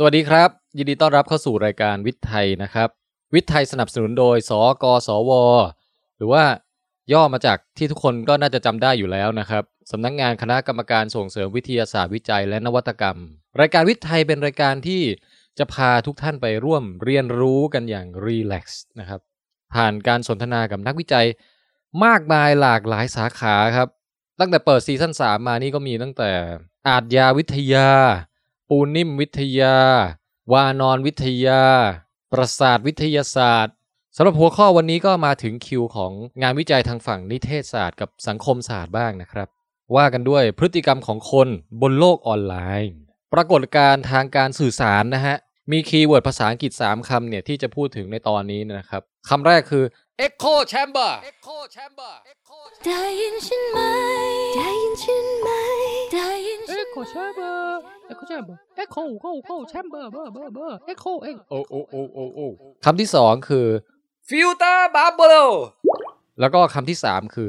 สวัสดีครับ ยินดีต้อนรับเข้าสู่รายการวิทย์ไทยนะครับ วิทย์ไทยสนับสนุนโดย สกสว หรือว่าย่อมาจากที่ทุกคนก็น่าจะจำได้อยู่แล้วนะครับสำนักงานคณะกรรมการส่งเสริมวิทยาศาสตร์วิจัยและนวัตกรรม รายการวิทย์ไทยเป็นรายการที่จะพาทุกท่านไปร่วมเรียนรู้กันอย่าง relax นะครับผ่านการสนทนากับนักวิจัย มากมายหลากหลายสาขาครับ ตั้งแต่เปิดซีซั่น3มานี่ก็มีตั้งแต่อาชญาวิทยา ปูนิ่มวิทยา วานรวิทยา ประสาทวิทยาศาสตร์สำหรับหัวข้อวันนี้ก็มาถึงคิวของงานวิจัยทางฝั่งนิเทศศาสตร์กับสังคมศาสตร์บ้างนะครับ ว่ากันด้วยพฤติกรรมของคนบนโลกออนไลน์ ปรากฏการณ์ทางการสื่อสารนะฮะ มี keyword ภาษาอังกฤษ 3 คำเนี่ย ที่จะพูดถึงในตอนนี้นะครับคำแรกคือ echo chamber echo chamber ได้ยินฉันไหมได้ยินฉันไหมได้ยินฉัน Echo chamber Echo chamber Echo Echo Echo chamber เบอร์เบอร์เบอร์ Echo เองโอ้โอ้โอ้โอ้โอ้คำที่สองคือ filter bubble แล้วก็คำที่สามคือ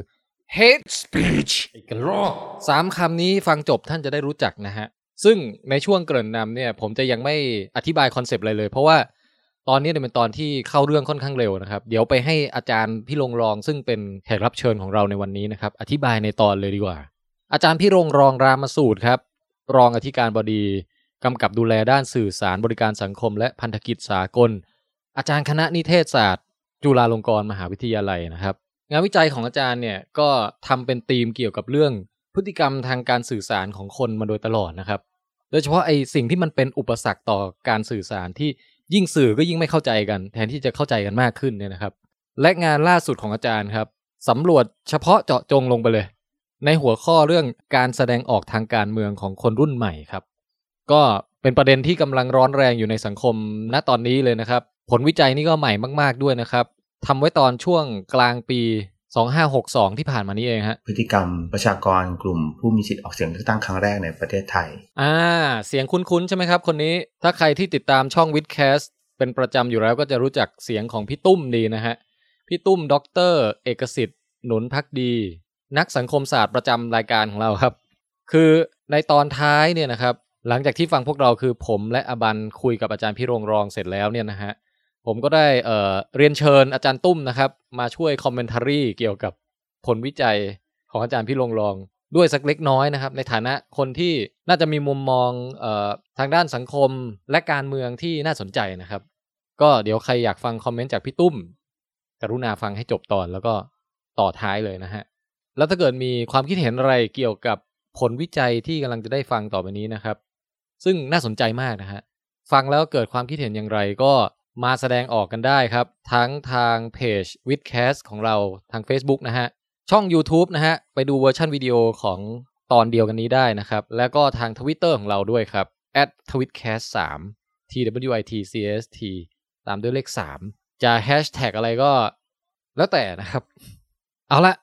hate speech อีกกันรอกสามคำนี้ฟังจบท่านจะได้รู้จักนะฮะ ซึ่งในช่วงเกริ่นนำเนี่ย ผมจะยังไม่อธิบาย concept อะไรเลย เพราะว่าตอนนี้เนี่ยเป็นตอนที่เข้าเรื่องค่อนข้างเร็วนะครับ เดี๋ยวไปให้อาจารย์พิรงรอง ซึ่งเป็นแขกรับเชิญของเราในวันนี้นะครับ อธิบายในตอนเลยดีกว่า อาจารย์พี่รงรองรามสูตรครับ รองอธิการบดีกำกับดูแลด้านสื่อสารบริการสังคม และพันธกิจสากล อาจารย์คณะนิเทศศาสตร์ จุฬาลงกรณ์มหาวิทยาลัยนะครับ งานวิจัยของอาจารย์เนี่ยก็ทำเป็นธีมเกี่ยวกับเรื่องพฤติกรรมทางการสื่อสารของคนมาโดยตลอดนะครับ โดยเฉพาะไอ้สิ่งที่มันเป็นอุปสรรคต่อการสื่อสารที่ยิ่งสื่อก็ยิ่งไม่เข้าใจกัน แทนที่จะเข้าใจกันมากขึ้นเนี่ยนะครับ และงานล่าสุดของอาจารย์ครับสำรวจเฉพาะเจาะจงลงไปเลย ในหัวข้อเรื่องการแสดงออกทางการเมืองของคนรุ่นใหม่ครับ ก็เป็นประเด็นที่กำลังร้อนแรงอยู่ในสังคมณตอนนี้เลยนะครับ ผลวิจัยนี่ก็ใหม่มาก ๆด้วยนะครับทำไว้ตอนช่วงกลางปี 2562 ที่ผ่านมานี้เองฮะพฤติกรรมประชากรกลุ่มผู้มีสิทธิ์ออกเสียงเลือกตั้งครั้งแรกในประเทศไทย อ่า เสียงคุ้นๆใช่ไหมครับ คนนี้ถ้าใครที่ติดตามช่องวิดแคสเป็นประจำอยู่แล้วก็จะรู้จักเสียงของพี่ตุ้มดีนะฮะพี่ตุ้มด็อกเตอร์เอกสิทธิ์หนุนภักดี นักสังคมศาสตร์ประจำรายการของเราครับ คือในตอนท้ายเนี่ยนะครับ หลังจากที่ฟังพวกเราคือผมและอาบันคุยกับอาจารย์พิรงรองเสร็จแล้วเนี่ยนะฮะผมก็ได้เรียนเชิญอาจารย์ตุ้มนะครับ มาช่วย commentary เกี่ยวกับผลวิจัยของอาจารย์พิรงรองด้วยสักเล็กน้อยนะครับ ในฐานะคนที่น่าจะมีมุมมองออทางด้านสังคมและการเมืองที่น่าสนใจนะครับ ก็เดี๋ยวใครอยากฟังคอมเมนต์จากพี่ตุ้ม กรุณาฟังให้จบตอนแล้วก็ต่อท้ายเลยนะฮะ แล้วถ้าเกิดมีความคิดเห็นอะไรเกี่ยวกับผลวิจัยที่กำลังจะได้ฟังต่อไปนี้นะครับ ซึ่งน่าสนใจมากนะฮะฟังแล้วเกิดความคิดเห็นอย่างไรก็มาแสดงออกกันได้ครับ ทั้งทางเพจ w i t h c a s t ของเราทาง Facebook นะฮะ ช่อง YouTube นะฮะ ไปดูเวอร์ชันวิดีโอของตอนเดียวกันนี้ได้นะครับ แล้วก็ทาง Twitter ของเราด้วยครับ @twitcast 3 t w i t c s t ตามด้วยเลข 3 จะแฮชแท็กอะไรก็ แล้วแต่นะครับ เอาละ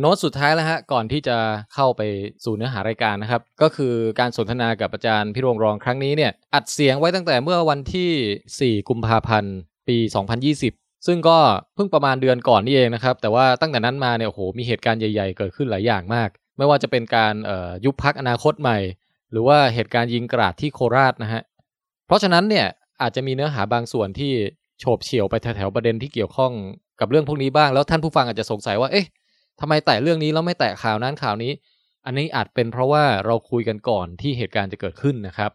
โน้ตสุดท้ายแล้วฮะก่อนที่จะเข้าไปสู่เนื้อหารายการนะครับ ก็คือการสนทนากับอาจารย์พี่โรงรองครั้งนี้เนี่ยอัดเสียงไว้ตั้งแต่เมื่อวันที่ 4 กุมภาพันธ์ ปี 2020 ซึ่งก็เพิ่งประมาณเดือนก่อนนี่เองนะครับ แต่ว่าตั้งแต่นั้นมาเนี่ยโอ้โหมีเหตุการณ์ใหญ่ๆ เกิดขึ้นหลายอย่างมาก ไม่ว่าจะเป็นการยุบพักอนาคตใหม่ หรือว่าเหตุการณ์ยิงกราดที่โคราชนะฮะเพราะฉะนั้นเนี่ยอาจจะมีเนื้อหาบางส่วนที่โฉบเฉี่ยวไปแถวๆประเด็นที่เกี่ยวข้องกับเรื่องพวกนี้บ้างแล้วท่านผู้ฟังอาจจะสงสัยว่าเอ๊ะ ทำไมแตะเรื่องนี้แล้วไม่แตะข่าวนั้นข่าวนี้ อันนี้อาจเป็นเพราะว่าเราคุยกันก่อนที่เหตุการณ์จะเกิดขึ้นนะครับ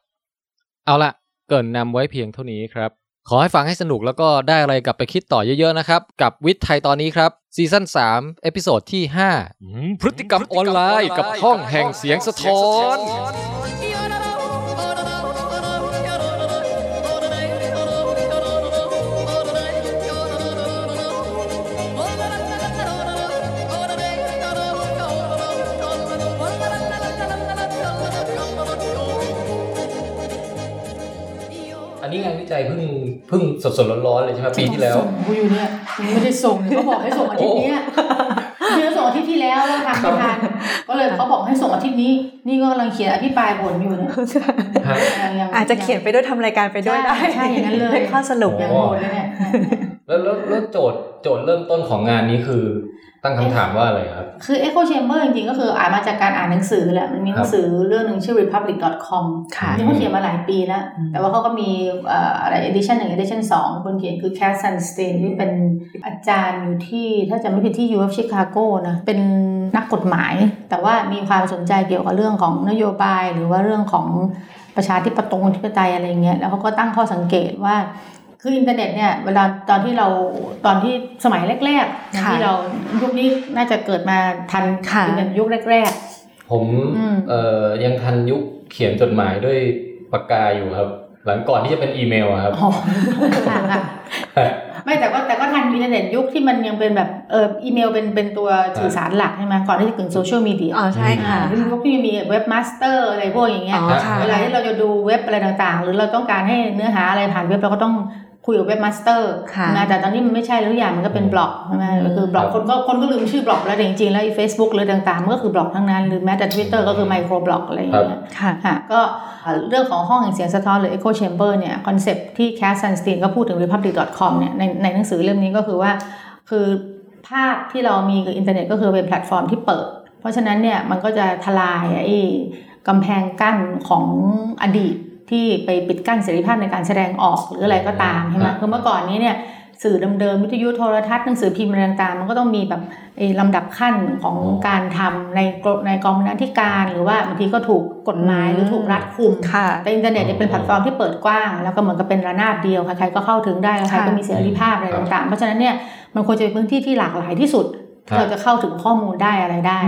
เอาละเกริ่นนำไว้เพียงเท่านี้ครับ ขอให้ฟังให้สนุกแล้วก็ได้อะไรกลับไปคิดต่อเยอะๆนะครับ กับวิทย์ไทยตอนนี้ครับซีซั่น3 episode ที่5อืมพฤติกรรมออนไลน์ กับห้องแห่งเสียงสะท้อน นนี้งานวิจัยเพิ่งเพิ่งสดๆร้อนๆเลยใช่ไหมปีที่แล้วส่งกูอยู่เนี่ยยังไม่ได้ส่งเลยเขาบอกให้ส่งอาทิตย์เนี้ยเนื้อส่งอาทิตย์ที่แล้วแล้วทำไม่ทันก็เลยเขาบอกให้ส่งอาทิตย์นี้ นี่ก็กำลังเขียนอธิบายบทอยู่เนี่ยฮะยังยังอาจจะเขียนไปด้วยทำรายการไปด้วยได้ใช่ใช่อย่างนั้นเลยป็ข้อสรุปยังหมดเลยเนี่ยแล้วแล้วแล้วโจทย์โจทย์เริ่มต้นของงานนี้คือ ตั้งคำถามว่าอะไรครับ คือ Echo Chamber จริงๆ ก็คืออ่านมาจากการอ่านหนังสือแหละ มันมีหนังสือเรื่องหนึ่งชื่อ republic.com ค่ะที่เขาเขียนมาหลายปีแล้วอืมแต่ว่าเขาก็มีเอ่ออะไร edition หนึ่ง edition สองคนเขียนคือ Cass Sunstein ที่เป็นอาจารย์อยู่ที่ถ้าจะไม่ผิดที่ U of Chicago นะ เป็นนักกฎหมาย แต่ว่ามีความสนใจเกี่ยวกับเรื่องของนโยบาย หรือว่าเรื่องของประชาธิปตงธิปไตยอะไรเงี้ย แล้วเขาก็ตั้งข้อสังเกตว่า คืออินเทอร์เน็ตเนี่ยเวลาตอนที่เราตอนที่สมัยแรกๆนะค่ะที่เรายุคนี้น่าจะเกิดมาทันค่ะอินเทอร์เน็ตยุคแรกผมอืมเอ่อยังทันยุคเขียนจดหมายด้วยปากกาอยู่ครับ หลังก่อนที่จะเป็นอีเมลอะครับๆอ๋อค่ะค่ะไม่แต่ก็แต่ก็ทันอินเทอร์เน็ตยุคที่มันยังเป็นแบบเอออีเมลเป็นเป็นตัวสื่อสารหลักใช่ไหมก่อนที่จะถึงโซเชียลมีเดียอ๋อใช่ค่ะอ่ายุคที่มีเว็บมาสเตอร์อะไรพวกอย่างเงี้ยอ๋อค่ะเวลาที่เราจะดูเว็บอะไรต่างๆ หรือเราต้องการให้เนื้อหาอะไรผ่านเว็บเราก็ต้อง คุยกับเว็บมาสเตอร์ค่ะนะแต่ตอนนี้มันไม่ใช่แล้วทุกอย่างมันก็เป็นบล็อกใช่ไหมอืมก็คือบล็อกคนก็คนก็ลืมชื่อบล็อกแล้วแต่จริงๆ แล้วเฟซบุ๊กหรือต่างๆมันก็คือบล็อกทั้งนั้น หรือแม้แต่ Twitter ก็คือ microblog อะไรอย่างเงี้ยค่ะค่ะก็เอ่อเรื่องของห้องแห่งเสียงสะท้อนหรือ Echo Chamber เนี่ย concept ที่ Cass Sunstein ก็พูดถึง republic.com เนี่ยในในหนังสือเล่มนี้ก็คือว่า คือภาพที่เรามีกับอินเทอร์เน็ตก็คือเป็นแพลตฟอร์มที่เปิด เพราะฉะนั้นเนี่ยมันก็จะทลายไอ้กำแพงกั้นของอดีต ที่ไปปิดกั้นเสรีภาพในการแสดงออกหรืออะไรก็ตามใช่ไหมครับคือเมื่อก่อนนี้เนี่ยสื่อเดิมๆวิทยุโทรทัศน์หนังสือพิมพ์อะไรต่างๆมันก็ต้องมีแบบไอ้ลำดับขั้นของการทำในกรในกองบรรณาธิการหรือว่าบางทีก็ถูกกฎหมายหรือถูกควบคุมค่ะแต่อินเทอร์เน็ตเนี่ยเป็นแพลตฟอร์มที่เปิดกว้าง แล้วก็เหมือนกับเป็นระนาบเดียวใครๆก็เข้าถึงได้ใครๆก็มีเสรีภาพอะไรต่างๆ เพราะฉะนั้นเนี่ยมันควรจะเป็นพื้นที่ที่หลากหลายที่สุดครับที่เราจะเข้าถึงข้อมูลได้อะไรได้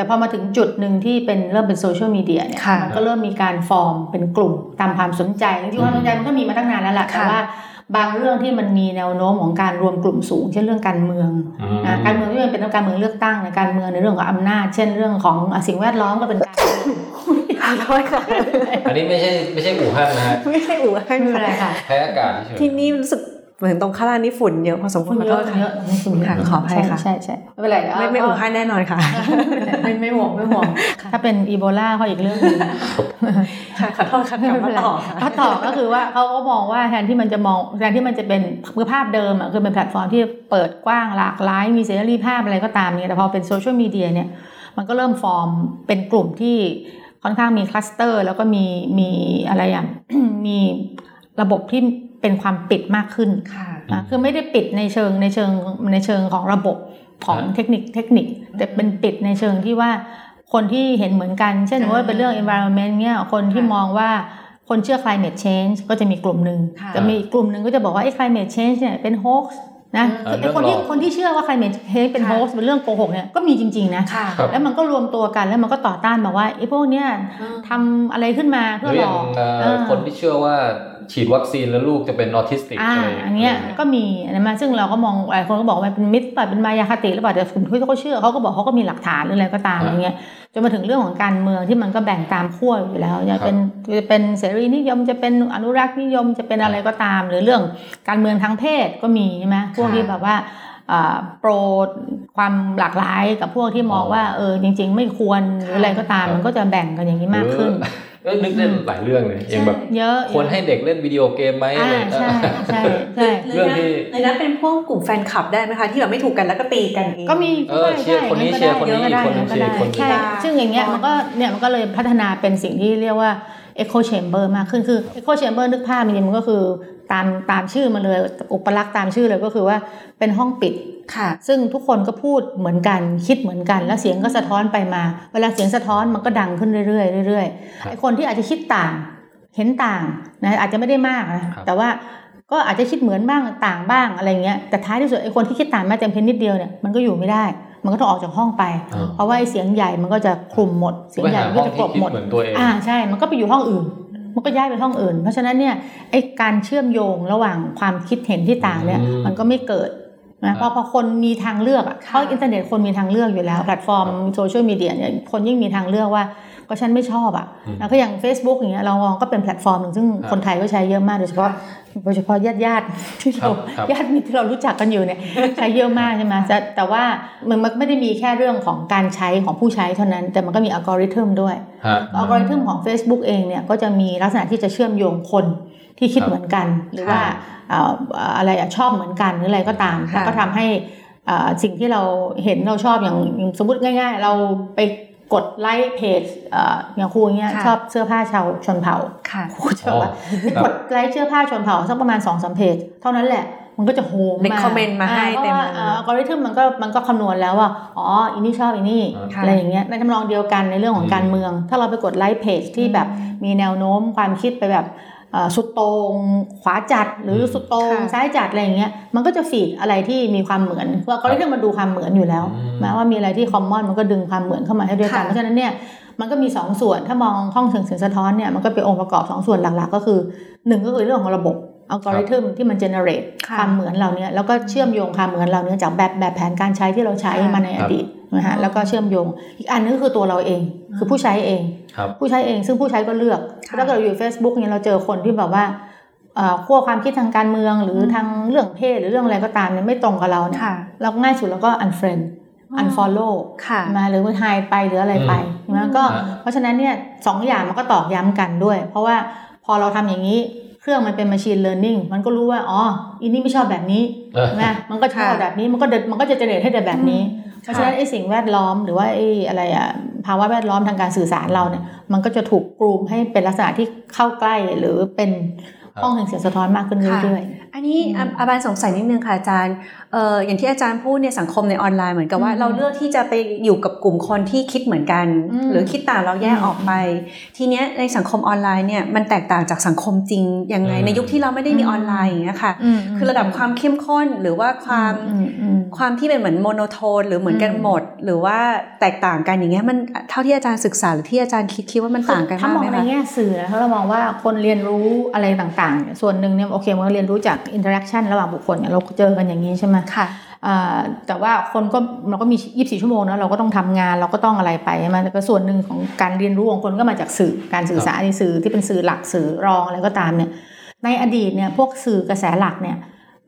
แต่พอมาถึงจุดหนึ่งที่เป็นเริ่มเป็นโซเชียลมีเดียเนี่ยค่ะมันก็เริ่มมีการฟอร์มเป็นกลุ่มตามความสนใจจริงๆความสนใจมันก็มีมาตั้งนานแล้วแหละแต่ค่ะว่าบางเรื่องที่มันมีแนวโน้มของการรวมกลุ่มสูง เช่นเรื่องการเมืองอืมนะการเมืองที่มันเป็นเรื่องการเมืองเลือกตั้งในการเมืองในเรื่องของอำนาจ เช่นเรื่องของอะสิ่งแวดล้อมก็เป็นการเมืองขอโทษค่ะอันนี้ไม่ใช่ไม่ใช่อู่ฮั่นนะฮะไม่ใช่อู่ฮั่นไม่เป็นไรค่ะค่ะแพ้อากาศเฉยที่นี่รู้สึกเหมือนตรงข้างล่างนี่ฝุ่นเยอะพอสมควรฝุ่นขอเยโทอะษเยค่ะอะฝุ่นเยอะค่ะขออภัยค่ะใช่ใช่ไม่เป็นไรไม่ไม่อู่ฮั่นแน่นอนค่ะ ไม่ไม่ห่วงไม่ห่วงถ้าเป็นอีโบลาเขาอีกเรื่องหนึงค่ะขอโทษค่ะกลับมาต่อค่ะเขาต่อก็คือว่าเขาก็มองว่าแทนที่มันจะมองแทนที่มันจะเป็นคือภาพเดิมอะคือเป็นแพลตฟอร์มที่เปิดกว้างหลากหลายมีเสรีภาพอะไรก็ตามเนี่ยแต่พอเป็นโซเชียลมีเดียเนี่ยมันก็เริ่มฟอร์มเป็นกลุ่มที่ค่อนข้างมี cluster แล้วก็มีมีอะไรอย่างมีระบบที่ เป็นความปิดมากขึ้นค่ะอะคือไม่ได้ปิดในเชิงในเชิงในเชิงของระบบของครับเทคนิคเทคนิค แต่เป็นปิดในเชิงที่ว่าคนที่เห็นเหมือนกัน เช่นอ่าว่าเป็นเรื่อง environment เนี่ยคนที่ค่ะมองว่าคนเชื่อ climate change ก็จะมีกลุ่มหนึ่งค่ะจะมีอีกกลุ่มหนึ่งก็จะบอกว่าไอ้ climate change เนี่ยเป็น hoax นะอ่าคือไอ้คนที่เรื่องหลอกคนที่เชื่อว่า climate change เป็นค่ะ hoax เป็นเรื่องโกหกเนี่ยก็มีจริง ๆ นะค่ะครับแล้วมันก็รวมตัวกันแล้วมันก็ต่อต้านบอกว่าไอ้พวกเนี้ยทำอะไรขึ้นมาหเพื่รืออหลอย่างอกเอ่อเออคนที่เชื่อว่า ฉีดวัคซีนแล้วลูกจะเป็นออทิสติกอ่าอะไรอันเนี้ยก็มีอันนั้นมาซึ่งเราก็มองหลายคนก็บอกว่าเป็นมิตรป่ะเป็นมายาคติหรือเปล่าแต่กลุ่มที่เขาเชื่อเขาก็บอกเขาก็มีหลักฐานหรืออะไรก็ตามอย่างเงี้ยจนมาถึงเรื่องของการเมืองที่มันก็แบ่งตามขั้วอยู่แล้วจะเป็นจะเป็นเสรีนิยมจะเป็นอนุรักษ์นิยมจะเป็นอะไรก็ตาม หรือเรื่องการเมืองทางเพศก็มีใช่ไหมพวกที่แบบว่าอ่าโปรความหลากหลายกับพวกที่มองว่าเออจริง ๆ ไม่ควรหรืออะไรก็ตามมันก็จะแบ่งกันอย่างนี้มากขึ้น เออนึกได้หลายเรื่องเลยอย่างแบบเยอะควรให้เด็กเล่นวิดีโอเกมไหมอะอ่าไรใช่ใช่ใช่เรื่องที่ในนั้นเป็นพวกกลุ่มแฟนคลับได้ไหมคะ ที่แบบไม่ถูกกันแล้วก็ตีกันเองก็มีเออเชียร์คนนี้เชียร์คนนี้ก็ได้คนนึงก็เชียได้ร์คนนี้ใช่ซึ่งอย่างเงี้ยมันก็เนี่ยมันก็เลยพัฒนาเป็นสิ่งที่เรียกว่า Echo Chamber มากขึ้นคือ Echo Chamber นึกภาพจริงๆมันก็คือตามตามชื่อมันเลย อุปลักษณ์ตามชื่อเลยก็คือว่าเป็นห้องปิดค่ะ ซึ่งทุกคนก็พูดเหมือนกันคิดเหมือนกัน แล้วเสียงก็สะท้อนไปมา เวลาเสียงสะท้อนมันก็ดังขึ้นเรื่อยๆเรื่อยครับๆไอ้คนที่อาจจะคิดต่างเห็นต่างนะอาจจะไม่ได้มากนะครับแต่ว่าก็อาจจะคิดเหมือนบ้างต่างบ้างอะไรเงี้ยแต่ท้ายที่สุดไอ้คนที่คิดต่างแม้แต่เพียงนิดเดียวเนี่ยมันก็อยู่ไม่ได้ มันก็ต้องออกจากห้องไปอ่าเพราะว่าไอ้เสียงใหญ่มันก็จะคลุมหมด เสียงใหญ่หามันห้ก็องจะกลบหมด ไปหาห้องที่คิดเหมือนตัวเองอ่าใช่ มันก็ไปอยู่ห้องอื่น มันก็ย้ายไปห้องอื่น เพราะฉะนั้นเนี่ยไอ้การเชื่อมโยงระหว่างความคิดเห็นที่ต่างเนี่ยอืมมันก็ไม่เกิดนะเพราะพอคนมีทางเลือกอะค่ะเพราะอินเทอร์เน็ตคนมีทางเลือกอยู่แล้ว แพลตฟอร์มโซเชียลมีเดียเนี่ยคนยิ่งมีทางเลือกว่า ก็ฉันไม่ชอบอะอืมแล้วก็อย่าง Facebook อย่างเงี้ยเรามองก็เป็นแพลตฟอร์มหนึ่งซึ่งครับคนไทยก็ใช้เยอะมากโดยเฉพาะโดยเฉพาะญาติญาติๆที่เราครับญาติมิตรที่เรารู้จักกันอยู่เนี่ยใช้เยอะมากใช่ไหมแต่แต่ว่ามันมันไม่ได้มีแค่เรื่องของการใช้ของผู้ใช้เท่านั้น แต่มันก็มีอัลกอริทึมด้วยฮะอัลกอริทึมของ Facebook เองเนี่ยก็จะมีลักษณะที่จะเชื่อมโยงคนที่คิดครับเหมือนกัน หรือว่าเอ่ออะไรอะชอบเหมือนกันหรืออะไรก็ตามค่ะแล้วก็ทำให้เอ่อสิ่งที่เราเห็นเราชอบอย่างอย่างสมมติง่าย ๆ เราไป กดไลค์เพจเอ่ออย่างครูเงี้ยค่ะชอบเสื้อผ้าชาวชนเผ่าค่ะครูจะบอกว่าไปกดไลค์เสื้อผ้าชนเผ่าสักประมาณสองสามเพจ เท่านั้นแหละมันก็จะโฮม Recommend มาให้เต็มเลยอัลกอริทึมมันก็มันก็คำนวณแล้วว่า อ๋ออีนี่ชอบอีนี่ค่ะอะไรอย่างเงี้ยในทำนองเดียวกันในเรื่องของการเมือง ถ้าเราไปกดไลค์เพจที่แบบมีแนวโน้มความคิดไปแบบเอ่อ สุดโต่งขวาจัดหรือสุดโต่งค่ะซ้ายจัดอะไรอย่างเงี้ยมันก็จะ feed อะไรที่มีความเหมือนเพราะอัลกอริทึมมันดูความเหมือนอยู่แล้วอืมแม้ว่ามีอะไรที่ common มันก็ดึงความเหมือนเข้ามาให้ด้วยกันค่ะเพราะฉะนั้นเนี่ยมันก็มีสองส่วนถ้ามองห้องเสียงเสียงสะท้อนเนี่ยมันก็เป็นองค์ประกอบสองส่วนหลักๆ ก็คือหนึ่งก็คือเรื่องของระบบ อัลกอริทึมที่มันเจเนเรตค่ะความเหมือนเราเนี่ยแล้วก็เชื่อมโยงความเหมือนเราเนี่ยจากแบบแบบแผนการใช้ที่เราใช้ค่ะมาในอดีตนะฮะแล้วก็เชื่อมโยง อีกอันนึงก็คือตัวเราเอง คือผู้ใช้เองครับผู้ใช้เองซึ่งผู้ใช้ก็เลือกค่ะถ้าเกิดเราอยู่ Facebook เนี่ยเราเจอคนที่แบบว่าเอ่อขั้วความคิดทางการเมืองหรืออมทางเรื่องเพศหรือเรื่องอะไรก็ตามเนี่ยไม่ตรงกับเราเนี่ยค่ะเราก็ง่ายสุดเราก็ unfriend อ๋อ unfollow ค่ะมาหรือว่า hide ไปหรืออะไรไปอืมนะก็อ่าเพราะฉะนั้นเนี่ยสองอย่างมันก็ตอกย้ำกันด้วย เพราะว่าพอเราทำอย่างนี้ เครื่องมันเป็น machine learning มันก็รู้ว่า อ๋ออีนี่ไม่ชอบแบบนี้เออใช่ไหมมันก็ชอบค่ะแบบนี้มันก็เดินมันก็จะเจเนเรตให้แต่แบบนี้ เพราะฉะนั้นไอ้สิ่งแวดล้อมหรือว่าไอ้อะไรอะภาวะแวดล้อมทางการสื่อสารเราเนี่ย มันก็จะถูกกรูมให้เป็นลักษณะที่เข้าใกล้หรือเป็นห้องแห่งเสียงสะท้อนมากขึ้นเรื่อย อันนี้อืมอาบานสงสัยนิดนึงค่ะอาจารย์เอ่ออย่างที่อาจารย์พูดในสังคมในออนไลน์เหมือนกับว่าอืมเราเลือกที่จะไปอยู่กับกลุ่มคนที่คิดเหมือนกันอืมหรือคิดต่างเราแยกอืมออกไป ทีเนี้ยในสังคมออนไลน์เนี่ยมันแตกต่างจากสังคมจริงยังไงอืมในยุคที่เราไม่ได้มีออนไลน์อย่างเงี้ยค่ะอืมคือระดับความเข้มข้นหรือว่าความอืมอืมความที่เป็นเหมือน monotone หรือเหมือนกันอืมหมด หรือว่าแตกต่างกันอย่างเงี้ยมันเท่าที่อาจารย์ศึกษาหรือที่อาจารย์คิดคิดว่ามันต่างกันถ้ามากองไหมในคะแง่สื่อนะถ้าเรามองว่าคนเรียนรู้อะไรต่างๆเนี่ยส่วนหนึ่งเนี่ยโอเคมันก็เรียนรู้จาก interaction ระหว่างบุคคลเนี่ยเราเจอกันอย่างนี้ใช่ไหมค่ะอ่าแต่ว่าคนก็เราก็มี 24 ชั่วโมงนะเราก็ต้องทำงานเราก็ต้องอะไรไปใช่ไหมแต่ก็ส่วนหนึ่งของการเรียนรู้ของคนก็มาจากสื่อการสื่อสารในสื่อที่เป็นสื่อหลักสื่อรองอะไรก็ตามเนี่ยในอดีตเนี่ยพวกสื่อกระแสหลักเนี่ย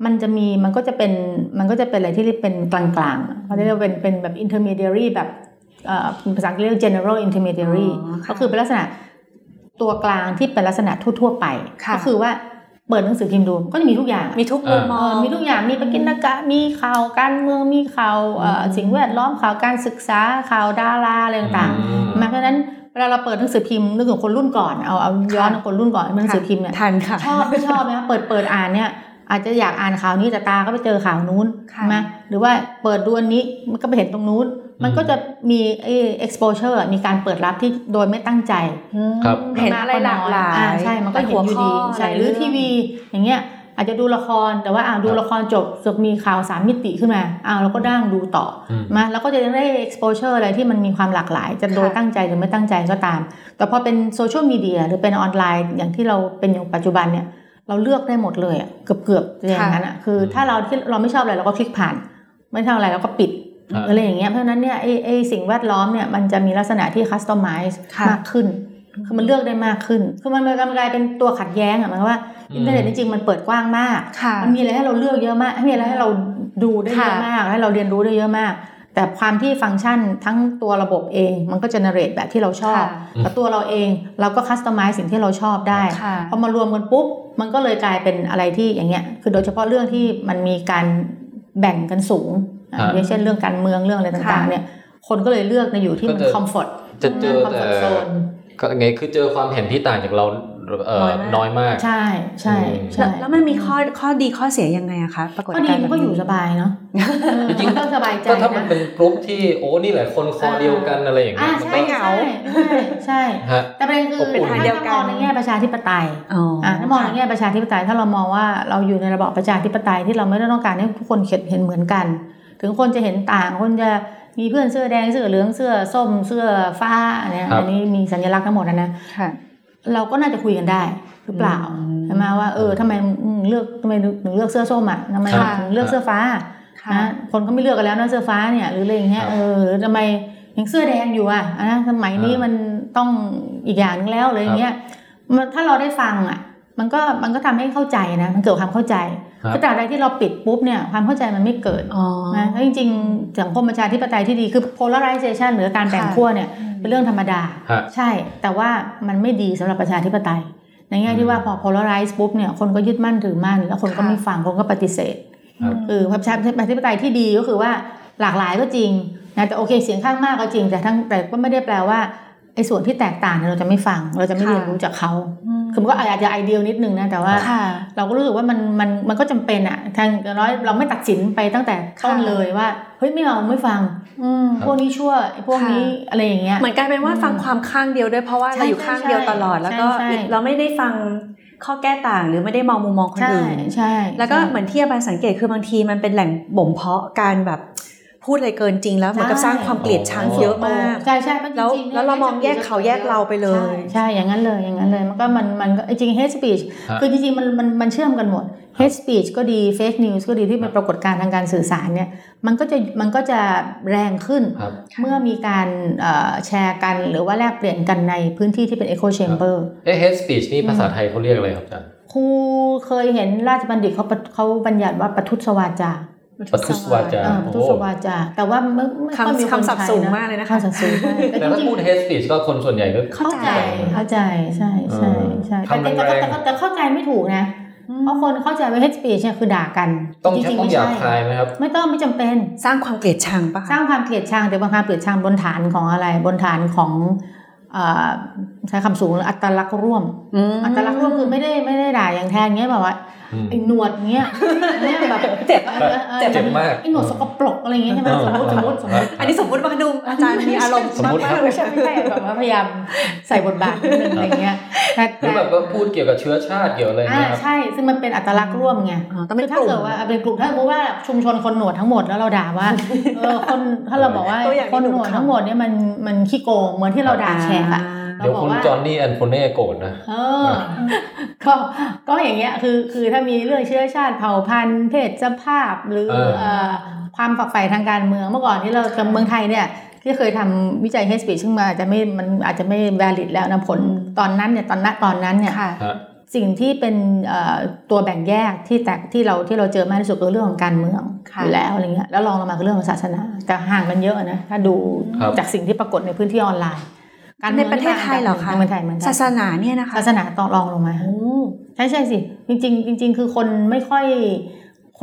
มันจะมีมันก็จะเป็นมันก็จะเป็นอะไรที่เรียกเป็นกลางๆเขาเรียกว่าเป็นเป็นแบบ intermediary แบบเอ่อภาษาอังกฤษเรียก general intermediary อ๋อค่ะก็คือเป็นลักษณะตัวกลางที่เป็นลักษณะทั่ว ๆ ไปค่ะก็คือว่า เปิดหนังสือพิมพ์ดูก็จะมีทุกอย่างมีทุกมุมมเอองอมีทุกอย่างมีปกินกะมีข่าวการเมืองมีข่าวเอ่อสิ่งแวดล้อมข่าวการศึกษาข่าวดาราอะไรต่างอืมๆมาเพราะฉะนั้นเวลาเราเปิดหนังสือพิมพ์นึกถึงคนรุ่นก่อนเอาเอาย้อนค่ะคนรุ่นก่อนหนังสือพิมพ์เนี่ยทันค่ะชอบไม่ชอบนะเปิดเปิดอ่านเนี่ยอาจจะอยากอ่านข่าวนี้แต่ตาก็ไปเจอข่าวนู้นค่ะใช่ไหมหรือว่าเปิดดูอันนี้มันก็ไปเห็นตรงนู้น มันก็จะมีไอ้ exposure มีการเปิดรับที่โดยไม่ตั้งใจครับเห็นอะไรหลากหลายอ่ใช่มันก็เห็นอยู่ดีหัวข้อใช่หลายหรือเรื่องทีวีอย่างเงี้ยอาจจะดูละครแต่ว่าอ่าดูละครจบจะมีข่าวสามมิติขึ้นมาอ้าวเราก็ดั้งดูต่ออมมาแล้วก็จะได้ exposure อะไรที่มันมีความหลากหลาย จะโดยค่ะตั้งใจหรือไม่ตั้งใจก็ตาม แต่พอเป็นโซเชียลมีเดียหรือเป็นออนไลน์อย่างที่เราเป็นอยู่ปัจจุบันเนี่ยเราเลือกได้หมดเลยอะเกือบเกือบๆอย่างนั้นอะคือถ้าเราที่เราไม่ชอบอะไรเราก็คลิกผ่าน ไม่ชอบอะไรเราก็ปิดครับ อะไรอย่างเงี้ยเพราะฉะนั้นเนี่ยไอ้ไอ้สิ่งแวดล้อมเนี่ยมันจะมีลักษณะที่ customize ค่ะมากขึ้นคือมันเลือกได้มากขึ้น คือมันมันกลายเป็นตัวขัดแย้งอะหมายความว่าอืมอินเทอร์เน็ตจริงๆมันเปิดกว้างมากค่ะมันมีอะไรให้เราเลือกเยอะมากมีอะไรให้เราดูได้เยอะค่ะมาก ให้เราเรียนรู้ได้เยอะมาก แต่ความที่ฟังก์ชันทั้งตัวระบบเอง มันก็ generate แบบที่เราชอบค่ะแต่ตัวเราเองเราก็ customize สิ่งที่เราชอบได้ค่ะพอมารวมกันปุ๊บ มันก็เลยกลายเป็นอะไรที่อย่างเงี้ย คือโดยเฉพาะเรื่องที่มันมีการแบ่งกันสูง อะฮะอย่างเช่นเรื่องการเมืองเรื่องอะไรต่างๆค่ะเนี่ย คนก็เลยเลือกในอยู่ที่มันก็จะคอมฟอร์ตจะเจอคอมฟแต่อร์ตโซนก็ไงคือเจอความเห็นที่ต่างจากเราเอ่อน้น้ออยยมากมาก ใช่ใช่อืมใช่แล้วแล้วมันมีข้อข้อดีข้อเสียยังไงอะคะปรากฏก็ดีการณ์มันก็อยู่สบายเนาะเออจริงๆมันก็สบายใจก็ถ้ามันนะเป็นกลุ่มที่โอ้นี่แหละคนคอเดียวกันอะไรอย่างอ่าเงี้ยมันใช่ก็ใช่ใช่ใช่ฮะแต่ประเด็นคืออบอุ่นถ้าเดียวกันมองในแง่ประชาธิปไตยอ๋ออะถ้ามองในแง่ประชาธิปไตยถ้าเรามองว่าเราอยู่ในระบอบประชาธิปไตยที่เราไม่ได้ต้องการให้ทุกคนเห็นเหมือนกัน ถึงคนจะเห็นต่าง คนจะมีเพื่อนเสื้อแดงเสื้อเหลืองเสื้อส้มเสื้อฟ้าเนี่ยครับอันนี้มีสัญลักษณ์ทั้งหมดนะนะค่ะเราก็น่าจะคุยกันได้หรือเปล่าอืมใช่ไหมว่าเออทำไมอืมเลือกทำไมถึงเลือกเสื้อส้มอะทำไมค่ะถึงเลือกเสื้อฟ้าค่ะนะคนก็ไม่เลือกกันแล้วนะเสื้อฟ้าเนี่ยหรืออะไรอย่างเงี้ยครับเออหรือทำไมยังเสื้อแดงอยู่อะอะนะสมัยนี้อ่ามัมันต้องอีกอย่างนึงแล้วเลยอย่างเงี้ยมันถ้าเราได้ฟังอะ มันก็มันก็ทำให้เข้าใจนะมันเกิดความเข้าใจ ครับคือแต่ใดที่เราปิดปุ๊บเนี่ยความเข้าใจมันไม่เกิดอ๋อนะแล้วจริงๆสังคมประชาธิปไตยที่ดีคือ polarization หรือการแบ่งค่ะขั้วเนี่ยเป็นเรื่องธรรมดาฮะใช่ แต่ว่ามันไม่ดีสำหรับประชาธิปไตย ในแง่ที่ว่าพอ polarize ปุ๊บเนี่ยคนก็ยึดมั่นถือมั่นแล้วคนก็ค่ะไม่ฟังคนก็ปฏิเสธครับคือประชาธิปไตยที่ดีก็คือว่าหลากหลายก็จริงนะแต่โอเคเสียงข้างมากก็จริงแต่ทั้งแต่ก็ไม่ได้แปลว่า ไอ้ส่วนที่แตกต่างเนี่ยเราจะไม่ฟัง เราจะไม่ค่ะเรียนรู้จากเขาคือมันก็อาจจะไอเดียนิดนึงนะแต่ว่าค่ะเราก็รู้สึกว่ามันมันมันก็จำเป็นอะทางอย่างน้อยเราไม่ตัดสินไปตั้งแต่ต้นค่ะเลยว่าเฮ้ยไม่เอาไม่ฟังอืมพวกนี้ชั่วไอ้พวกนี้อะไรอย่างเงี้ยเหมือนกลายเป็นว่าอืมฟังความข้างเดียวด้วยเพราะว่าใช่เราอยู่ข้างเดียวตลอดใช่แล้วก็ใช่เราไม่ได้ฟังข้อแก้ต่างหรือไม่ได้มองมุมมองคนใช่อื่นใช่ แล้วก็ใช่เหมือนที่อาจารย์สังเกตคือบางทีมันเป็นแหล่งบ่มเพาะการแบบ พูดอะไรเกินจริงแล้วเหมือนกับสร้างความเกลียดชังอ๋อเยอะมากใช่ใช่มันจแล้วริงๆแล้วเรามองแยกเขาแยกเราไปเลยใช่ใช่อย่างนั้นเลยอย่างนั้นเลยมันก็มันมันก็จริง hate speech ฮะคือจริงๆมันมันมันเชื่อมกันหมด hate speech ก็ดี fake news ก็ดีที่เป็นปรากฏการณ์ทางการสื่อสารเนี่ยมันก็จะมันก็จะแรงขึ้นครับเมื่อมีการเอ่อแชร์กันหรือว่าแลกเปลี่ยนกันในพื้นที่ที่เป็น echo chamber เอ๊ะ hate speech นี่ภาษาไทยเขาเรียกอะไรครับอาจารย์ครูเคยเห็นราชบัณฑิตเขาปะเขาบัญญัติว่าประทุษวาจา ปทุสวาจาเออประทุษวาจา แต่ว่าไม่ไม่ค่อยมีคำคนคำศัพท์ใช้สูงมากเลยนะคะคำศัพท์สูงใช่แต่จถ้าริงๆพูด hate speech ก็คนส่วนใหญ่ก็เข้าใจ เข้าใจ ใช่ใช่ใช่คำแต่แต่แรงๆแต่แต่แต่เข้าใจไม่ถูกนะ เพราะคนเข้าใจว่า hate speech เนี่ยคือด่ากัน ต้องจใช้ริงๆต้องไม่หยาใช่บคายไหมครับไม่ต้องไม่จำเป็น สร้างความเกลียดชังปะสร้างความเกลียดชังแต่บางความเกลียดชังบนฐานของอะไร บนฐานของเอ่อใช้คำสูงหรืออัตลักษณ์ร่วม อัตลักษณ์ร่วมคือไม่ได้ไม่ได้ด่าอย่างแทนเงี้ยแบบว่าอืม ไอ้หนวดเงี้ยเนี่ยแบบเจ็บออออเจ็บมากไอ้หนวดสกปรกอะไรเงี้ยใช่ไหมสมมติสมมติสมมติอันนี้สมมติว่าดูอาจารย์มีอารมณ์สมมุติครับไม่ใช่ไม่ใช่แบบว่าพยายามใส่บทบาทนิดนึงอะไรเงี้ยแต่หรือแบบว่าพูดเกี่ยวกับเชื้อชาติเกี่ยวอะไรอ่าเนี่ยครับใช่ซึ่งมันเป็นอัตลักษณ์ร่วมไงอ๋อต้องเป็นคืถ้ากลุ่มเกิดว่าเป็นกลุ่มถ้าสมมติว่าชุมชนคนหนวดทั้งหมดแล้วเราด่าว่าเออคนถ้าเราบอกว่าตัวอย่างที่คนหนูหนวดทำทั้งหมดเนี่ยมันมันขี้โกงเหมือนที่เราด่าแขกอะ เดี๋ยวคุณจอห์นนี่แอนโฟเน่โกรธนะเออก็ก็อย่างเงี้ยคือคือถ้ามีเรื่องเชื้อชาติเผ่าพันธุ์เพศสภาพหรือเออเอ่อความฝักใฝ่ทางการเมืองเมื่อก่อนที่เรากับเมืองไทยเนี่ยที่เคยทำวิจัย hate speech ซึ่งมาอาจจะไม่มันอาจจะไม่ valid แล้วนะผลตอนนั้นเนี่ยตอนนั้นตอนนั้นเนี่ยค่ะฮะสิ่งที่เป็นเอ่อตัวแบ่งแยกที่แตกที่เราที่เราเจอมากที่สุดคือเรื่องของการเมืองค่ะอยู่แล้วอะไรเงี้ยแล้วรองลงมาคือเรื่องของศาสนาแต่ห่างกันเยอะนะถ้าดูครับจากสิ่งที่ปรากฏในพื้นที่ออนไลน์ การในมืองประเทศไทยเหรอคะในเมืองไทยเมืองไทยศาสนาเนี่ยนะคะศาสนาต่อรองลงมาโอ้ใช่ใช่สิ จริง ๆ จริง ๆ คือคนไม่ค่อย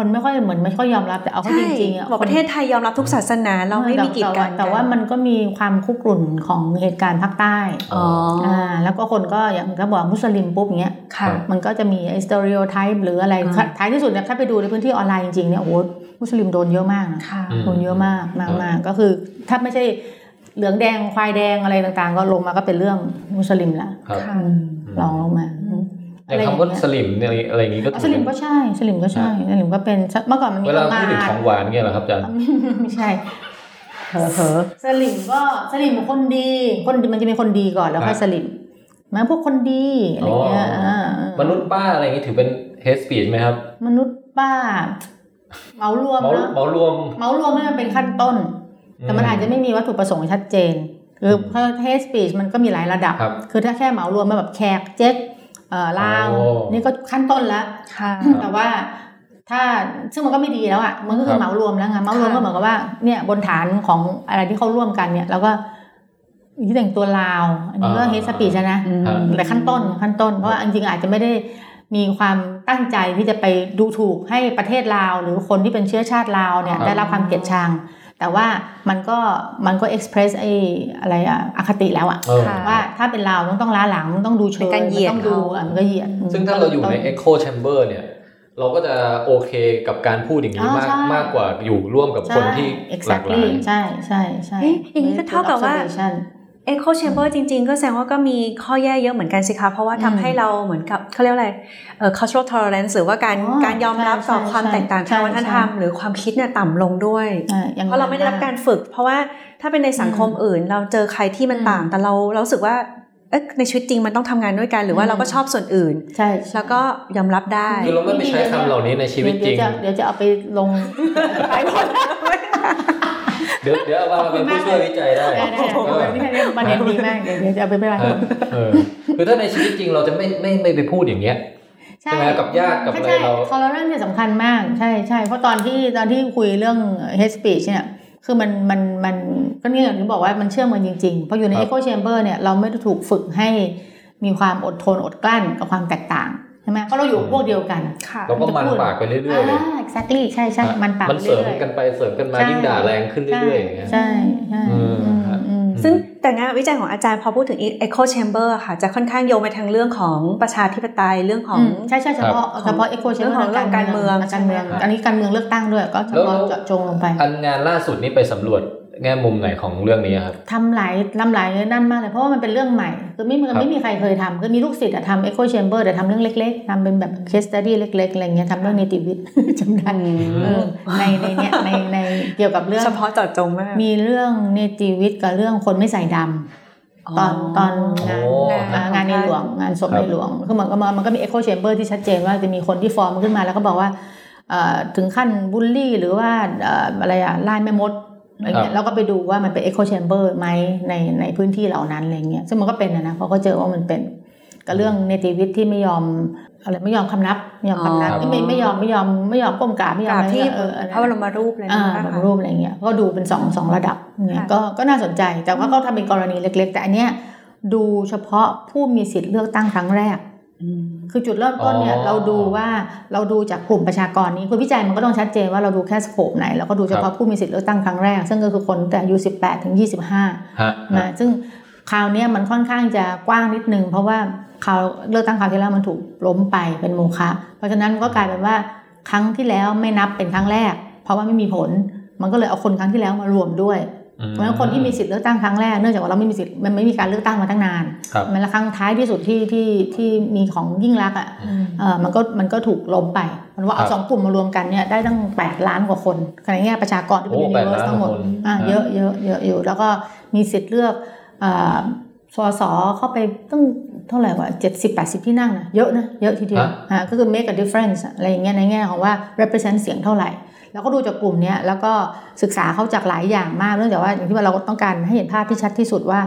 คนไม่ค่อยเหมือนไม่ค่อยยอมรับแต่เอาเข้าใช่จริงๆอะบอกประเทศไทยยอมรับทุกศาสนาเราไม่มีกีดกันแต่ว่ามันก็มีความคุกรุ่นของเหตุการณ์ภาคใต้อ๋อออ่าแล้วก็คนก็อย่างถ้าบอกมุสลิมปุ๊บเงี้ยค่ะมันก็จะมีไอ้สเตอริโอไทป์หรืออะไรอ่าท้ายที่สุดเนี่ยถ้าไปดูในพื้นที่ออนไลน์จริงๆเนี่ยโอ้โหมุสลิมโดนเยอะมากนะค่ะอืมโดนเยอะมากมากมากก็คือถ้าไม่ใช่ เหลืองแดงควายแดงอะไรต่างๆ ก็ลงมาก็เป็นเรื่องมุสลิมละครับค่ะอืมลองลงมาอืมอย่างคำว่าสลิมเนี่ยอะไรอย่างงี้ก็อ๋อสลิมก็ใช่สลิมก็ใช่สลิมก็เป็นเมื่อก่อนมันมีเวลาโรงงาพูดถึงนของหวานเงี้ยเหรอครับอาจารย์ไม่ใช่เผลอเผลอสลิมก็สลิมคนดีคนมันจะมีคนดีก่อนแล้วค่อยอะสลิมหมายพวกคนดีอะไรเงี้ยอ๋ออ่ามนุษย์ป้าอะไรอย่างงี้ถือเป็น hate speech ไหมครับ มนุษย์ป้าเหมารวมเหมานะเหมารวมเหมารวมนี่มันเป็นขั้นต้น แต่มันอาจจะไม่มีวัตถุประสงค์ชัดเจน คือเพราะ hate speech มันก็มีหลายระดับครับ คือถ้าแค่เหมารวมมาแบบแขกเจ๊กเอ่อลาวโอ้นี่ก็ขั้นต้นแล้วค่ะแต่ว่าถ้าซึ่งมันก็ไม่ดีแล้วอะมันก็คืครัอบเหมารวมแล้วไงเหมารวมค่ะก็เหมือนกับว่าเนี่ยบนฐานของอะไรที่เขาร่วมกันเนี่ยแล้วก็ที่แต่งตัวลาว อันนี้ก็อ่า hate speech นะอืมครับแต่ขั้นต้นขั้นต้นเพราะว่าจริงๆอาจจะไม่ได้มีความตั้งใจที่จะไปดูถูกให้ประเทศลาว หรือคนที่เป็นเชื้อชาติลาวเนี่ยครับได้รับความเกลียดชัง แต่ว่ามันก็มันก็ express ไอ้อะไรอะอคติแล้วอะเออค่ะว่าถ้าเป็นลาวมันต้องล้าหลังมันต้องดูเชิเป็นการเหยียดมันต้องดูเขาอะมันก็เหยียด ซึ่งถ้าเราอยู่ใน echo chamber เนี่ย เราก็จะโอเคกับการพูดอย่างนี้อ่ามากใช่มากกว่าอยู่ร่วมกับคนที่ใช่หลากหลา exactly ยใช่ใช่ใช่เอ๊ะอย่างนี้ก็เท่ากับว่า observation Echo Chamber จริง ๆ ก็แสดงว่าก็มีข้อแย่เยอะเหมือนกันสิคะ เพราะว่าอืมทำให้เราเหมือนกับเขาเรียกว่าอะไรเอ่อ cultural tolerance หรือว่าการอ๋อการยอมรับต่อใช่ความใช่แตกต่างใช่ทางวัฒนธรรมใช่หรือความคิดเนี่ยต่ำลงด้วยใช่อย่งเพราะเราไม่ได้รับการฝึก เพราะว่าถ้าเป็นในสังคมอื่น เราเจอใครที่มันอืมต่าง แต่เราเรารู้สึกว่าเอ๊ะในชีวิตจริงมันต้องทำงานด้วยกัน หรือว่าอืมเราก็ชอบส่วนอื่น ใช่ แล้วก็ยอมรับได้คือเราไม่ไปใช้คำเหล่านี้ในชีวิตจริง เดี๋ยวจะเดี๋ยวจะเอาไปลงไปหมด เดี๋ยวเดี๋ยวเอามาเป็นผู้ช่วยวิจัยได้ได้ได้เออนี่นี่ประเด็นดีมากเดี๋ยวเดี๋ยวจะเอาไปไปฮะเออคือถ้าในชีวิตจริงเราจะไม่ไม่ไม่ไปพูดอย่างเงี้ยใช่ไหมกับญาติกับอะไรใช่เราทอร์เรนเนี่ยสำคัญมากใช่ใช่เพราะตอนที่ตอนที่คุยเรื่อง hate speech เนี่ยคือมันมันมันก็เนี่ยอย่างที่บอกว่ามันเชื่อมกันจริงๆเพราะอยู่ในครับ echo chamber เนี่ยเราไม่ได้ถูกฝึกให้มีความอดทนอดกลั้นกับความแตกต่างใช่ช่ไหมเพราะเราอยู่กับพวกเดียวกันค่ะเราก็มันปากไปเรื่อยๆเลยอ่า exactly ใช่ใช่มันปากมันเสริมเรื่อยๆกันไปเสริมกันมาใช่ยิ่งด่าแรงขึ้นเรื่อยๆอย่างเงี้ยใช่ใช่เอออืมฮะอืมซึ่งแต่งานวิจัยของอาจารย์พอพูดถึง echo chamber อะค่ะ จะค่อนข้างโยงไปทางเรื่องของประชาธิปไตยเรื่องของอืมใช่ใช่เฉพาะครับเฉพาะ echo cha-เรื่องของเรื่องการเมืองการเมืองใช่ไหมคะอันนี้การเมืองเลือกตั้งด้วยก็เฉแล้วพาะแล้วเจาะจงลงไป อันงานล่าสุดนี้ไปสำรวจ แง่มุมไหนของเรื่องนี้ครับทำหลายทำหลายนั่นมากเลยเพราะว่ามันเป็นเรื่องใหม่ คือไม่มีครับไม่มีใครเคยทำคือมีลูกศิษย์อะทำ echo chamber แต่ทำเรื่องเล็ก ๆทำเป็นแบบ case study เล็กๆอะไรเงี้ยทำเรื่องเนติวิทย์จำได้อืมเออในในเนี้ยในในเกี่ยวกับเรื่องเฉพาะเจาะจงมากมีเรื่องเนติวิทย์กับเรื่องคนไม่ใส่ดำตอนตอนงานโอ้อ่างานในหลวงงานศพครับในหลวงคือมันก็มันมันก็มี echo chamber ที่ชัดเจนว่าจะมีคนที่ฟอร์มขึ้นมาแล้วก็บอกว่าเอ่อถึงขั้นบูลลี่หรือว่าเอ่ออะไรอะไล่แม่มด อะไรเงี้ยแล้วก็ไปดูว่ามันเป็น echo chamber ไหมในในพื้นที่เหล่านั้นอะไรเงี้ยซึ่งมันก็เป็นนะนะเพราะก็เจอว่ามันเป็นกับเรื่องเนติวิทย์ที่ไม่ยอมอะไรไม่ยอมคำนับไม่ยอมคำนับอ๋อไม่ไม่ยอมไม่ยอมไม่ยอมก้มกราบไม่ยอมราบอะไรที่เอออะไรพระบรมรูปเลยอ่านะคะแบบรูปอะไรเงี้ยก็ดูเป็นสองสองระดับเนี่ยค่ะก็ก็น่าสนใจแต่ว่าเขาทำเป็นกรณีเล็ก ๆ แต่อันเนี้ยดูเฉพาะผู้มีสิทธิ์เลือกตั้งครั้งแรกอืม คือจุดเริ่มต้นเนี่ยอ๋อเราดูว่าเราดูจากกลุ่มประชากรนี้คือวิจัยมันก็ต้องชัดเจนว่าเราดูแค่ scope ไหนแล้วก็ดูเฉครับผู้มีสิทธิ์เลือกตั้งครั้งแรก ซึ่งก็คือคนแต่อายุ18 ถึง 25ฮะนะซึ่งคราวเนี้ยมันค่อนข้างจะกว้างนิดนึงเพราะว่าคราวเลือกตั้งคราวที่แล้วมันถูกล้มไปเป็นโมฆะเพราะฉะนั้นมันก็กลายเป็นว่าครั้งที่แล้วไม่นับเป็นครั้งแรก เพราะว่าไม่มีผล มันก็เลยเอาคนครั้งที่แล้วมารวมด้วยอืม เพราะฉะนั้นคนที่มีสิทธิ์เลือกตั้งครั้งแรกเนื่องจากว่าเราไม่มีสิทธิ์มันไม่มีการเลือกตั้งมาตั้งนานครับมันละครั้งท้ายที่สุดที่ที่ที่มีของยิ่งรักษณ์อะเออมันก็มันก็ถูกล้มไปมันว่าเอาครับสองกลุ่มมารวมกันเนี่ยได้ตั้ง 8 ล้านกว่าคนในแง่ประชากรที่เป็นโอ้ยูนิแปดเวอร์ล้านทั้งหมดคนอ่าฮะเยอะเยอะเยอะอยู่ แล้วก็มีสิทธิ์เลือกอ่าสสเข้าไปตั้งเท่าไหร่วะเจ็ดสิบแปดสิบที่นั่งนะเยอะนะ เยอะทีเดียวอ่าก็คือ make a difference อะไรอย่างเงี้ยในแง่ของว่า represent เสียงเท่าไหร่ แล้วก็ดูจากกลุ่มเนี้ยแล้วก็ศึกษาเขาจากหลายอย่างมากเนื่องจากว่าอย่างที่ว่าเราต้องการให้เห็นภาพที่ชัดที่สุดว่า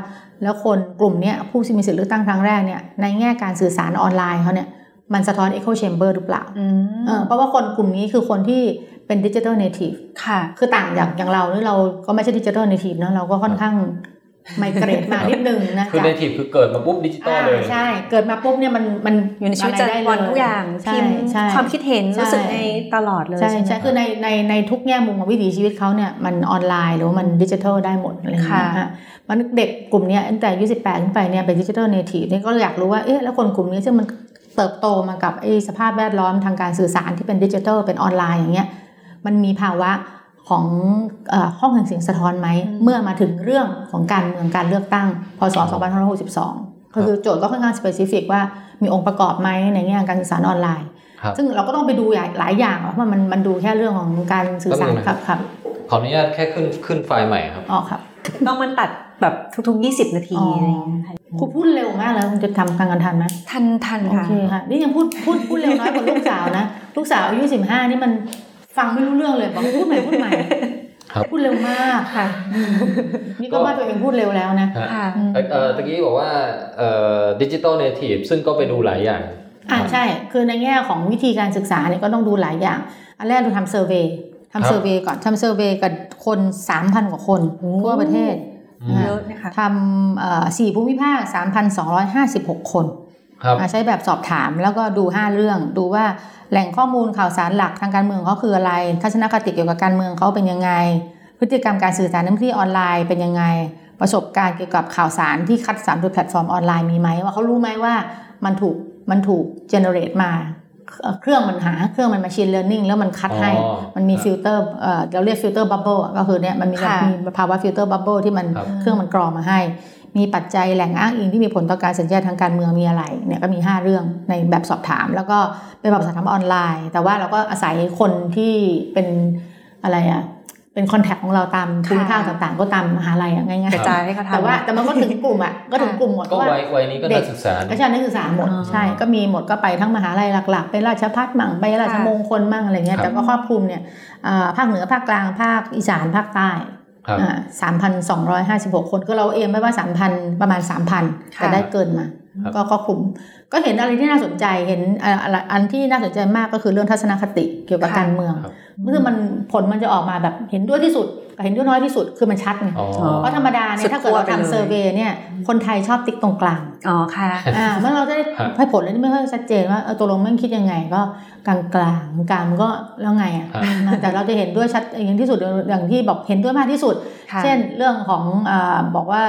แล้วคนกลุ่มเนี้ยผู้ที่มีสิทธิเลือกตั้งครั้งแรกเนี่ยในแง่การสื่อสารออนไลน์เขาเนี่ยมันสะท้อน echo chamber หรือเปล่าอืมเออเพราะว่าคนกลุ่มนี้คือคนที่เป็น digital native ค่ะ คือต่างจากอย่างเราหรือเราก็ไม่ใช่ digital native เนอะเราก็ค่อนข้าง migrate มานิดนึงนะคือจาก native คือเกิดมาปุ๊บดิจิตอลเลยอ่าใช่ เกิดมาปุ๊บเนี่ยมันมันอยู่ในชีวิตประจำวันเลยอะไรได้ทุกอย่างใช่พิมพ์ใช่ความคิดเห็นใช่รู้สึกในตลอดเลยใช่ใช่ไหมใช่คือในในในทุกแง่มุมของวิถีชีวิตเขาเนี่ยมันออนไลน์หรือว่ามันดิจิทัลได้หมดอะไรอย่างเงี้ยค่ะฮะมันเด็กกลุ่มเนี้ยตั้งแต่อายุสิบแปดขึ้นไปเนี่ยเป็น digital native นี่ก็อยากรู้ว่าเอ๊ะแล้วคนกลุ่มนี้ซึ่งมันเติบโตมากับไอ้สภาพแวดล้อมทางการสื่อสารที่เป็นดิจิทัลเป็นออนไลน์อย่างเงี้ยมันมีภาวะ ของเออห้องแห่งเสียงสะท้อนไหม เมื่อมาถึงเรื่องของการเมืองการเลือกตั้งพศ2562 ก็คือโจทย์ก็ค่อนข้างสเปซิฟิกว่ามีองค์ประกอบไหมในแง่การสื่อสารออนไลน์ครับซึ่งเราก็ต้องไปดูหลายอย่างอะเพราะมันมันดูแค่เรื่องของการสื่อสารแป๊บนึงนะครับครับขออนุญาตแค่ขึ้นขึ้นไฟล์ใหม่ครับอ๋อครับต้องมันตัดแบบทุกๆ 20 นาทีอ๋อออะไรอย่างเงี้ยค่ะครูพูดเร็วมากแล้วคุณจะทำการกันทันไหมทันทันโอเคค่ะค่ะนี่ยังพูดพูดพูดเร็วน้อยกว่าลูกสาวนะ ลูกสาวอายุสิบห้านี่มัน ฟังไม่รู้เรื่องเลยบอกพูดใหม่พูดใหม่ครับพูดเร็วมากค่ะ นี่ก็ว่าตัวเองพูดเร็วแล้วนะฮะค่ะอืมเอ่อเอ่อตะกี้บอกว่าเอ่อ digital native ซึ่งก็ไปดูหลายอย่างอ่าใช่ คือในแง่ของวิธีการศึกษาเนี่ยก็ต้องดูหลายอย่าง อันแรกดูทำ survey ครับทำ survey ก่อนทำ survey กับคนสามพันกว่าคนโอ้ทั่วประเทศอืมเยอะนะเยฮะอะนะคะทำเอ่อสี่ภูมิภาค3,256คนครับอ่า ใช้แบบสอบถามแล้วก็ดู 5 เรื่อง ดูว่าแหล่งข้อมูลข่าวสารหลักทางการเมืองเขาคืออะไร ทัศนคติเกี่ยวกับการเมืองเขาเป็นยังไง พฤติกรรมการสื่อสารในพื้นที่ออนไลน์เป็นยังไง ประสบการณ์เกี่ยวกับข่าวสารที่คัดสรรโดยแพลตฟอร์มออนไลน์มีไหมว่าเขารู้ไหมว่ามันถูกมันถูก generate มาเอ่อเครื่องมันหาเครื่องมัน machine learning แล้วมันคัดให้อ๋อมันมีฟิลเตอร์เอ่อเราเรียก filter bubble ก็คือเนี่ยมันมีค่ะมีภาวะ filter bubble ที่มันครับเครื่องมันกรองมาให้ มีปัจจัยแหล่งอ้างอิงที่มีผลต่อการสัญญาทางการเมืองมีอะไรเนี่ยก็มี 5 เรื่องในแบบสอบถาม แล้วก็เป็นแบบสอบถามออนไลน์ แต่ว่าเราก็อาศัยคนที่เป็นอะไรอะเป็นคอนแทคของเราตามภูมิภาคต่างๆ ก็ตามมหาลัยอะง่ายกระจายให้เขาๆทำแต่ว่าแต่มันก็ถึงกลุ่มอะก็ถึงกลุ่มหมดเพก็ราะว่าวัยวัยนี้ก็นักศึกษาก็ใช่นักศึกษาหมดอ๋อใช่ก็มีหมดก็ไปทั้งมหาลัยหลัก ๆ ไปราชพัฒมั่งไปราชมงคลมั่งอะไรเงี้ยครับแต่ก็ครอบคลุมเนี่ยอ่าภาคเหนือภาคกลางภาคอีสานภาคใต้ครับ สามพันสองร้อยห้าสิบหกคนก็เราเองไม่ว่าสามพันประมาณสามพันค่ะแต่ได้เกินมาครับก็ก็คุมก็เห็นอะไรที่น่าสนใจเห็นอ่าอะไรอันที่น่าสนใจมากก็คือเรื่องทัศนคติเกี่ยวกับค่ะการเมืองครับคือมันผลมันจะออกมาแบบเห็นด้วยที่สุดกับ เห็นด้วยน้อยที่สุดคือมันชัดไงอ๋อเพราะธรรมดาเนี่สุยดถ้าเกิดเราขั้วไปเลยทำเซอร์เวย์เนี่ยคนไทยชอบติ๊กตรงกลาง อ๋อค่ะอ่าเมื่อเราจะได้ฮะให้ผลเลยที่ไม่ค่อยชัดเจนว่าเออตัวลงแม่งคิดยังไงก็กลางกลางๆกลางมันก็แล้วไงอะฮะแต่เราจะเห็นด้วยชัดอย่างที่สุดอย่างที่บอกเห็นด้วยมากที่สุดค่ะเช่นเรื่องของอาบอกว่า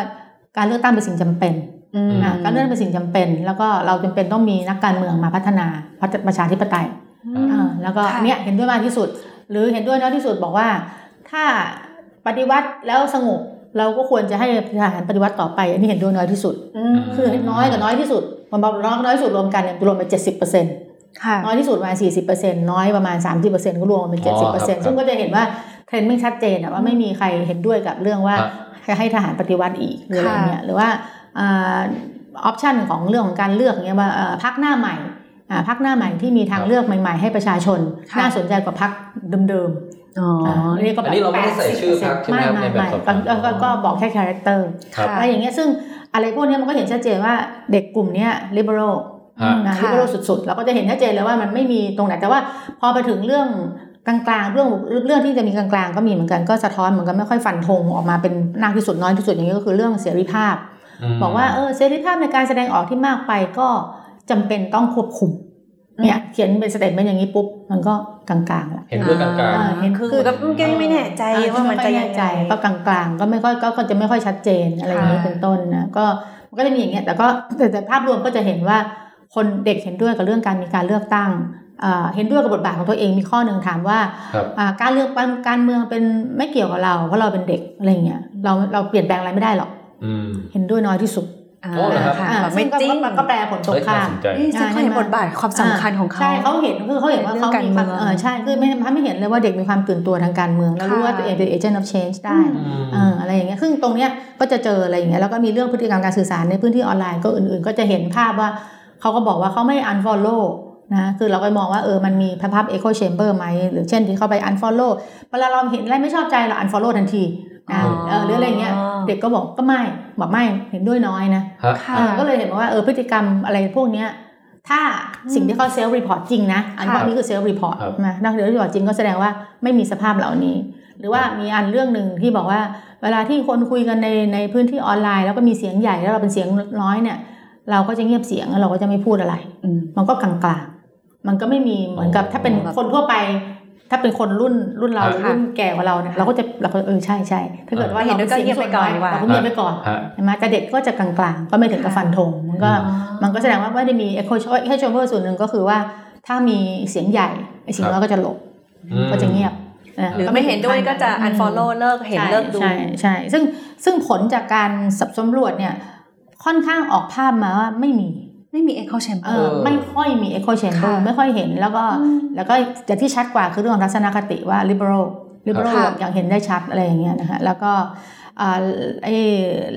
การเลือกตั้งเป็นสิ่งจำเป็นอืมอ่าการเลือกตั้งเป็นสิ่งจำเป็น แล้วก็เราจำเป็นต้องมีนักการเมืองมาพัฒนาประชาธิปไตยอ่าแล้วก็ค่ะเนี่ยเห็นด้วยมากที่สุด หรือเห็นด้วยน้อยที่สุดบอกว่าถ้า ปฏิวัติแล้วสงบเราก็ควรจะให้ทหารปฏิวัติต่อไป อันนี้เห็นด้วยน้อยที่สุดอืมคือน้อยกับน้อยที่สุดมันบอกน้อยน้อยที่สุดรวมกันเนี่ยรวมเป็นเจ็ดสิบเปอร์เซ็นต์ค่ะน้อยที่สุดประมาณสี่สิบเปอร์เซ็นต์น้อยประมาณสามสิบเปอร์เซ็นต์ก็รวมเป็นเจ็ดสิบเปอร์เซ็รับซึ่งก็จะเห็นว่าเทรนด์ไม่ชัดเจนอะว่าไม่มีใครเห็นด้วยกับเรื่องว่าฮะให้ทหารปฏิวัติอีกหรืออะไรเงี้ยหรือว่า option ของเรื่องของการเลือกเงี้ยว่าเอ่อพรรคหน้าใหม่อ่าพรรคหน้าใหม่ที่มีทางเลือกใหม่ ๆ ให้ประชาชนค่ะน่าสนใจกว่าพรรคเดิม อ๋อๆอ่าเรียกก็แบบอันนี้เราไม่ได้ใส่ชื่อพรรคใช่ไหมครับในแบบสอบถามก็ก็ก็บอกแค่ character ครับอะไรอย่างเงี้ยซึ่งอะไรพวกเนี้ยมันก็เห็นชัดเจนว่าเด็กกลุ่มเนี้ย liberal ฮะนะค่ะ liberal สุดๆ เราก็จะเห็นชัดเจนเลยว่ามันไม่มีตรงไหน แต่ว่าพอไปถึงเรื่องกลางๆ เรื่องเรื่องที่จะมีกลางๆ ก็มีเหมือนกันก็สะท้อนเหมือนกันไม่ค่อยฟันธงออกมาเป็นมากที่สุดน้อยที่สุดอย่างนี้ก็คือเรื่องเสรีภาพมบอกว่าเออเสรีภาพในการแสดงออกที่มากไปก็จำเป็นต้องควบคุม เนี่ยเขียนเป็นสเตทเมนต์อย่างนี้ปุ๊บมันก็กลางๆละเห็นด้วยกลางอ่าเห็นคือก็ไม่แน่ใจว่ามันจะยังไงก็กลางๆ ก็ไม่ค่อยก็ก็จะไม่ค่อยชัดเจนอะไรอย่างนี้ค่ะเป็นต้นนะก็มันก็จะมีอย่างเงี้ยแต่ก็แต่แต่ภาพรวมก็จะเห็นว่าคนเด็กเห็นด้วยกับเรื่องการมีการเลือกตั้งอ่าเห็นด้วยกับบทบาทของตัวเองมีข้อหนึ่งถามว่าๆครับอ่าการเลือกการการเมืองเป็นไม่เกี่ยวกับเราเพราะเราเป็นเด็กอะไรเงี้ยเราเราเปลี่ยนแปลงอะไรไม่ได้หรอกอืมเห็นด้วยน้อยที่สุด อ่าโอ้เหรอครับค่ะอ่าแบบซึ่ไม่งก็จริงก็ก็แปลผลตรงเฮ้ยน่าข้ามสนใจเอ้ยซึ่งเขาเห็นบทบาทความสำคัญของเขาใช่เขาเห็นคือเขาเห็นว่าเขามีความเรื่องการเมืองเออใช่คือไม่ไม่เห็นเลยว่าเด็กมีความตื่นตัวทางการเมืองแล้วรู้ว่าค่ะตัวเองเป็น agent of change ได้อืมเอออะไรอย่างเงี้ยซึ่งตรงเนี้ยก็จะเจออะไรอย่างเงี้ยแล้วก็มีเรื่องพฤติกรรมการสื่อสารในพื้นที่ออนไลน์ก็อื่นๆ ก็จะเห็นภาพว่าเขาก็บอกว่าเขาไม่ unfollow นะคือเราก็มองว่าเออมันมีภาพ echo chamber ไหม หรือเช่นที่เขาไป unfollow เวลาเราเห็นอะไรไม่ชอบใจเรา unfollow ทันทีนะอ๋อเออหรืออะไรเงี้ยเด็กก็บอกก็ไม่บอกไม่เห็นด้วยน้อยนะฮะค่ะเออก็เลยเห็นว่าเออพฤติกรรมอะไรพวกเนี้ยถ้าสิ่งที่เขา self-report จริงนะ อันค่ะนี้คือ self-report ครับนะนักเรียน report จริงก็แสดงว่าไม่มีสภาพเหล่านี้ หรือว่ามีอันเรื่องหนึ่งที่บอกว่า เวลาที่คนคุยกันในในพื้นที่ออนไลน์ แล้วก็มีเสียงใหญ่แล้วเราเป็นเสียงน้อยเนี่ย เราก็จะเงียบเสียงแล้วเราก็จะไม่พูดอะไรอืมมันก็กลางๆ มันก็ไม่มีเหมือนกับอ๋อถ้าเป็นคนทั่วไป ถ้าเป็นคนรุ่นรุ่นเราครับรุ่นแก่กว่าเราเนี่ยเราก็จะเราก็เออใช่ใช่ถ้าเกิดว่าไม่เห็นด้วยก็เงียบไปก่อนดีกว่าเราก็เงียบไปก่อนฮะใช่ไหมแต่เด็กก็จะกลางๆ ก็ไม่ถึงกับฟันธงมันก็อ๋อมันก็แสดงว่าไม่ได้มี echo echo chamber ส่วนหนึ่งก็คือว่า ถ้ามีเสียงใหญ่ไอ้เสียงน้อยก็จะหลบอืมก็จะเงียบนะหรือไม่เห็นด้วยก็จะอืม unfollow เลิกเห็นใช่เลิกดูใช่ใช่ซึ่งซึ่งผลจากการสับสำรวจเนี่ยค่อนข้างออกภาพมาว่าไม่มี ไม่มี echo chamber เออไม่ค่อยมี echo chamber ค่ะไม่ค่อยเห็นแล้วก็อืมแล้วก็แต่ที่ชัดกว่าคือเรื่องของทัศนคติว่า liberal liberal ค่ะอย่างเห็นได้ชัดอะไรอย่างเงี้ยนะคะแล้วก็อ่าไอ้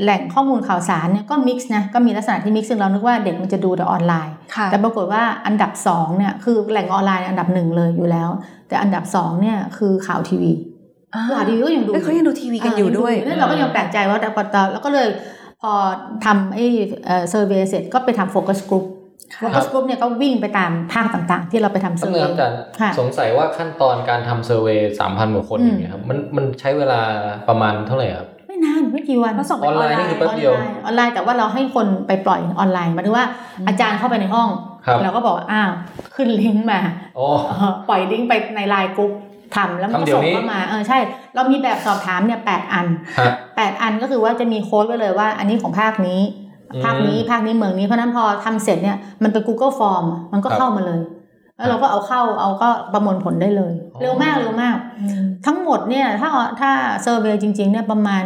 แหล่งข้อมูลข่าวสารเนี่ยก็ mix นะก็มีลักษณะที่ mix ซึ่งเรานึกว่าเด็กมันจะดูแต่ออนไลน์ค่ะแต่ปรากฏว่าอันดับสองเนี่ยคือแหล่งออนไลน์อันดับหนึ่งเลยอยู่แล้ว แต่อันดับสองเนี่ยคือข่าวทีวีอ่าคือข่าวทีวีก็ยังดูเอ้ยเขายังดูทีวีกันอยู่ด้วยนั่นเราก็ยังแปลกใจว่าแต่พอตอนแล้วก็เลย พอทำไอ้เอ่อ survey เสร็จก็ไปทำ focus group focus group เนี่ยก็วิ่งไปตามภาคต่างๆ ที่เราไปทำเซอตั้งแต่อาจารย์ค่ะสงสัยว่าขั้นตอนการทำ survey สามพันกว่าคนอืมอย่างเงี้ยครับมันมันใช้เวลาประมาณเท่าไหร่ครับไม่นานไม่กี่วันเพราะส่งออนไลน์นี่คือแป๊บเดียวออนไลน์ออนไลน์แต่ว่าเราให้คนไปปล่อยออนไลน์หมายถึงว่าอาจารย์เข้าไปในห้องครับเราก็บอกว่าอ้าวขึ้นลิงก์มาโอ้เออปล่อยลิงก์ไปใน LINE group ทำแล้วมันก็ทำเดี๋ยวส่งนี้เข้ามาเออใช่ เรามีแบบสอบถามเนี่ยแปดอันฮะแปดอันก็คือว่าจะมีโค้ดไว้เลยว่า อันนี้ของภาคนี้อืมภาคนี้ภาคนี้เมืองนี้เพราะฉะนั้นพอทำเสร็จเนี่ยมันเป็น Google Form อะมันก็ครับเข้ามาเลย แล้วเราก็เอาเข้าเอาก็ประมวลผลได้เลยอ๋อเร็วมากเร็วมาก ทั้งหมดเนี่ยถ้าถ้าเซอร์เวยจริง ๆ เนี่ยประมาณ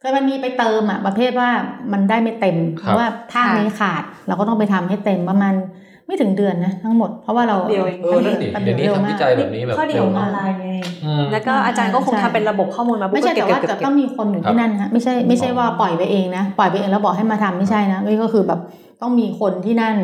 เคยมันมีไปเติมอะประเภทว่ามันได้ไม่เต็มเพราะว่าภาคนี้ขาด เราก็ต้องไปทำให้เต็มประมาณ ไม่ถึงเดือนนะทั้งหมดเพราะว่าเราเดียวเองเออนั่นดิแป๊บเดี๋ยวนี้ร็ทำวิจัยแบบนี้แบบข้อดีเร็ขวองอมาอกนไลน์ไงอืมแล้วก็อาจารย์ก็คงใช่ทำเป็นระบบข้อมูลมาปุ๊บไม่ใช่ก็เก็แต่บว่าเก็บจะเก็บต้องมีคนอยู่ที่นั่นนะฮะไม่ใช่ไม่ใช่ว่าปล่อยไปเองนะปล่อยไปเองแล้วบอกให้มาทำไม่ใช่นะนี่ก็คือแบบต้องมีคนที่นั่น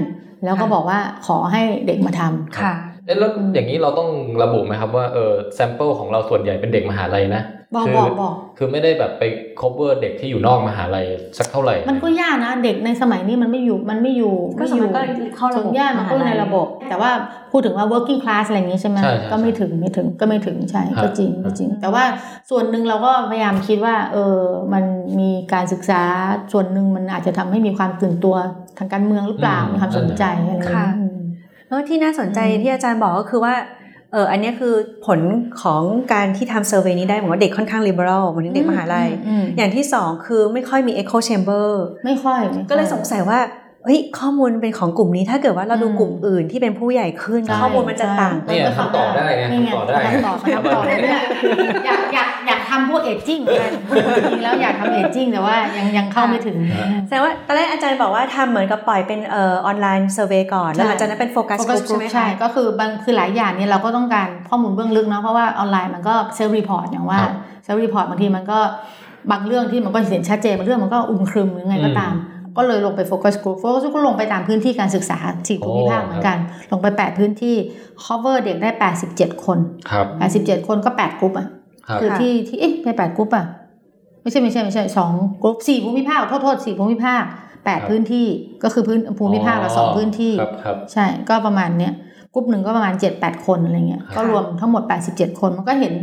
แล้วก็ค่ะบอกว่าขอให้เด็กมาทำค่ะ เอ๊ะแล้วอย่างนี้เราต้องระบุไหมครับว่าเออ sample ของเราส่วนใหญ่เป็นเด็กมหาลัยนะบอกคืบอกบอกคือไม่ได้แบบไป cover เด็กที่อยู่นอกมหาลัยสักเท่าไหร่ มันก็ยากนะเด็กในสมัยนี้มันไม่อยู่มันไม่อยู่ก็ไม่สอมัยก็เข้าระบบส่วนใหญ่มันก็มหาลัยในระบบ แต่ว่าพูดถึงว่า working class อะไรอย่างนี้ใช่ไหมใช่ใช่ก็ไม่ถึงไม่ถึงก็ไม่ถึงใช่ครับก็จริงก็จริง แต่ว่าส่วนหนึ่งเราก็พยายามคิดว่าเออมันมีการศึกษาส่วนหนึ่งมันอาจจะทำให้มีความตื่นตัวทางการเมืองหรือเปล่าอืมมีความสนใจอะไรอย่างค่ะเงี้ยอืม แล้วที่น่าสนใจอืมที่อาจารย์บอกก็คือว่าเอออันเนี้ยคือผลของการที่ทำเซอร์เวยนี้ได้ผมว่าเด็กค่อนข้าง liberal เหมือนเด็กมหาลัยอืมอย่างที่สองคือไม่ค่อยมี echo chamber ไม่ค่อยไม่ค่อก็เลยสงสัยว่าเฮ้ยข้อมูลเป็นของกลุ่มนี้ถ้าเกิดว่าเราดูอืมกลุ่มอื่นที่เป็นผู้ใหญ่ขึ้นใช่ข้อมูลมันจะต่างใช่เนี่ยทำต่อได้ไงนี่ไงทำต่อได้ทำต่อทำต่อได้เนี่ยอยากอยากอยาก ทำพวกเอจจิ้งเหมือนกันจริงๆแล้วอยากทำ aging แต่ว่ายังยังเข้าไม่ถึงแสดงว่าตอนแรกอาจารย์บอกว่าทำเหมือนกับปล่อยเป็นเอ่อออนไลน์ survey ก่อนแล้วหลังจากนั้นเป็นโฟกัสโฟกกัลุ่สมกลุ่ใช่มไหมใช่คะก็คือบางคือหลายอย่างเนี่ยเราก็ต้องการข้อมูลเบื้องลึกเนาะเพราะว่าออนไลน์มันก็ self-report อย่างว่าครับ self-report บางทีมันก็บางเรื่องที่มันก็เห็นชัดเจนบางเรื่องมันก็อึมครึมหรือไงก็ตาม ก็เลยลงไป focus group focus group ก็ลงไปตามพื้นที่การศึกษาสี่ภูมิภาคเหมือนกัน ลงไป 8 พื้นที่ cover เด็กได้ 87 คนครับ87 คนก็ 8 กลุ่มอะ ครับคือที่ที่เอ๊ะไม่แปดกรุ๊ปอะไม่ใช่ไม่ใช่ไม่ใช่สองกรุ๊ปสี่ภูมิภาคโทษโทษสี่ภูมิภาคแปดครับพื้นที่ก็คือพื้นภูมิภาคละสองพื้นที่ครับครับใช่ก็ประมาณเนี้ยกรุ๊ปหนึ่งก็ประมาณเจ็ดแปดคนอะไรเงี้ยครับก็รวมทั้งหมดแปดสิบเจ็ดคนมันก็เห็น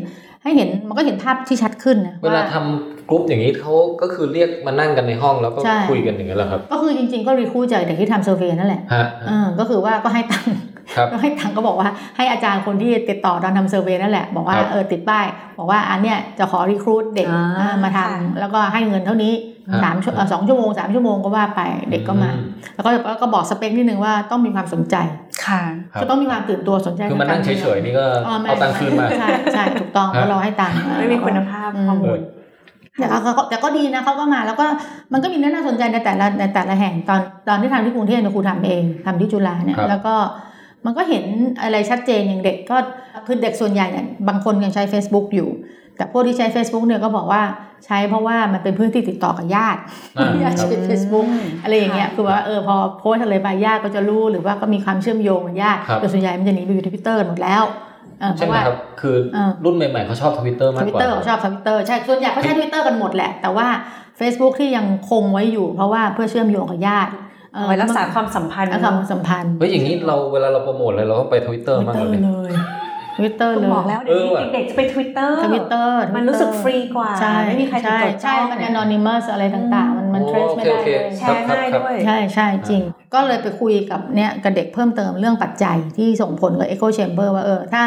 ให้เห็นมันก็เห็นภาพที่ชัดขึ้นนะเวลาว่าทำกรุ๊ปอย่างนี้เขาก็คือเรียกมานั่งกันในห้องแล้วก็ใช่คุยกันอย่างนั้นเหรอครับ ก็คือจริงๆก็ recruit จากเด็กที่ทำ survey นั่นแหละฮะเออก็คือว่าก็ให้ตังค์ ครับก็ให้ตังค์ก็บอกว่าให้อาจารย์คนที่ติดต่อตอนทำเซอร์เวย์นั่นแหละ บอกว่าครับเออติดป้าย บอกว่าอันเนี้ยจะขอรีคูดเด็กอ่าอ่ามาทำค่ะแล้วก็ให้เงินเท่านี้ครับสามชั่วเอ่อสองชั่วโมงสามชั่วโมงก็ว่าไปเด็กก็มาอืมแล้วก็แล้วก็บอกสเปคนิดนึงว่าต้องมีความสนใจค่ะครับก็ต้องมีความตื่นตัวสนใจคือมานั่งเฉยๆนี่ก็อ๋อไม่เอาตังค์คืนมาใช่ใช่ถูกต้องฮะเพราะเราให้ตังค์ไม่มีคุณภาพอืมข้อมูลแต่ก็เขาแต่ก็ดีนะเขาก็มาแล้วก็มันก็มีเรื่องน่าสนใจในแต่ละในแต่ละแห่งตอนตอนที่ทำที่กรุงเทพเนี่ยครูทำเองทำที่จุฬาเนี่ยครับแล้วก็ มันก็เห็นอะไรชัดเจนอย่างเด็กก็คือเด็กส่วนใหญ่เนี่ยบางคนยังใช้ Facebook อยู่ แต่พวกที่ใช้ Facebook เนี่ยก็บอกว่าใช้เพราะว่ามันเป็นเพื่อนที่ติดต่อกับญาติอ่าญาติครับใช้ Facebook อะไรอย่างเงี้ยคือว่าเออพอโพสต์อะไรไปญาติก็จะรู้หรือว่าก็มีความเชื่อมโยงกับญาติครับแต่ส่วนใหญ่มันจะหนีไปอยู่ทวิตเตอร์หมดแล้วเออเพใช่ไหมครับคือเออรุ่นใหม่ๆเขาชอบทวิตเตอร์มากกว่าเตอร์เขาชอบทวิตเตอร์ใช่ส่วนใหญ่เขาใช้ทวิตเตอร์กันหมดแหละแต่ว่า Facebook ที่ยังคงไว้อยู่เพราะว่าเพื่อเชื่อมโยงกับญาติเอา ไว้รักษาความสัมพันธ์รักษาความสัมพันธ์เฮ้ยอย่างนี้เราเวลาเราโปรโมทอะไรเราก็ไป Twitter Twitter มากเลยเลยทวิตเตอร์เลยบอกแล้วเดี๋ยวเออว่ะนี้เด็กๆจะไป Twitter Twitter มันรู้สึกฟรีกว่าใช่ไม่มีใครถูกใช่จดใช่จ้องมัน anonymous อะไรต่างๆ มันมันโอ้ trace ไม่ได้โอเคเลยโอเคแชร์ง่ายด้วยใช่ใช่จริง ก็เลยไปคุยกับเนี่ยกับเด็กเพิ่มเติมเรื่องปัจจัยที่ส่งผลกับ echo chamber ว่าเออถ้า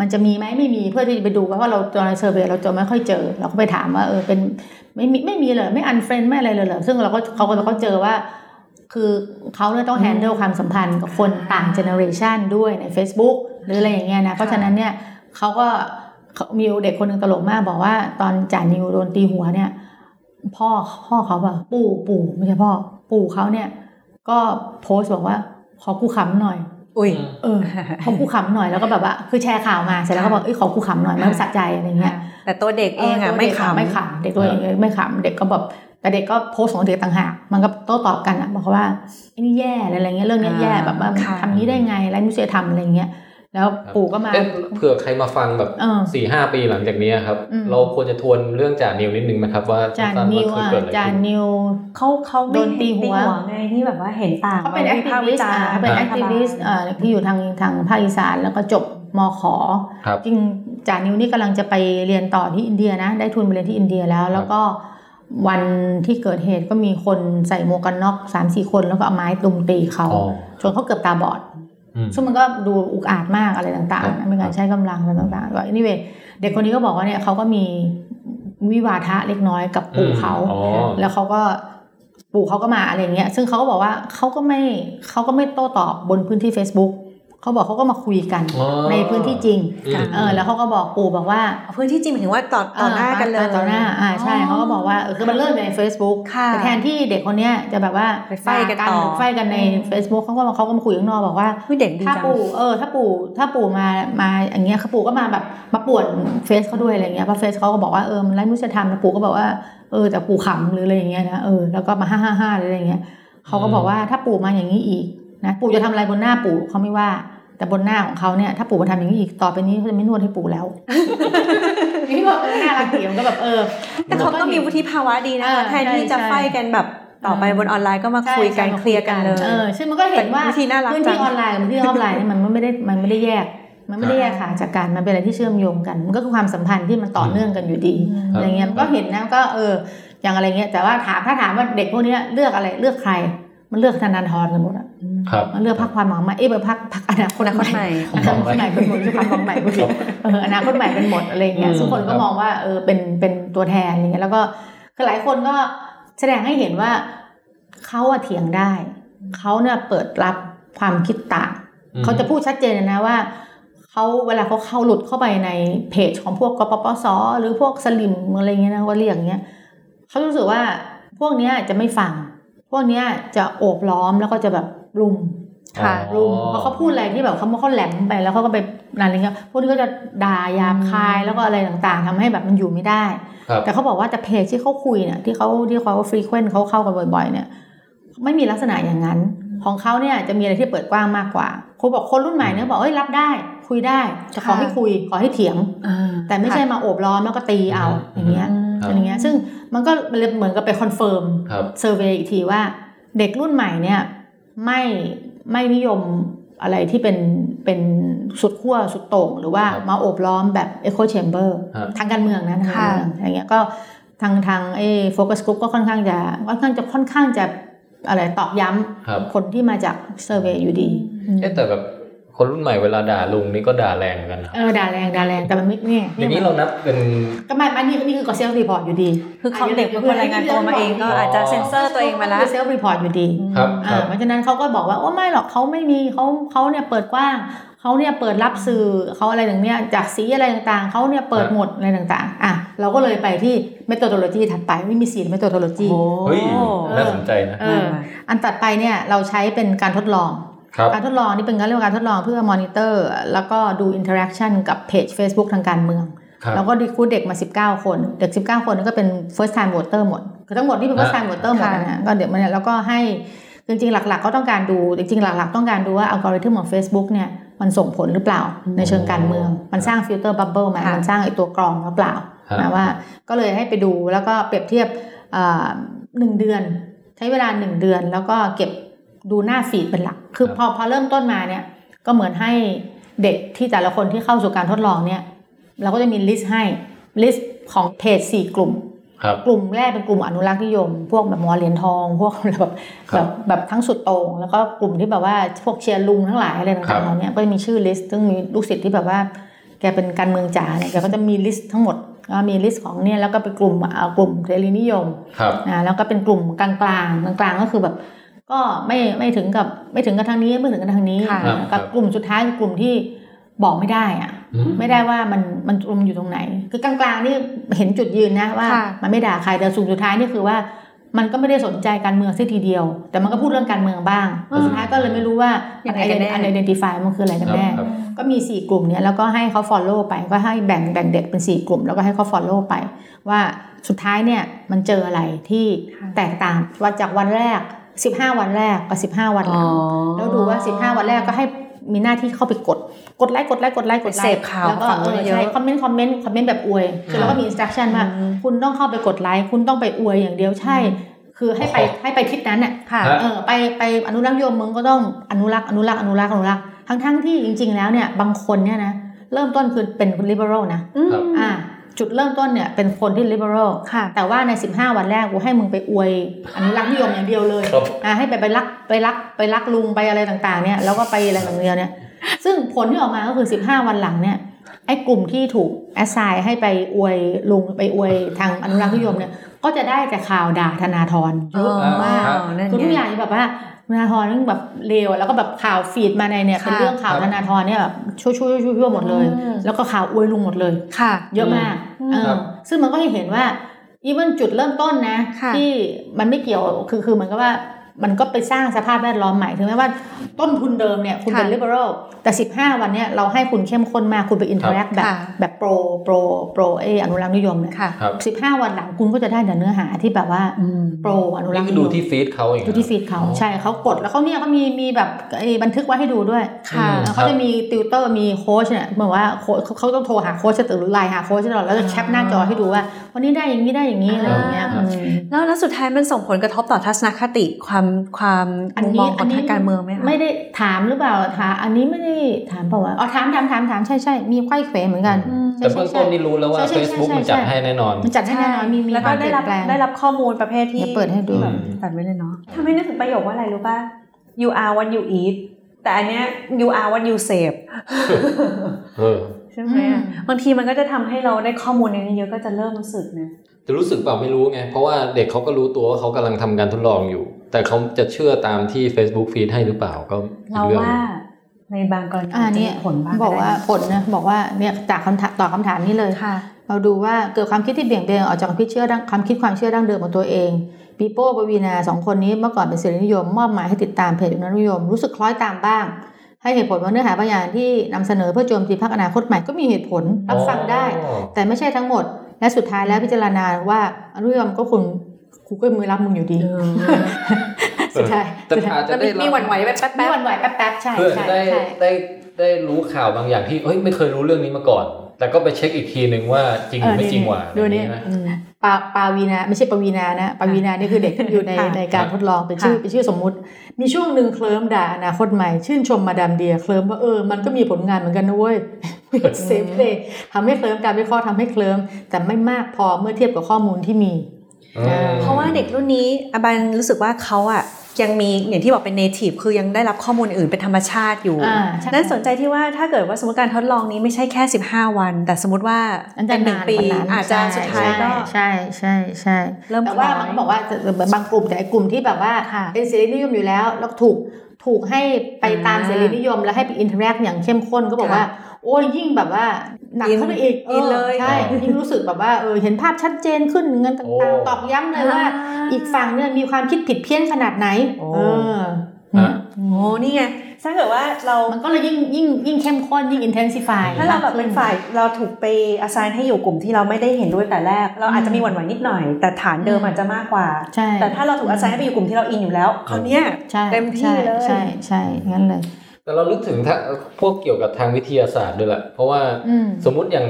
มันจะมีไหมไม่มีเพื่อที่จะไปดูว่าเราตอนใน survey์เราจะไม่ค่อยเจอ เราก็ไปถามว่าเออเป็นไม่มีไม่มีเลยไม่ unfriend ไม่อะไรเลยเหรอซึ่งเราก็เขาก็เขาเจอว่า คือเขาเนี่ยต้อง handle ความสัมพันธ์กับคนต่าง generation ด้วยใน Facebook หรืออะไรอย่างเงี้ยนะเพราะฉะนั้นเนี่ยเขาก็เขามีเด็กคนหนึ่งตลกมากบอกว่าตอนจ่านิวโดนตีหัวเนี่ย พ่อพ่อเขาแบบปู่ปู่ไม่ใช่พ่อ ปู่เขาเนี่ย ก็โพสต์บอกว่าขอกูขำหน่อย อุ้ยเออขอกูขำหน่อยแล้วก็แบบว่า คือแชร์ข่าวมาเสร็จแล้วก็บอกเอ้ยขอกูขำหน่อยมันสะใจอะไรเงี้ยแต่ตัวเด็กเองอะตัวเด็กไม่ขำไม่ขำเด็กตัวเองไม่ขำเด็กก็แบบ แต่เด็กก็โพสต์ของเด็กต่างหาก มันก็โต้ตอบกันอะบอกว่าไอ้นี่แย่อะไรเงี้ยเรื่องเนี้ยแย่แบบว่าค่ะทำนี้ได้ไงไร้มนุษยธรรมอะไรเงี้ยแล้วปู่ก็มาเอ๊ะเผื่อใครมาฟังแบบเออสี่ห้าปีหลังจากนี้ครับอืมเราควรจะทวนเรื่องจ่านิวนิดนึงไหมครับว่าจานสั้นๆนิวว่าอะเกิดอะไรจานขึ้นจ่านิวเขาเขาไม่โดนตีหัวไงที่แบบว่าเห็นต่างเขาเป็น activist วิพากษ์วิจารณ์เขาเป็น activist ที่อยู่ทางทางภาคอีสานแล้วก็จบมขอครับจริงจานิวนี่กำลังจะไปเรียนต่อที่อินเดียนะ ได้ทุนไปเรียนที่อินเดียแล้ว แล้วก็ วันที่เกิดเหตุก็มีคนใส่หมวกกันน็อกสามสี่คนแล้วก็เอาไม้ตุมตีเขาอ๋อจนเขาเกือบตาบอดอืมซึ่งมันก็ดูอุกอาจมากอะไรต่างครับๆมีการใช้กำลังอะไรต่างๆว่านี่เวเด็กคนนี้ก็บอกว่าเนี่ยเขาก็มีวิวาทะเล็กน้อยกับปู่เขาอ๋อแล้วเขาก็ปู่เขาก็มาอะไรเงี้ย ซึ่งเขาก็บอกว่าเขาก็ไม่เขาก็ไม่โต้ตอบบนพื้นที่ Facebook เขาบอกเขาก็มาคุยกันอ๋อในพื้นที่จริงอืมเออแล้วเขาก็บอกปู่บอกว่าพื้นที่จริงหมายถึงว่าต่อต่อหน้ากันเลยต่อหน้าอ่าใช่เขาก็บอกว่าเออคือมันเริ่มใน Facebook ค่ะแต่แทนที่เด็กคนเนี้ยจะแบบว่าไปไฟกันต่อหรือไฟกันใน Facebook เขาก็มาเขาก็มาคุยข้างนอกบอกว่าอุ๊ยเด็กดีถ้าจังปู่เออถ้าปู่ถ้าปู่มามาอย่างเงี้ยเขาปู่ก็มาแบบมาป่วนเฟซเขาด้วยอะไรเงี้ยเพราะเฟซเขาก็บอกว่าเออมันไร้มนุษยธรรมนะปู่ก็บอกว่าเออแต่ปู่ขำหรืออะไรอย่างเงี้ยนะเออแล้วก็มาห้าห้าห้าอะไรอย่างเงี้ยเขาก็บอกว่าถ้าปู่มาอย่างนี้อีกนะปู่จะทำอะไรบนหน้าปู่เขาไม่ว่า แต่บนหน้าของเขาเนี่ยถ้าปู่มาทำอย่างนี้อีกต่อไปนี้เขาจะไม่นวดให้ปู่แล้วนี่บอกเออน่ารักดีมันก็แบบเออ แต่เขาก็มีวุฒิภาวะดีนะเออคะแทนที่จะใช่ไฟกันแบบต่อไปบนออนไลน์ก็มาคุยกันใช่เคลียร์กันเลยเออซึ่งมันก็เห็นว่าเป็นวิธีน่ารักพื้นจัที่งออนไลน์กับพื้นที่ออฟไลน์เนี่ยมันไม่ได้มันไม่ได้แยกมันไม่ได้แยกขาดจากกันมันเป็นอะไรที่เชื่อมโยงกัน มันก็คือความสัมพันธ์ที่มันต่อเนื่องกันอยู่ดีครับอะไรเงี้ยมันก็เห็นนะก็เอออย่างอะไรเงี้ยแต่ว่าถามถ้าถามว่าเด็กพวกเนี้ยเลือกอะไรเลือกใคร มันเลือกธนาธรกันหมดอะครับมันเลือกพักความหวังใหม่เอ้ยพักพักอนาคตอนาคตใหม่อนาคตใหม่เป็นหมดคือความหวังใหม่พูดผิดเอออนาคตใหม่เป็นหมดอะไรเงี้ยอืมทุกคนก็ครับมองว่าเออเป็นเป็นตัวแทนอะไรเงี้ยแล้วก็คือหลายคนก็แสดงให้เห็นว่าเขาอะเถียงได้เขาเนี่ยเปิดรับความคิดต่างอืมเขาจะพูดชัดเจนเลยนะว่าเขาเวลาเขาเข้าหลุดเข้าไปในเพจของพวกกปปสหรือพวกสลิมอะไรเงี้ยนะว่าเรียกอย่างเงี้ยเขารู้สึกว่าพวกเนี้ยจะไม่ฟังพ วกเนี้ยจะโอบล้อมแล้วก็จะแบบรุมค่ะรุมเพราะเขาพูดอะไรที่แบบเขาเขาแหลมไปแล้วเขาก็ไปอะไรเงี้ยพวกนี้ก็จะด่าหยาบคายแล้วก็อะไรต่างๆทำให้แบบมันอยู่ไม่ได้ครับแต่เขาบอกว่าแต่เพจที่เขาคุยเนี่ยที่เขาที่เขา frequent เขาเข้ากันบ่อยๆ เนี่ยไม่มีลักษณะอย่างนั้น ของเขาเนี่ยจะมีอะไรที่เปิดกว้างมากกว่าคุณบอกคนรุ่นใหม่เนี่ยบอกเอ้ยรับได้ คุยได้แต่ขอค่ะให้คุยขอให้เถียงอ่าแต่ไม่ใช่มาโอบล้อมแล้วก็ตีเอาอืมอย่างเงี้ยครับอย่างเงี้ยซึ่ง มันก็เลยเหมือนกับไป confirm ครับ survey อีกทีว่า เด็กรุ่นใหม่เนี่ยไม่ไม่นิยมอะไรที่เป็นเป็นสุดขั้วสุดโต่งหรือว่าครับมาโอบล้อมแบบ Echo Chamber ครับทางการเมืองนะทางการเมืองอย่างเงี้ยก็ทางทางเอ focus group ก็ค่อนข้างจะค่อนข้างจะค่อนข้างจะอะไรตอกย้ำครับคนที่มาจาก survey อยู่ดีเอ๊ะแต่แบบ คนรุ่นใหม่เวลาด่าลุงนี่ก็ด่าแรงเหมือนกันนะเออด่าแรงด่าแรงแต่มันไม่เนี่ยอย่างนี้เรานับเป็นก็ไม่อันนี้นี่คือก็ self-report อยู่ดี คือเขาเด็กเป็นคนรายงานตัวมาเองก็อาจจะเซ็นเซอร์ตัวเองมาแล้วคือ self-report อยู่ดีครับคอ่ารับเพราะฉะนั้นเขาก็บอกว่าโอ้ไม่หรอกเขาไม่มีเขาเขาเนี่ยเปิดกว้างเขาเนี่ยเปิดรับสื่อเขาอะไรอย่างเนี้ยจากสีอะไรต่างๆเขาเนี่ยเปิดหมดอะไรต่างๆอะเราก็เลยไปที่ methodology ถัดไปไม่มีสี methodology เฮ้ยน่าสนใจนะเอออันถัดไปเนี่ยเราใช้เป็นการทดลองครับ การทดลองนี่เป็นการเรียกว่าการทดลองเพื่อมอนิเตอร์ แล้วก็ดู interaction กับเพจ Facebook ทางการเมืองครับแล้วก็ recruit เด็กมา 19 คน เด็ก 19คนนนก็เป็น first time voter หมดคือทั้งหมดที่เป็น first time voter หมดค่ะนะฮะก็เดี๋ยวมันเนี่ยแล้วก็ให้จริงๆ หลักๆ ก็ต้องการดูจริงๆ หลักๆ ต้องการดูว่าอัลกอริทึมของ Facebook เนี่ยมันส่งผลหรือเปล่าในเชิงการเมือง มันสร้าง filter bubble มาค่ะมันสร้างไอตัวกรองหรือเปล่าครับนะว่าก็เลยให้ไปดูแล้วก็เปรียบเทียบอ่าหนึ่งเดือน ใช้เวลาหนึ่งเดือนแล้วก็เก็บ ดูหน้า feed เป็นหลัก คือพอพอเริ่มต้นมาเนี่ย ก็เหมือนให้เด็กที่แต่ละคนที่เข้าสู่การทดลองเนี่ย เราก็จะมี list ให้ list ของเพจสี่กลุ่มครับกลุ่มแรกเป็นกลุ่มอนุรักษ์นิยม พวกแบบหมอเหรียญทอง พวกแบบครับแบบแบบทั้งสุดโต่งแล้วก็กลุ่มที่แบบว่าพวกเชียร์ลุงทั้งหลายอะไรครัต่างๆครับเหล่านี้ก็จะมีชื่อ list ซึ่งมีลูกศิษย์ที่แบบว่า แกเป็นการเมืองจ๋าเนี่ยแกก็จะมี list ทั้งหมดก็มี list ของเนี่ยแล้วก็เป็นกลุ่มอ่ากลุ่มเสรีนิยมครับนะแล้วก็เป็นกลุ่มกลางกลางกลางกลางๆก็คือแบบ ก็ไม่ไม่ถึงกับไม่ถึงกับทางนี้ไม่ถึงกับทางนี้ค่ะนะกับกลุ่มสุดท้ายคือกลุ่มที่บอกไม่ได้อะอืมไม่ได้ว่ามันมันตรงอยู่ตรงไหน คือกลางๆนี่เห็นจุดยืนนะว่าค่ะมันไม่ด่าใครแต่สุดสุดท้ายนี่คือว่า มันก็ไม่ได้สนใจการเมืองสักทีเดียว แต่มันก็พูดเรื่องการเมืองบ้างแต่สุดท้ายก็เลยไม่รู้ว่ายังไงกันแน่ identify มันคืออะไรกันแน่ครับก็มี 4 กลุ่มเนี้ยแล้วก็ให้เขา follow ไปก็ให้แบ่งแบ่งเด็กเป็น 4 กลุ่ม แล้วก็ให้เขา follow ไป ว่าสุดท้ายเนี่ยมันเจออะไรที่ค่ะแตกต่างวันจากวันแรก 15 วันแรกกับ15 วันหลังแล้วดูว่า 15 วันแรกก็ให้มีหน้าที่เข้าไปกด กดไลค์ กดไลค์ กดไลค์ กดไลค์เสพข่าวแล้วก็ฝั่งเอนู้นอเยอะใช่คอมเมนต์ คอมเมนต์ คอมเมนต์แบบอวย คือเราก็มี instruction ว่าอืมคุณต้องเข้าไปกดไลค์ คุณต้องไปอวยอย่างเดียวใช่ คือให้ไปให้ไปทิศนั้นน่ะค่ะฮะเออไปไปอนุรักษ์นิยมมึงก็ต้องอนุรักษ์ อนุรักษ์ อนุรักษ์ อนุรักษ์ ทั้งทั้งๆที่จริง ๆ แล้วเนี่ยบางคนเนี่ยนะเริ่มต้นคือเป็น liberal นะครับอ่า จุดเริ่มต้นเนี่ยเป็นคนที่ liberal ค่ะแต่ว่าใน 15 วันแรกกูให้มึงไปอวยอนุรักษ์นิยมอย่างเดียวเลยครับอ่าให้ไปไปรักไปรักไปรักลุงไปอะไรต่างๆเนี่ยแล้วก็ไปอะไรอย่างเดียวเนี่ยซึ่งผลที่ออกมาก็คือ 15 วันหลังเนี่ยไอ้กลุ่มที่ถูกแอสไซน์ให้ไปอวยลุงไปอวยทางอนุรักษ์นิยมเนี่ยก็จะได้แต่ข่าวด่าธนาธรเยอะมากอ๋อนั่นไงคือทุกอย่างแบบว่าธ นาธรนี่แบบเลวแล้วก็แบบข่าวฟีดมาในเนี่ยค่ะเป็นเรื่องข่าวครับธนาธรเนี่ยแบบช่วยช่วยช่วยช่วยหมดเลยอืมแล้วก็ข่าวอวยลุงหมดเลยค่ะ เยอะมากอืมเออครับซึ่งมันก็ให้เห็นว่าอีเวนจุดเริ่มต้นนะค่ะที่มันไม่เกี่ยวคือคือเหมือนกับว่า มันก็ไปสร้างสภาพแวดล้อมใหม่ถึงแม้ว่าต้นทุนเดิมเนี่ยคุณเป็นค่ะ liberal แต่ 15 วันเนี่ยเราให้คุณเข้มข้นมากคุณไป interact แบบค่ะแบบ pro pro pro เอออนุรักษ์นิยมเนี่ยค่ะครับ15วันหลังคุณก็จะได้แต่เนื้อหาที่แบบว่าอืม pro อนุรันี่กษ์คือดูที่ feed เขาเองดูที่ feed เขาใช่เขากดแล้วเขาเนี่ยเขามีมีแบบไอ้บันทึกไว้ให้ดูด้วยค่ะเออเขาจะมีติวเตอร์มีโค้ชเนี่ยเหมือนว่าโค้ชเขาเขาต้องโทรหาโค้ชหรือไลน์หาโค้ชตลอดแล้วจะแคปหน้าจอให้ดูว่าวันนี้ได้อย่างนี้ได้อย่างนี้อะไรอย่างเงี้ยอ่าอืมแล้วแล้วสุดท้ายมันส่งผลกระทบต่อทัศนคติความความมุมมองของทางการเมืองไหมคะไม่ได้ถามหรือเปล่าถามอันนี้ไม่ได้ถามเปล่าวะอ๋อถามถามถามถามใช่ใช่มีไขว้เขวเหมือนกันอืมใช่แต่เบื้องต้นนี่รู้แล้วว่าใช่ใช่ Facebook ใช่มันจัดใช่ให้แน่นอนมันจัดให้แน่นอนมีมีแล้วคก็วามเปได้ลี่ยรับนแปลงได้รับข้อมูลประเภทที่เดี๋ยวเปิดให้ดูแบบตัดไว้เลยเนาะทำให้นึกถึงประโยคว่าอะไรรู้ป่ะ you are what you eat แต่อันเนี้ย you are what you save เออใช่ไหมอะบางทีมันก็จะทำให้เราได้ข้อมูลในนี้เยอะก็จะเริ่มรู้สึกนะจะรู้สึกเปล่าไม่รู้ไง เพราะว่าเด็กเขาก็รู้ตัวว่าเขากำลังทำการทดลองอยู่ แต่เขาจะเชื่อตามที่ Facebook feed ให้หรือเปล่าก็อีเรากเรื่องหว่านึ่งในบางกรณีอ่าจะเนี่มียผลบ้างบอกว่าได้นะผลนะบอกว่าเนี่ยจากคำถามตอบคำถามนี้เลยค่ะ เราดูว่าเกิดความคิดที่เบี่ยงเบนออกจากความคิดเชื่อดั้งความคิดความเชื่อดั้งเดิมของตัวเองปีโป้ปวีนาสองคนนี้เมื่อก่อนเป็นเสรีนิยม มอบหมายให้ติดตามเพจอุณนิยม รู้สึกคล้อยตามบ้าง ให้เหตุผลว่าเนื้อหาบางอย่างที่นำเสนอเพื่อโจมตีพรรคอนาคตใหม่ก็มีเหตุผลรับฟังได้อ๋อแต่ไม่ใช่ทั้งหมด และสุดท้ายแล้วพิจารณาว่าอนุยมก็คุณ กูก็มือรับมึงอยู่ดีสุดท้ายแต่อาจจะจะได้มีมีหวั่นไหวแบบแป๊บไม่หวั่นไหวแป๊บๆใช่เพื่อใช่จะได้ใช่ได้ได้รู้ข่าวบางอย่างที่เฮ้ยไม่เคยรู้เรื่องนี้มาก่อน แต่ก็ไปเช็คอีกทีหนึ่งว่าจริงหรือไม่จริงว่ะดูนี่อะไรอย่างงี้นะอืมปาปาวีนาไม่ใช่ปวีนานะปาวีนานี่คือเด็กที่อยู่ในค่ะในการทดลองเป็นชื่อค่ะเป็นชื่อสมมุติ มีช่วงหนึ่งเคลิ้มด่าอนาคตใหม่ชื่นชมมาดามเดียเคลิ้มว่าเออมันก็มีผลงานเหมือนกันนะเว้ยเซฟเลยทำให้เคลิ้มการวิเคราะห์ทำให้เคลิ้มแต่ไม่มากพอเมื่อเทียบกับข้อมูลที่มีอืม เพราะว่าเด็กรุ่นนี้อบันรู้สึกว่าเขาอะยังมีอย่างที่บอกเป็น native คือยังได้รับข้อมูลอื่นเป็นธรรมชาติอยู่อ่าใช่นั่นสนใจที่ว่าถ้าเกิดว่าสมมติการทดลองนี้ไม่ใช่แค่ 15 วัน แต่สมมติว่าอันจะเป็นหนึ่งนานปีกว่านั้นอาจจะสุดท้ายก็ใช่ใช่ใช่เริ่มแต่ว่าคล้อยมันก็บอกว่าจะบางกลุ่มแต่ไอ้กลุ่มที่แบบว่าค่ะเป็นเสรีนิยมอยู่แล้วแล้วถูกถูกให้ไปตามอ่าเสรีนิยม แล้วให้ไป interact อย่างเข้มข้นก็บอกค่ะว่า โอ้ยยิ่งแบบว่าหนักอินเข้าไปอีกอินเลยใช่ยิ่งรู้สึกแบบว่าเออเห็นภาพชัดเจนขึ้นเงินโอ้ต่างๆตอกย้ำเลยว่า อีกฝั่งเนี่ยมีความคิดผิดเพี้ยนขนาดไหนโอ้เออฮะโอ้นี่ไงถ้าเกิดว่าเรามันก็เลยยิ่งยิ่งยิ่งเข้มข้นยิ่ง intensifyถ้าเราแบบเป็นฝ่ายเราถูกไป assign ให้อยู่กลุ่มที่เราไม่ได้เห็นด้วยแต่แรก เราอาจจะมีหวั่นไหวนิดหน่อย แต่ฐานเดิมอาจจะมากกว่าใช่แต่ถ้าเราถูก assign ให้ไปอยู่กลุ่มที่เราอินอยู่แล้วคราวเนี้ยใช่เต็มที่เลยใช่ใช่ใช่งั้นเลย แต่เรานึกถึงถ้าพวกเกี่ยวกับทางวิทยาศาสตร์ด้วยแหละเพราะว่าอืมสมมุติอย่าง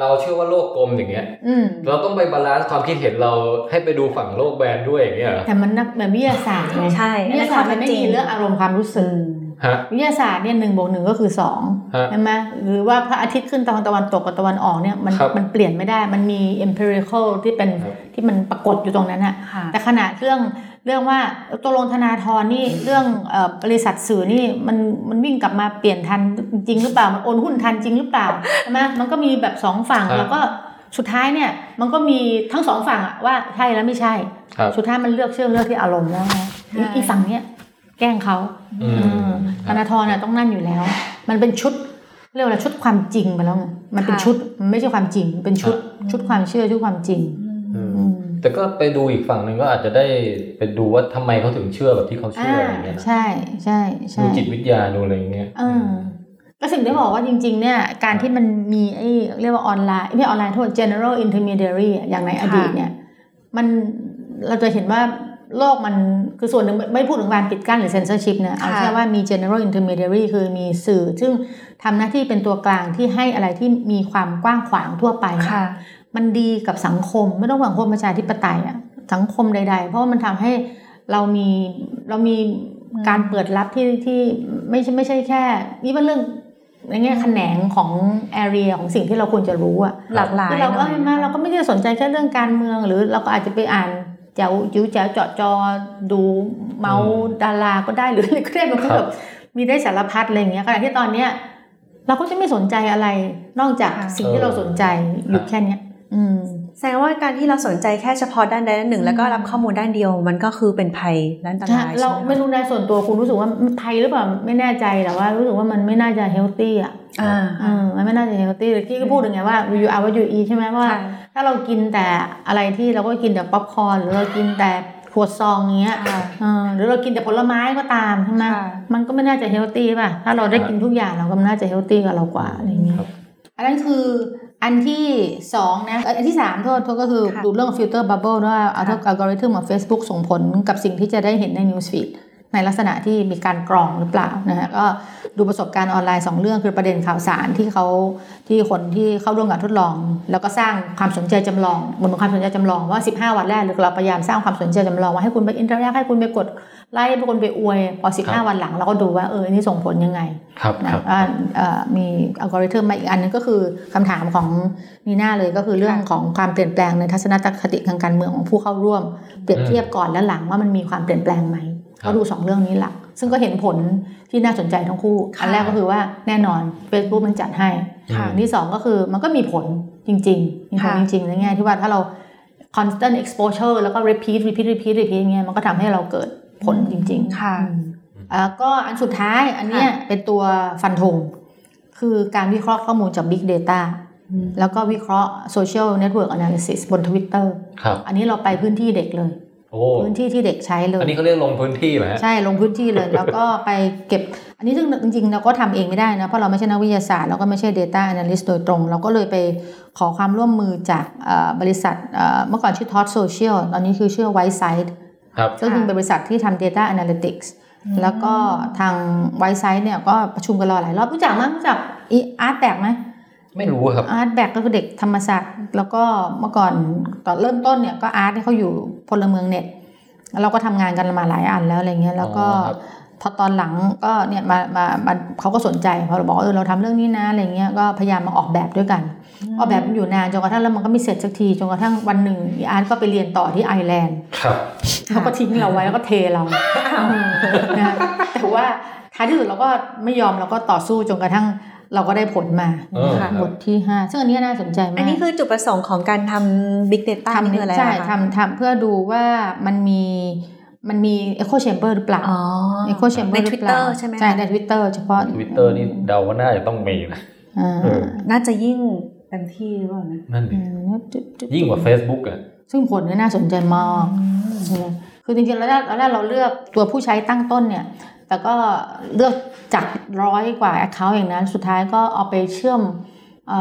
เราเชื่อว่าโลกกลมอย่างเงี้ยอืมเราต้องไป balance ความคิดเห็นเราให้ไปดูฝั่งโลกแบนด้วยอย่างเงี้ยเหรอแต่มันนักแบบวิทยาศาสตร์ไงใช่วิทยาศาสตร์มันไม่มีเรื่องอารมณ์ความรู้สึกฮะ วิทยาศาสตร์เนี่ยหนึ่งบวกหนึ่งก็คือสองฮะใช่ไหมหรือว่าพระอาทิตย์ขึ้นตอนตะวันตกกับตะวันออกเนี่ยมันครับมันเปลี่ยนไม่ได้มันมี empirical ที่เป็นครับที่มันปรากฏอยู่ตรงนั้นอะค่ะแต่ขณะเรื่องเรื่องว่าตัวลงธนาธรนี่เรื่องเอ่อบริษัทสื่อนี่มันมันวิ่งกลับมาเปลี่ยนทันจริงหรือเปล่ามันโอนหุ้นทันจริงหรือเปล่าใช่ไหมมันก็มีแบบสองฝั่งครับแล้วก็สุดท้ายเนี่ยมันก็มีทั้งสองฝั่งอะว่าใช่แล้วไม่ใช่ครับสุดท้ายมันเลือกเชื่อเลือกที่อารมณ์แล้วนะใช่อีกฝั่งเนี้ย แกล้งเขาอืมเออธนาธรน่ะต้องนั่นอยู่แล้ว มันเป็นชุดเรียกว่าอะไรชุดความจริงไปแล้วไงมันเป็นค่ะชุดมันไม่ใช่ความจริงมันเป็นชุดชุดความเชื่อชุดความจริงอืมอืมแต่ก็ไปดูอีกฝั่งหนึ่งก็อาจจะได้ไปดูว่าทำไมเขาถึงเชื่อแบบที่เขาเชื่ออะไรอย่างเงี้ยนะใช่ใช่ใช่ดูจิตวิทยาดูอะไรอย่างเงี้ยเออก็สิ่งที่บอกว่าจริงๆเนี่ยการที่มันมีไอ้เรียกว่าออนไลน์ไม่ใช่ออนไลน์โทษ general intermediary อะอย่างในอดีตเนี่ย มันเราจะเห็นว่า โลกมันคือส่วนหนึ่งไม่ไม่พูดถึงการปิดกั้นหรือ censorship นะเอาค่ะแค่ว่ามี general intermediary คือมีสื่อ ซึ่งทำหน้าที่เป็นตัวกลางที่ให้อะไรที่มีความกว้างขวางทั่วไปอะค่ะมันดีกับสังคมไม่ต้องสังคมประชาธิปไตยอะสังคมใด ๆ เพราะว่ามันทำให้เรามีเรามีการเปิดรับที่ที่ไม่ใช่ไม่ใช่แค่ นี่เป็นเรื่องในแง่แขนงของ area ของสิ่งที่เราควรจะรู้อะหลากหลายคือเราก็หน่อยเห็นไหมเราก็ไม่ได้สนใจแค่เรื่องการเมือง หรือเราก็อาจจะไปอ่าน แจวจิ้วแจวเจาะจอดูเมาส์ดาราก็ได้หรืออะไรก็ได้มันก็ครับแบบมีได้สารพัดอะไรอย่างเงี้ยขณะที่ตอนเนี้ยเราก็จะไม่สนใจอะไรนอกจากค่ะสิ่งที่เราสนใจอยู่แค่เนี้ยอืม แสดงว่าการที่เราสนใจแค่เฉพาะด้านใดด้านหนึ่ง แล้วก็รับข้อมูลด้านเดียว มันก็คือเป็นภัยและอันตรายเราใช่ไหมไม่คะรู้ในส่วนตัวคุณรู้สึกว่ามันไทยหรือเปล่าไม่แน่ใจแต่ว่ารู้สึกว่ามันไม่น่าจะเฮลตี้อะอ่าเออมันไม่น่าจะเฮลตี้ที่ก็พูดถึงไงว่า you are what you eat ใช่ไหมว่าค่ะถ้าเรากินแต่อะไรที่เราก็กินแต่ป๊อปคอร์นหรือเรากินแต่ขวดซองอย่างเงี้ยค่ะเออหรือเรากินแต่ผลไม้ก็ตามใช่ไหมค่ะมันก็ไม่น่าจะ healthy ป่ะถ้าเราได้กินทุกอย่างเราก็น่าจะ healthy กับเรากว่าอะไรอย่างเงี้ยครับอันนั้นคือ อันที่สองนะเอ่ออันที่สามโทษโทษก็คือค่ะดูเรื่อง filter bubble ว่าเอาค่ะอัลกอริทึมของ Facebook ส่งผลกับสิ่งที่จะได้เห็นใน Newsfeed ในลักษณะที่มีการกรองหรือเปล่านะฮะก็ดูประสบการณ์ออนไลน์สองเรื่องคือประเด็นข่าวสารที่เขาที่คนที่เข้าร่วมการทดลอง แล้วก็สร้างความสนใจจำลองบนความสนใจจำลองว่า 15 วันแรกหรือเราพยายามสร้างความสนใจจำลองว่าให้คุณไป interact ให้คุณไปกดไลค์ให้คุณไปอวยพอครับ15 วันหลังเราก็ดูว่าเอออันนี่ส่งผลยังไงครับนะครับว่าเอ่อมีอัลกอริทึมมาอีกอันนึงก็คือคำถามของนีน่าเลยก็คือเรื่องของความเปลี่ยนแปลงในทัศนคติทางการเมืองของผู้เข้าร่วม เปรียบเทียบก่อนและหลังว่ามันมีความเปลี่ยนแปลงไหมครับ ก็ดูสองเรื่องนี้หลัก ซึ่งก็เห็นผลที่น่าสนใจทั้งคู่ค่ะอันแรกก็คือว่าแน่นอน Facebook มันจัดให้ค่ะอันที่สองก็คือมันก็มีผลจริงๆมีผลค่ะจริงๆในแง่ที่ว่าถ้าเรา constant exposure แล้วก็ repeat repeat repeat repeat อย่างเงี้ยมันก็ทำให้เราเกิดผลจริงๆ ค่ะอืมอ่าก็อันสุดท้ายอันเนี้ยเป็นตัวฟันธงคือการวิเคราะห์ข้อมูลจาก Big Data แล้วก็วิเคราะห์ Social Network Analysis บน Twitter ครับอันนี้เราไปพื้นที่เด็กเลยโอ้ พื้นที่ที่เด็กใช้เลย อันนี้เขาเรียกลงพื้นที่ไหมฮะใช่ลงพื้นที่เลย แล้วก็ไปเก็บ อันนี้ซึ่งจริงๆ เราก็ทำเองไม่ได้นะเพราะเราไม่ใช่นักวิทยาศาสตร์เราก็ไม่ใช่ Data Analyst โดยตรง เราก็เลยไปขอความร่วมมือจากเอ่อบริษัทเอ่อเมื่อก่อนชื่อ Tot Social ตอนนี้คือชื่อ Whiteside ครับก็คือเป็นบริษัทที่ทำ Data Analytics แล้วก็ทาง Whiteside เนี่ยก็ประชุมกันรอหลายรอบรู้จักมั้ยรู้จักอาร์ตแบกไหม ไม่รู้ครับอาร์ตแบกก็คือเด็กธรรมศาสตร์แล้วก็เมื่อก่อนตอนเริ่มต้นเนี่ยก็อาร์ตเนี่ยเขาอยู่พลเมืองเน็ตแล้วเราก็ทำงานกันมาหลายอันแล้วอะไรเงี้ยแล้วก็อ๋อครับพอตอนหลังก็เนี่ยมามามาเขาก็สนใจพอเราบอกว่าเออเราทำเรื่องนี้นะอะไรเงี้ยก็พยายามมาออกแบบด้วยกันออกแบบมันอยู่นานจนกระทั่งแล้วมันก็ไม่เสร็จสักทีจนกระทั่งวันหนึ่งอีอาร์ตก็ไปเรียนต่อที่ไอร์แลนด์ครับเขาก็ทิ้งเราไว้แล้วก็เทเรานะแต่ว่าท้ายที่สุดเราก็ไม่ยอมเราก็ต่อสู้จนกระทั่ง เราก็ได้ผลมาเออครับบทที่ห้าซึ่งอันนี้น่าสนใจมาก อันนี้คือจุดประสงค์ของการทำ Big Data นี่คืออะไรใช่อะคะทำทำเพื่อดูว่ามันมีมันมี Echo Chamber หรือเปล่าอ๋อ Echo Chamber ในหรือเปล่า Twitter ใช่ไหมคะใช่ใน Twitter เฉพาะทวิตเตอร์นี่เดาว่าน่าจะต้องมีนะอ่าเออน่าจะยิ่งเต็มที่หรือเปล่านะนั่นดิอืมจุดจุดยิ่งกว่า Facebook อะซึ่งผลเนี่ยน่าสนใจมากเนี่ยคือจริงๆแล้วตอนแรกเราเลือกตัวผู้ใช้ตั้งต้นเนี่ย แต่ก็เลือกจากร้อยกว่า Account อย่างนั้น สุดท้ายก็เอาไปเชื่อมเอ่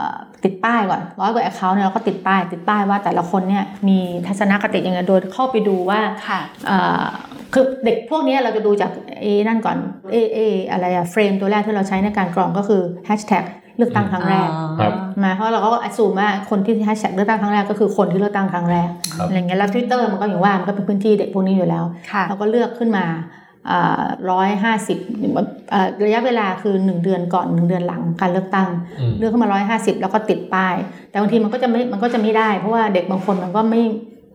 อติดป้ายก่อนร้อยกว่า Account เนี่ยเราก็ติดป้ายติดป้ายว่าแต่ละคนเนี่ยมีทัศนคติยังไงโดยเข้าไปดูว่าค่ะเอ่อคือเด็กพวกนี้เราจะดูจากเอนั่นก่อนเอเออะไรอะเฟรมตัวแรกที่เราใช้ในการกรองก็คือแฮชแท็กเลือกตั้งครั้งแรกครับมาเพราะเราก็อ s ซูมว่าคนที่แฮชแท็กเลือกตั้งครั้งแรกก็คือคนที่เลือกตั้งครั้งแรกครับอะไรเงี้ยแล้วทวิตเตอร์มันก็อย่างว่ามันก็เป็นพื้นที่เด็กพวกนี้อยู่แล้วค่ะเราก็เลือกขึ้นมา ร้อยห้าสิบระยะเวลาคือ1เดือนก่อน1เดือนหลังการเลือกตั้งอืมเลือกขึ้นมาร้อยห้าสิบแล้วก็ติดป้าย แต่บางทีมันก็จะไม่มันก็จะไม่ได้ เพราะว่าเด็กบางคนมันก็ไม่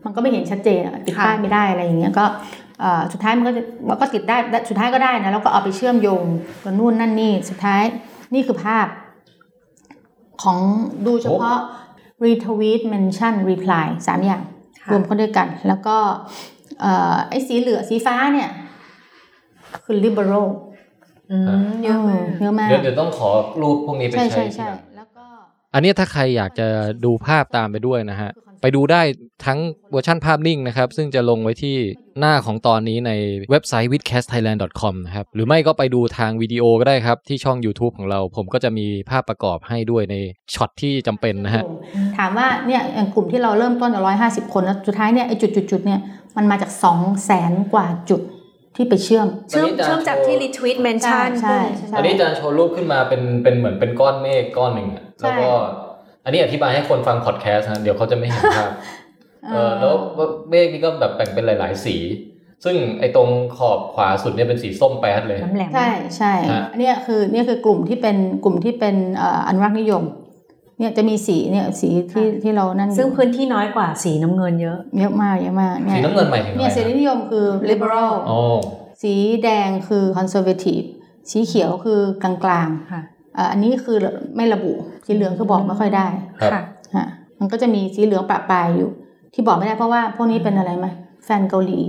มันก็ไม่เห็นชัดเจนอะติดป้ายค่ะไม่ได้อะไรอย่างเงี้ยก็เอ่อสุดท้ายมันก็จะมันก็ติดได้ได้สุดท้ายก็ได้นะแล้วก็เอาไปเชื่อมโยงกับนู่นนั่นนี่สุดท้ายนี่คือภาพ ของดูเฉพาะ retweet mention reply สามอย่างค่ะรวมเข้าด้วยกัน แล้วก็เอ่อไอ้สีเหลืองสีฟ้าเนี่ย คือ liberal อืมเยอะมากเยอะมากเดี๋ยวเดี๋ยวต้องขอรูปพวกนี้ไปใช่ใช้ใช่ทีใช่หลังแล้วก็อันนี้ถ้าใครอยากจะดูภาพตามไปด้วยนะฮะ ไปดูได้ทั้งเวอร์ชันภาพนิ่งนะครับ ซึ่งจะลงไว้ที่หน้าของตอนนี้ในเว็บไซต์ withcastthailand.com นะครับ หรือไม่ก็ไปดูทางวิดีโอก็ได้ครับ ที่ช่อง YouTube ของเรา ผมก็จะมีภาพประกอบให้ด้วยในช็อตที่จำเป็นนะฮะ ถามว่าเนี่ยอย่างกลุ่มที่เราเริ่มต้นจากร้อยห้าสิบคนแล้วสุดท้ายเนี่ยไอ้จุดจุดจุดๆๆเนี่ยมันมาจากสองแสนกว่าจุด ที่ไปเชื่อมเชื่อมวันนี้จะเชื่อมจากที่ retweet mention ใช่ใช่อันนี้อาจารย์โชว์รูปขึ้นมาเป็นเป็นเหมือนเป็นก้อนเมฆก้อนหนึ่งอะแล้วก็อันนี้อธิบายให้คนฟังพอดแคสต์นะเดี๋ยวเขาจะไม่เห็นภาพเออแล้วเมฆนี่ก็แบบแบ่งเป็นหลาย ๆ สี ซึ่งไอ้ตรงขอบขวาสุดเนี่ยเป็นสีส้มแป๊ดเลยน้ำแหลมใช่ใช่ฮะเนี่ยคือเนี่ยคือกลุ่มที่เป็นกลุ่มที่เป็นเอ่ออนุรักษ์นิยม เนี่ยจะมีสีเนี่ยสีที่ที่เรานั่นอยู่ซึ่งพื้นที่น้อยกว่าสีน้ำเงินเยอะเยอะมากเยอะมากสีน้ำเงินหมายถึงอะไรเนี่ยเสรีนิยมคือ liberal อ๋อสีแดงคือ conservative สีเขียวคือกลางๆค่ะเอ่ออันนี้คือไม่ระบุสีเหลืองคือบอกไม่ค่อยได้ครับค่ะฮะมันก็จะมีสีเหลืองประปรายอยู่ ที่บอกไม่ได้เพราะว่าพวกนี้เป็นอะไรไหมแฟนเกาหลี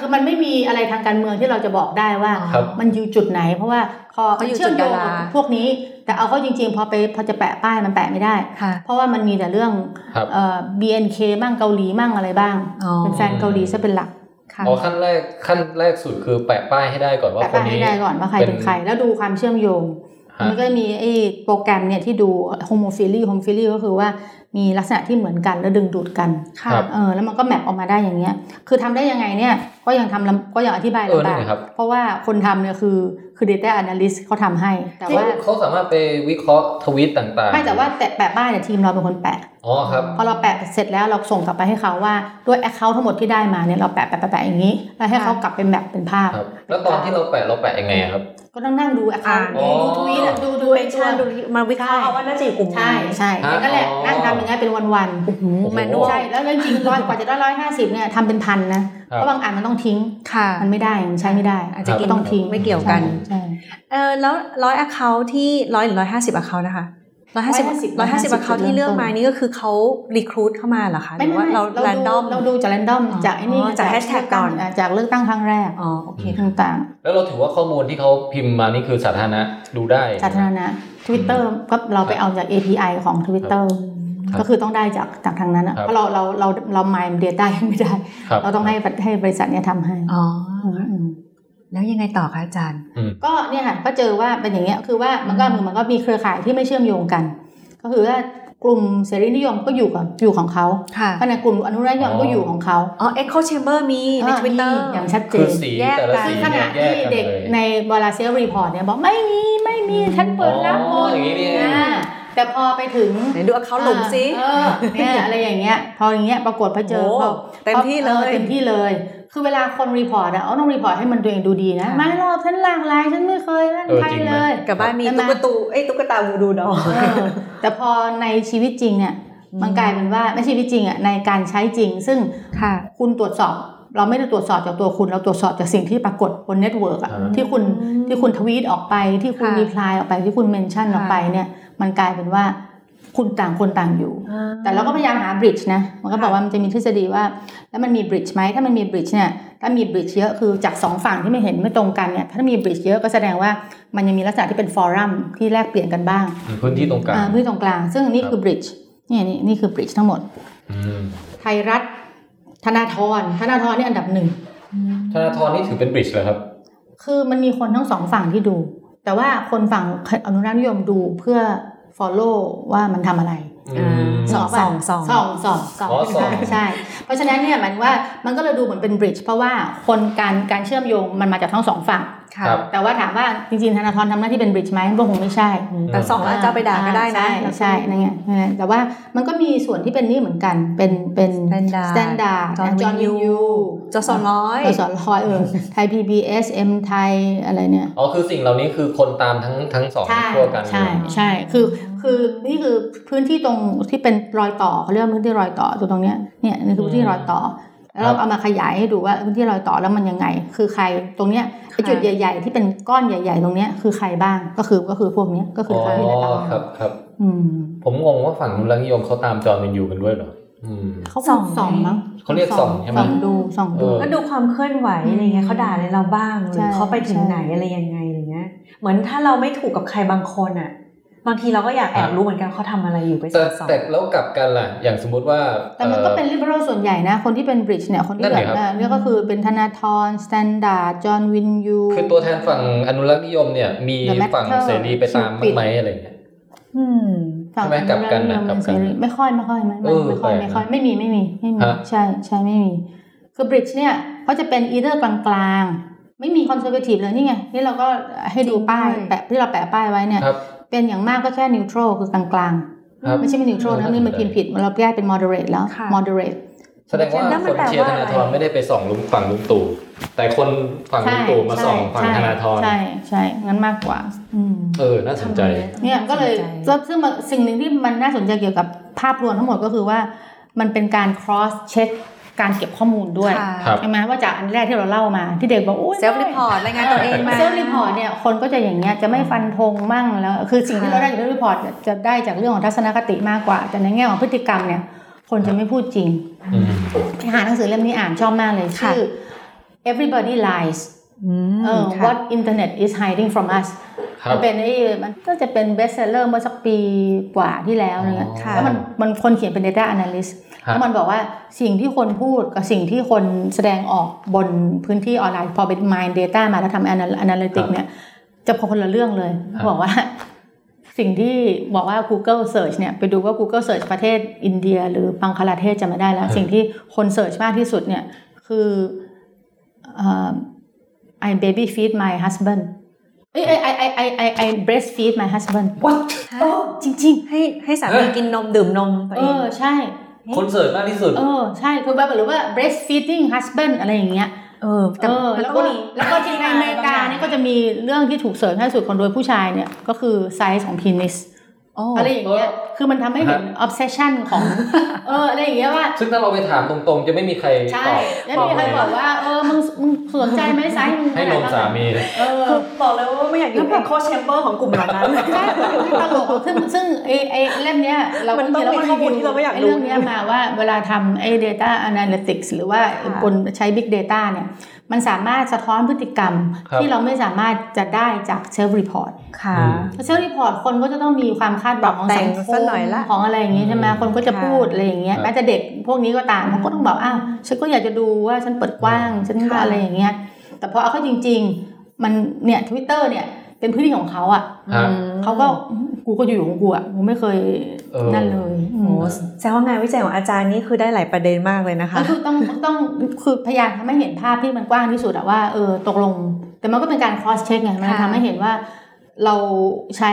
คือมันไม่มีอะไรทางการเมืองที่เราจะบอกได้ว่าครับมันอยู่จุดไหน เพราะว่าพอเขาอยู่เชื่อมโยงจุดดากับราพวกนี้ แต่เอาเข้าจริง ๆ พอไปพอจะแปะป้ายมันแปะไม่ได้ค่ะเพราะว่ามันมีแต่เรื่องครับเอ่อ BNK มั่งเกาหลีมั่งอะไรบ้างอ๋อเป็นแฟนเกาหลีซะเป็นหลักค่ะอ๋อขั้นแรกขั้นแรกสุดคือแปะป้ายให้ได้ก่อนว่าแปะคนป้ายนี้ให้ได้ก่อนว่าใครเป็นใคร แล้วดูความเชื่อมโยงฮะมันก็จะมีไอ้โปรแกรมเนี่ยที่ดู homophily homophily ก็คือว่า มีลักษณะที่เหมือนกันแล้วดึงดูดกันค่ะครับเออแล้วมันก็แมปออกมาได้อย่างเงี้ย คือทำได้ยังไงเนี่ยก็ยังทำลำก็ยังอธิบายเออลำนั่บานกไงครับเพราะว่าคนทำเนี่ยคือคือ data analyst เขาทำให้ แต่ว่าเขาสามารถไปวิเคราะห์ทวีตต่างๆไม่แต่ว่าแปะแปะป้ายเนี่ยทีมเราเป็นคนแปะอ๋อครับพอเราแปะเสร็จแล้วเราส่งกลับไปให้เขาว่าด้วย account ทั้งหมดที่ได้มาเนี่ยเราแปะแปะแปะแปะอย่างนี้ แล้วให้เขากลับเป็นแบบเป็นภาพครับแล้วตอนที่เราแปะเราแปะยังไงอะครับ ก็ต้องนั่งดู account อ๋อดูทวีตอะดูดูดูไอ้เป็นตัวชาดูมาวิเคราะห์เอาว่าน่าจะอยู่กลุ่มไหนใช่ใช่ฮะนั่นแหละอ๋อนั่งทำอย่างเงี้ยเป็นวันๆโอ้โหโอ้โหแมนนวลใช่แล้วจริงๆร้อยกว่าจะได้ร้อยห้าสิบเนี่ยทำเป็นพันนะครับเพราะบางอันมันต้องทิ้งค่ะมันไม่ได้มันใช้ไม่ได้ อาจจะกินต้องทิ้งไม่เกี่ยวกันใช่เออแล้วร้อย account ที่ร้อยหรือร้อยห้าสิบ account นะคะ ร้อยห้าสิบร้อยห้าสิบ account ที่เลือกมานี่ก็คือเขารีครูดเข้ามาเหรอคะหไม่รือไม่ว่าไม่เราเราแรดูนดอมเราดูจากแรนดอมอ๋อจากไอ้นี่จาก hashtag ก่อนาจากเลือกตั้งครั้งแรกอ๋อโอเคต่างแล้วเราถือว่าข้อมูลที่เขาพิมพ์มานี่คือสาธารณะดูได้ๆสาธารณะ Twitter ก็เราไปเอาจาก API ของ Twitter ครับก็คือต้องได้จากจากทางนั้นอะครับเพราะเราเราเราเรามายเดต้ายังไม่ได้ครับเราต้องให้ให้บริษัทเนี้ยทำให้อ๋ออืมอืม แล้วยังไงต่อคะอาจารย์อืมก็เนี่ยค่ะก็เจอว่าเป็นอย่างเงี้ยคือว่ามันก็มันก็มีเครือข่ายที่ไม่เชื่อมโยงกัน ก็คือว่ากลุ่มเสรีนิยมก็อยู่กับอยู่ของเขาค่ะขณะกลุ่มอนุรักษ์นิยมก็อยู่ของเขาอ๋อ Echo Chamber มีในอ่า Twitter มีอย่างชัดเจคือนสีแยกแต่ละกันสีขเนี่ณะยแยกที่กันเด็กเลยในบลาเซลรีพอร์ตเนี่ยบอกไม่มีไม่มีฉันเปิดรับหมอ๋อดอย่างนี้นี่เองอ่าแต่พอไปถึงไหนดู account หลุมสิเออเนี่ยอะไรอย่างเงี้ย พออย่างเงี้ยปรากฏพอเจอโอ้พอเต็มที่เลยออเต็มที่เลย คือเวลาคนรีพอร์ตอะเอาต้องรีพอร์ตให้มันตัวเองดูดีนะ ค่ะ ไม่หรอกฉันหลากหลายฉันไม่เคยนั่น เออ ใคร จริงไหม เลย กับบ้านมี ใช่ไห ตุ๊กตูเอ้ยตุ๊กตาวูดูดอ เออแต่พอในชีวิตจริงเนี่ย มันกลายเป็นว่าไม่ใช่ชีวิตจริงอะในการใช้จริง ซึ่ง ค่ะ คุณตรวจสอบ เราไม่ได้ตรวจสอบจากตัวคุณ เราตรวจสอบจากสิ่งที่ปรากฏบนเน็ตเวิร์กอะ อ่า ที่คุณที่คุณทวีตออกไปที่คุณ ค่ะ รีプライออกไปที่คุณเมนชั่นออกไปเนี่ย มันกลายเป็นว่า คุณต่างคนต่างอยู่ แต่เราก็พยายามหา bridge นะ มันก็บอกว่ามันจะมีทฤษฎีว่า แล้วมันมี bridge ไหม ถ้ามันมี bridge เนี่ย ถ้ามี bridge เยอะคือจากสองฝั่งที่ไม่เห็นไม่ตรงกันเนี่ย ถ้ามี bridge เยอะก็แสดงว่ามันยังมีลักษณะที่เป็น forum ที่แลกเปลี่ยนกันบ้างมีพื้นที่ตรงกลางอ่าพื้นที่ตรงกลาง ซึ่งนี่คือ bridgeนี่นี่นี่คือบริดจ์ทั้งหมดอืมไทยรัฐ ธนาธร ธนาธรนี่อันดับหนึ่ง ธนาธรนี่ถือเป็นบริดจ์เลยครับ คือมันมีคนทั้งสองฝั่งที่ดู แต่ว่าคนฝั่งอนุรักษ์นิยมดูเพื่อ follow ว่ามันทำอะไรอืมสองป่ะสองสองสองสองอ๋อสองใช่ใช่ เพราะฉะนั้นเนี่ยหมายถึงว่ามันก็เลยดูเหมือนเป็นบริดจ์เพราะว่าคนการการเชื่อมโยงมันมาจากทั้งสองฝั่งค่ะครับ แต่ว่าถามว่าจริงๆธนาธรทำหน้าที่เป็นบริดจ์ไหมก็คงไม่ใช่ แต่สองอาจจะเอาไปด่าก็ได้นะใช่ใช่นั่นไงนั่นไงแต่ว่ามันก็มีส่วนที่เป็นนี่เหมือนกัน เป็นเป็น Standard สแตนดาร์ด John จอห์นวิน Win ยู Yu จสร้อยจสร้อยเออไทย PBS เอ็มไทยอะไรเนี่ยอ๋อคือสิ่งเหล่านี้คือคนตามทั้งทั้งสองใช่ขั้วกันใช่ใช่คือคือนี่คือพื้นที่ตรงที่เป็นรอยต่อเขาเรียกว่าพื้นที่รอยต่อตัวตรงเนี้ยเนี่ยนี่คือพื้นที่รอยต่อแล้วเราเอามาขยายให้ดูว่าพื้นที่รอยต่อแล้วมันยังไง คือใครตรงเนี้ยไอ้ จุดใหญ่ ๆ ที่เป็นก้อนใหญ่ ๆ ตรงเนี้ยคือใครบ้างก็คือก็คือพวกเนี้ยก็คืออ๋อเขาอยู่ในตารางครับครับอืมผมงงว่าฝั่งนุรักษ์นิยมเขาตามจอห์นวินยูกันด้วยเหรออืมเขาส่องส่องมั้งเขาเรียกส่องใช่ไหมส่องดูส่องดูเออก็ดูความเคลื่อนไหวอะไรเงี้ยเขาด่าอะไรเราบ้างหรืใช่อเขาไปถึงใช่ไหนอะไรยังไงอะไรเงี้ย เหมือนถ้าเราไม่ถูกกับใครบางคนอะ บางทีเราก็อยากแอบรู้เหมือนกันเขาทำอะไรอยู่ไปสแต่อดส่องแต่แล้วกลับกันล่ะ อย่างสมมุติว่า แต่มันก็เป็น liberal ส่วนใหญ่นะ คนที่เป็น bridge เนี่ย คนที่นั่นแบดิบครับเอ่อเนี่ยก็คือเป็นธนาธร standard จอห์นวินยู คือตัวแทนฝั่งอนุรักษ์นิยมเนี่ย มี The Matter ฝั่งเสรีไปตามบ้างไหมอะไรเงี้ยอืมฝั่งใช่ไหมกลับกันนะอกลับกันเสรีไม่ค่อยไม่ค่อยไม่เอไม่อไม่ค่อยแปลกนะไม่ค่อยไม่มีไม่มีไม่มีฮะใช่ใช่ไม่มี คือ bridge เนี่ยเขาจะเป็น either กลางๆไม่มี conservative เลยนี่ไงนี่เราก็ให้ดูป้ายจริงด้วยแปะที่เราแปะป้ายไว้เนี่ยครับ เป็นอย่างมากก็แค่ neutral คือกลางครับๆไม่ใช่ไม่ neutral นะนี่มันพิมพ์ผิดเราแก้เป็น moderate แล้วค่ะ moderate แสดงว่าแล้วมันแปลว่าอะไร คนเชียร์ว่าธอะไรนาธรไม่ได้ไปส่องลุงฝั่งลุงตู่แต่คนฝั่งลุงตู่มาส่องฝั่งธนาธรใช่ใช่งั้นมากกว่าอืมเออน่าสนใจเนี่ยก็เลยน่าสนใจแล้วซึ่งมันสิ่งหนึ่งที่มันน่าสนใจเกี่ยวกับภาพรวมทั้งหมดก็คือว่า มันเป็นการ cross check การเก็บข้อมูลด้วยค่ะครับใช่ไหมว่าจากอันแรกที่เราเล่ามาที่เด็กบอกโอ้ย self-report รายงานตัวเองมา self-report เนี่ยคนก็จะอย่างเงี้ยจะไม่ฟันธงมั่งแล้ว คือสิ่งที่เราได้จาก self-reportจะได้จากเรื่องของทัศนคติมากกว่า แต่ในแง่ของพฤติกรรมเนี่ย คนจะไม่พูดจริงอืมไปหาหนังสือเล่มนี้อ่านชอบมากเลยค่ะชื่อ everybody lies เออค่ะ what internet is hiding from us ครัมับนเป็นไอ้มันก็จะเป็น best seller เมื่อสักปีกว่าที่แล้วเนี่ยค่ะแล้วมันมันคนเขียนเป็น data analyst ฮะ แล้วมันบอกว่าสิ่งที่คนพูดกับสิ่งที่คนแสดงออกบนพื้นที่ออนไลน์ พอเป็น mine data มาแล้วทำ anal- analytic เนี่ย จะคนละเรื่องเลยครับบอกว่าสิ่งที่บอกว่า Google Search เนี่ย ไปดูว่า Google Search ประเทศอินเดีย หรือบังคลาเทศจะไม่ได้แล้ว สิ่งที่คน Search มากที่สุดเนี่ย คือเอ่อ I baby feed my husband เอ้ย I I I I I breastfeed my husband วัดโอ้จริงให้ให้สามีกินนมดื่มนมตัวๆเอเองอใช่ คนเสิร์ชมากที่สุด เออใช่คือแบบหรือว่า breastfeeding husband อะไรอย่างเงี้ยเออเออมันก็ต้องมีแล้วแล้วก็ที่ในอเมริกาเนี่ยก็จะมีเรื่องที่ถูก search ให้สุดคนโดยผู้ชายเนี่ยก็คือไซส์ของ penis โอ้อะไรอย่างเงี้ย คือมันทำให้เห็น obsession ของ เอออะไรอย่างเงี้ยว่า ซึ่งถ้าเราไปถามตรงๆ จะไม่มีใครใช่ตอบแล้วมีใครบอกว่า เออ มึง มึงสนใจไหมไซส์มึงให้นมสามีเลยเออคือบอกเลยว่าไม่อยากอยู่ echo chamber ของกลุ่มเหล่านั้นใช่ตลกซึ่งซึ่งไอ้ไอ้เล่มเนี้ย เรามันต้องจริมีข้อมูลที่เราไม่อยากไอ้รู้เรื่องเนี้ยมาว่าเวลาทำไอ้ data analytics หรือว่าค่ะบนใช้ big data เนี่ย มันสามารถสะท้อนพฤติกรรมครับที่เราไม่สามารถจะได้จาก self report ค่ะอืม self report คนก็จะต้องมีความคาดหวังของสังคมปรับแต่งสักหน่อยละของอะไรอย่างงี้ใช่ไหมอืมคนก็จะค่ะพูดอะไรอย่างเงี้ยครับแม้แต่เด็กพวกนี้ก็ตามเขาก็ต้องบอกอ้าวฉันก็อยากจะดูว่าฉันเปิดกว้างฉันก็ค่ะอะไรอย่างเงี้ยแต่พอเอาเข้าจริง ๆ มันเนี่ยทวิตเตอร์เนี่ยเป็นพื้นที่ของเขาอะฮะเขาก็ กูก็อยู่ของกูอะกูไม่เคยเออนั่นเลยอืมโอ้แสดงว่างานวิจัยของอาจารย์นี่คือได้หลายประเด็นมากเลยนะคะก็คือต้องต้องคือพยายามทำให้เห็นภาพที่มันกว้างที่สุดอะว่าเออตกลง แต่มันก็เป็นการ cross check ไงมันค่ะทำให้เห็นว่าเราใช้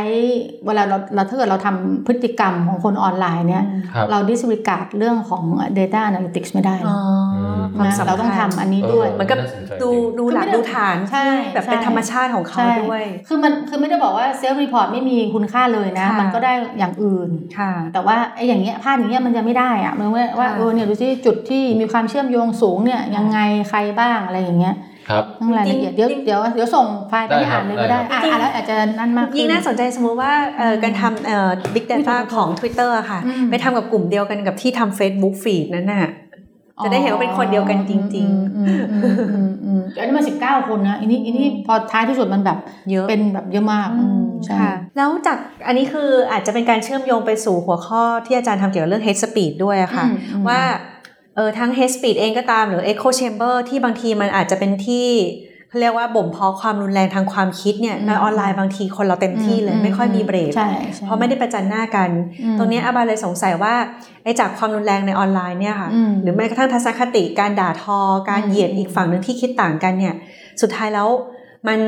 เวลาเราเราถ้าเกิดเราทำพฤติกรรมของคนออนไลน์เนี่ยครับเรา disregard เรื่องของ data analytics ไม่ได้อ๋อมความ นะสำคัญเราต้องทำอันนี้ด้วยเหมือนกับน่าสนใจดูจริงดูหลักคือไม่ได้ดูฐานใช่ที่แบบเป็นใช่ธรรมชาติของเขาใช่ด้วย คือมันคือไม่ได้บอกว่า self report ไม่มีคุณค่าเลยนะค่ะมันก็ได้อย่างอื่นค่ะ แต่ว่าไอ้อย่างเงี้ยภาพอย่างเงี้ยมันจะไม่ได้อะมันว่าว่าค่ะเออเนี่ยดูสิจุดที่มีความเชื่อมโยงสูงเนี่ยยังไงใครบ้างอะไรอย่างเงี้ยครับต้องรายละเอียดเดี๋ยวเดี๋ยวเดี๋ยวส่งไฟล์ไปให้ได้ครับอ่านเลยก็ได้ได้ครับอ่านอ่านแล้วอาจจะนั่นมากขึ้ยิ่งน่าสนใจสมมุติว่าเอ่อการทำเอ่อ big data ของ Twitter อะค่ะอืมไปทำกับกลุ่มเดียวกันกับที่ทำ Facebook feed นั่นน่ะ จะได้เห็นว่าเป็นคนเดียวกันจริงๆอืมอืมอืมอืมอันนี้มาสิบเก้าคนนะอันนี้อันนี้พอท้ายที่สุดมันแบบเยอะเป็นแบบเยอะมากอืมใช่ค่ะแล้วจากอันนี้คืออาจจะเป็นการเชื่อมโยงไปสู่หัวข้อที่อาจารย์ทำเกี่ยวกับเรื่อง hate speech ด้วยอะค่ะอืมอืมว่าเออทั้ง hate speech เองก็ตามหรือ echo chamber ที่บางทีมันอาจจะเป็นที่ เขาเรียกว่าบ่มเพาะความรุนแรงทางความคิดเนี่ยในออนไลน์บางทีคนเราเต็มที่เลยไม่ค่อยมีเบรกใช่ใช่เพราะไม่ได้ประจันหน้ากันอืมตรงเนี้ยอาบาเลยสงสัยว่าไอ้จากความรุนแรงในออนไลน์เนี่ยค่ะอืมหรือแม้กระทั่งทัศนคติการด่าทอ การอืมเหยียดอีกฝั่งหนึ่งที่คิดต่างกันเนี่ยสุดท้ายแล้วมัน